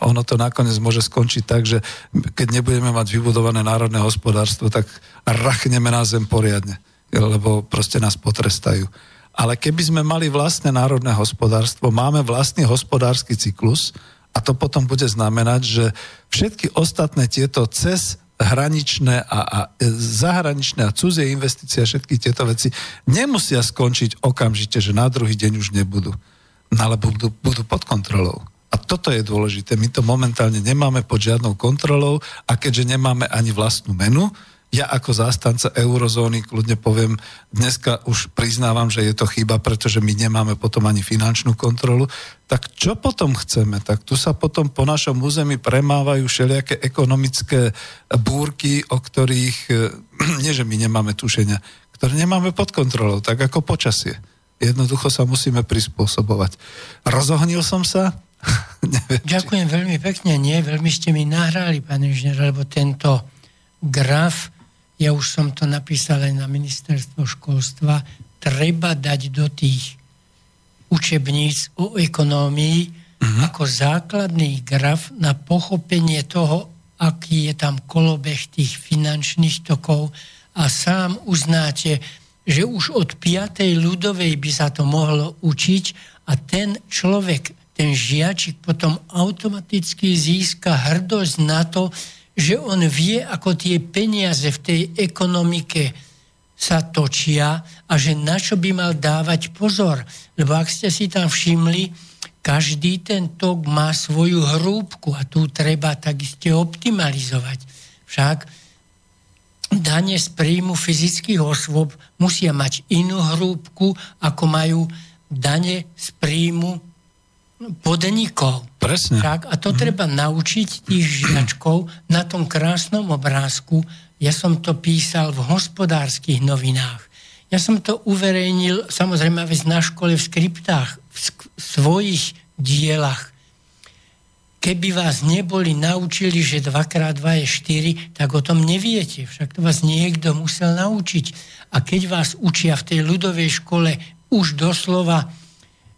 Ono to nakoniec môže skončiť tak, že keď nebudeme mať vybudované národné hospodárstvo, tak rachneme na zem poriadne, lebo proste nás potrestajú. Ale keby sme mali vlastné národné hospodárstvo, máme vlastný hospodársky cyklus a to potom bude znamenať, že všetky ostatné tieto cez hraničné a, a zahraničné a cudzie investície a všetky tieto veci nemusia skončiť okamžite, že na druhý deň už nebudú. No, ale budú, budú pod kontrolou. A toto je dôležité. My to momentálne nemáme pod žiadnou kontrolou a keďže nemáme ani vlastnú menu, ja ako zástanca eurozóny kľudne poviem, dneska už priznávam, že je to chyba, pretože my nemáme potom ani finančnú kontrolu, tak čo potom chceme? Tak tu sa potom po našom území premávajú všelijaké ekonomické búrky, o ktorých, nie že my nemáme tušenia, ktoré nemáme pod kontrolou, tak ako počasie. Jednoducho sa musíme prispôsobovať. Rozohnil som sa? Neviem, Ďakujem či... veľmi pekne, nie, veľmi ste mi nahrali, pán inžinier, lebo tento graf ja už som to napísal aj na ministerstvo školstva, treba dať do tých učebníc o ekonómii uh-huh. ako základný graf na pochopenie toho, aký je tam kolobeh tých finančných tokov a sám uznáte, že už od 5. ľudovej by sa to mohlo učiť a ten človek, ten žiačik potom automaticky získa hrdosť na to, že on vie, ako tie peniaze v tej ekonomike sa točia a že na čo by mal dávať pozor. Lebo ak ste si tam všimli, každý ten tok má svoju hrúbku a tu treba takisto optimalizovať. Však dane z príjmu fyzických osôb musia mať inú hrúbku, ako majú dane z príjmu podnikov. Presne. Tak, a to mm. treba naučiť tých žiačkov na tom krásnom obrázku. Ja som to písal v hospodárskych novinách. Ja som to uverejnil samozrejme na škole v skriptách, v sk- svojich dielach. Keby vás neboli naučili, že 2x2 je 4, tak o tom neviete. Však to vás niekto musel naučiť. A keď vás učia v tej ľudovej škole už doslova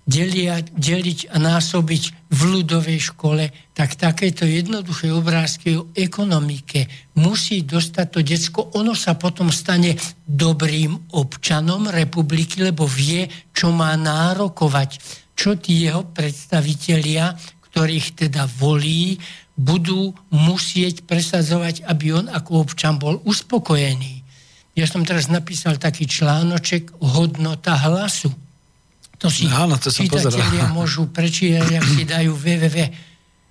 delia, deliť a násobiť v ľudovej škole, tak takéto jednoduché obrázky o ekonomike musí dostať to decko. Ono sa potom stane dobrým občanom republiky, lebo vie, čo má nárokovať, čo tí jeho predstavitelia, ktorých teda volí, budú musieť presadzovať, aby on ako občan bol uspokojený. Ja som teraz napísal taký článoček Hodnota hlasu to si Áno, to čitatelia môžu prečítať, ak si dajú www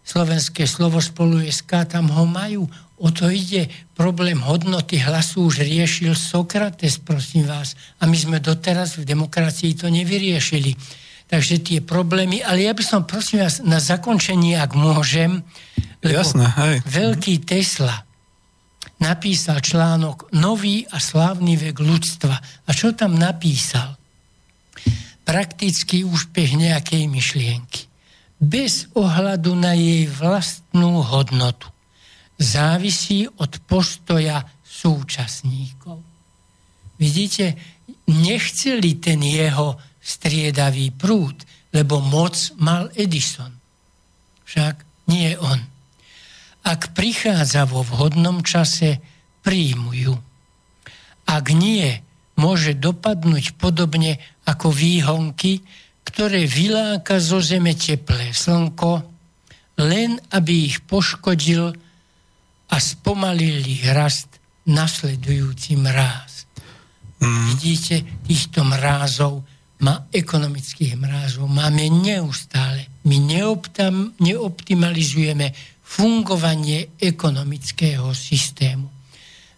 slovenské slovo spolu SK, tam ho majú. O to ide. Problém hodnoty hlasu už riešil Sokrates, prosím vás. A my sme doteraz v demokracii to nevyriešili. Takže tie problémy, ale ja by som, prosím vás, na zakončenie, ak môžem, lebo Jasné, hej. veľký Tesla napísal článok Nový a slávny vek ľudstva. A čo tam napísal? Praktický úspech nejakej myšlienky. bez ohľadu na jej vlastnú hodnotu. Závisí od postoja súčasníkov. Vidíte, nechceli ten jeho striedavý prúd, lebo moc mal Edison. Však nie on. Ak prichádza vo vhodnom čase, príjmu ju. Ak nie, môže dopadnúť podobne ako výhonky, ktoré vyláka zo zeme teplé slnko, len aby ich poškodil a spomalil ich rast nasledujúci mráz. Mm. Vidíte, týchto mrázov, má ekonomických mrázov, máme neustále. My neoptam, neoptimalizujeme fungovanie ekonomického systému.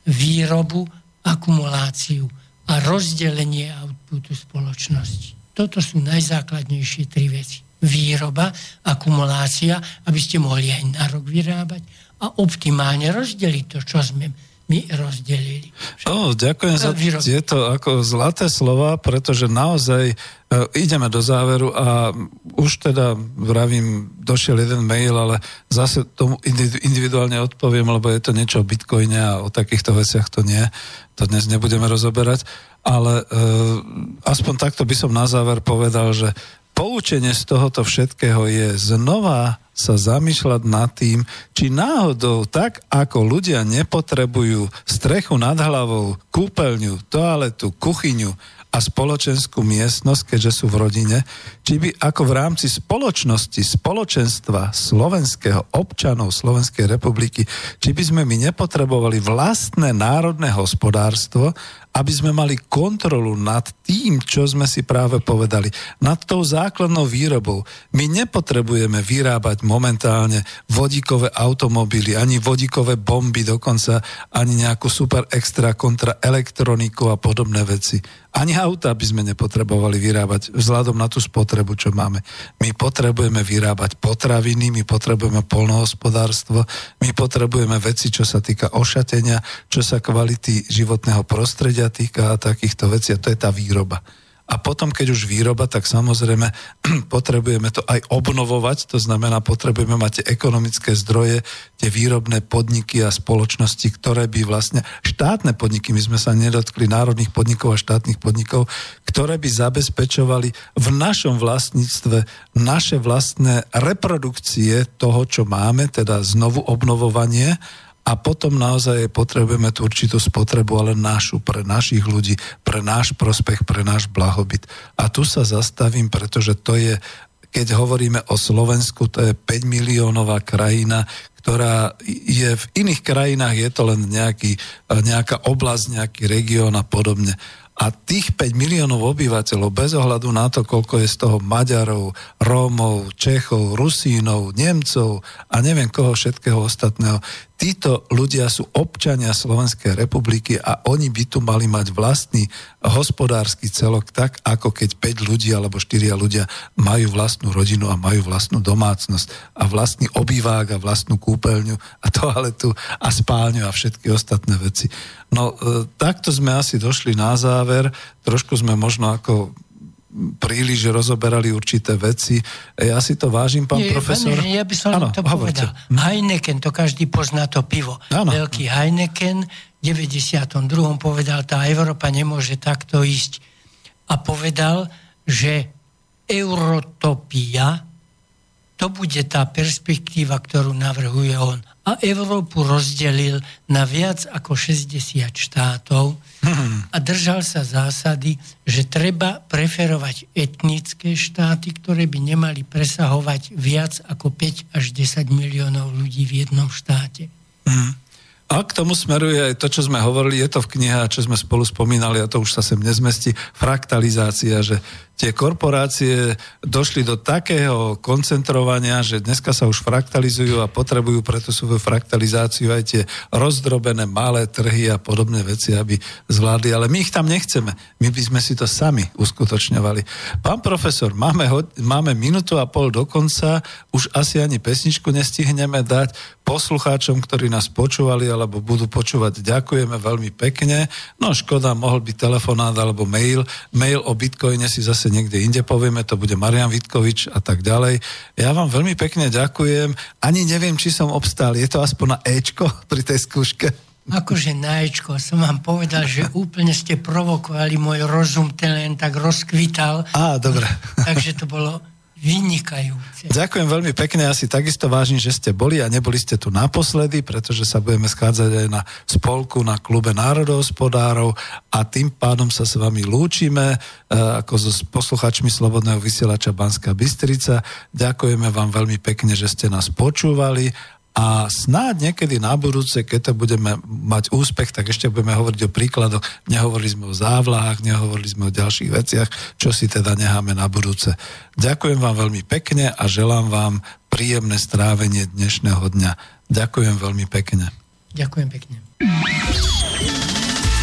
Výrobu, akumuláciu a rozdelenie outputu spoločnosti. Toto sú najzákladnejšie tri veci. Výroba, akumulácia, aby ste mohli aj na rok vyrábať a optimálne rozdeliť to, čo sme my rozdelili. Oh, ďakujem za tieto ako zlaté slova, pretože naozaj e, ideme do záveru a už teda vravím, došiel jeden mail, ale zase tomu individuálne odpoviem, lebo je to niečo o bitcoine a o takýchto veciach to nie. To dnes nebudeme rozoberať, ale e, aspoň takto by som na záver povedal, že poučenie z tohoto všetkého je znova sa zamýšľať nad tým, či náhodou tak, ako ľudia nepotrebujú strechu nad hlavou, kúpeľňu, toaletu, kuchyňu a spoločenskú miestnosť, keďže sú v rodine, či by ako v rámci spoločnosti, spoločenstva slovenského občanov Slovenskej republiky, či by sme my nepotrebovali vlastné národné hospodárstvo, aby sme mali kontrolu nad tým, čo sme si práve povedali, nad tou základnou výrobou. My nepotrebujeme vyrábať momentálne vodíkové automobily, ani vodíkové bomby dokonca, ani nejakú super extra kontra elektroniku a podobné veci. Ani auta by sme nepotrebovali vyrábať vzhľadom na tú spotrebu, čo máme. My potrebujeme vyrábať potraviny, my potrebujeme polnohospodárstvo, my potrebujeme veci, čo sa týka ošatenia, čo sa kvality životného prostredia týka a takýchto vecí. A to je tá výroba. A potom, keď už výroba, tak samozrejme potrebujeme to aj obnovovať, to znamená, potrebujeme mať tie ekonomické zdroje, tie výrobné podniky a spoločnosti, ktoré by vlastne, štátne podniky, my sme sa nedotkli národných podnikov a štátnych podnikov, ktoré by zabezpečovali v našom vlastníctve naše vlastné reprodukcie toho, čo máme, teda znovu obnovovanie a potom naozaj potrebujeme tú určitú spotrebu, ale našu, pre našich ľudí, pre náš prospech, pre náš blahobyt. A tu sa zastavím, pretože to je, keď hovoríme o Slovensku, to je 5 miliónová krajina, ktorá je v iných krajinách, je to len nejaký, nejaká oblasť, nejaký región a podobne. A tých 5 miliónov obyvateľov, bez ohľadu na to, koľko je z toho Maďarov, Rómov, Čechov, Rusínov, Nemcov a neviem koho všetkého ostatného, títo ľudia sú občania Slovenskej republiky a oni by tu mali mať vlastný hospodársky celok tak, ako keď 5 ľudí alebo 4 ľudia majú vlastnú rodinu a majú vlastnú domácnosť a vlastný obývák a vlastnú kúpeľňu a toaletu a spálňu a všetky ostatné veci. No e, takto sme asi došli na záver, trošku sme možno ako príliš rozoberali určité veci. Ja si to vážim, pán Nie, profesor. Pane, ja by som ano, to hovorte. povedal. Hm. Heineken, to každý pozná to pivo. Ano. Veľký Heineken, v 92. povedal, tá Európa nemôže takto ísť. A povedal, že eurotopia, to bude tá perspektíva, ktorú navrhuje on a Európu rozdelil na viac ako 60 štátov a držal sa zásady, že treba preferovať etnické štáty, ktoré by nemali presahovať viac ako 5 až 10 miliónov ľudí v jednom štáte. Hmm. A k tomu smeruje aj to, čo sme hovorili, je to v knihe, čo sme spolu spomínali, a to už sa sem nezmestí, fraktalizácia, že tie korporácie došli do takého koncentrovania, že dneska sa už fraktalizujú a potrebujú preto svoju fraktalizáciu aj tie rozdrobené malé trhy a podobné veci, aby zvládli. Ale my ich tam nechceme. My by sme si to sami uskutočňovali. Pán profesor, máme, ho, máme minútu a pol do už asi ani pesničku nestihneme dať poslucháčom, ktorí nás počúvali alebo budú počúvať, ďakujeme veľmi pekne. No škoda, mohol byť telefonát alebo mail. Mail o bitcoine si zase niekde inde povieme, to bude Marian Vitkovič a tak ďalej. Ja vám veľmi pekne ďakujem. Ani neviem, či som obstál. Je to aspoň na Ečko pri tej skúške? Akože na Ečko. Som vám povedal, že úplne ste provokovali môj rozum, ten len tak rozkvital. Á, dobre. Takže to bolo vynikajúce. Ďakujem veľmi pekne, ja si takisto vážim, že ste boli a neboli ste tu naposledy, pretože sa budeme schádzať aj na spolku na klube národohospodárov a tým pádom sa s vami lúčime e, ako so posluchačmi Slobodného vysielača Banska Bystrica. Ďakujeme vám veľmi pekne, že ste nás počúvali a snáď niekedy na budúce, keď to budeme mať úspech, tak ešte budeme hovoriť o príkladoch. Nehovorili sme o závlahách, nehovorili sme o ďalších veciach, čo si teda necháme na budúce. Ďakujem vám veľmi pekne a želám vám príjemné strávenie dnešného dňa. Ďakujem veľmi pekne. Ďakujem pekne.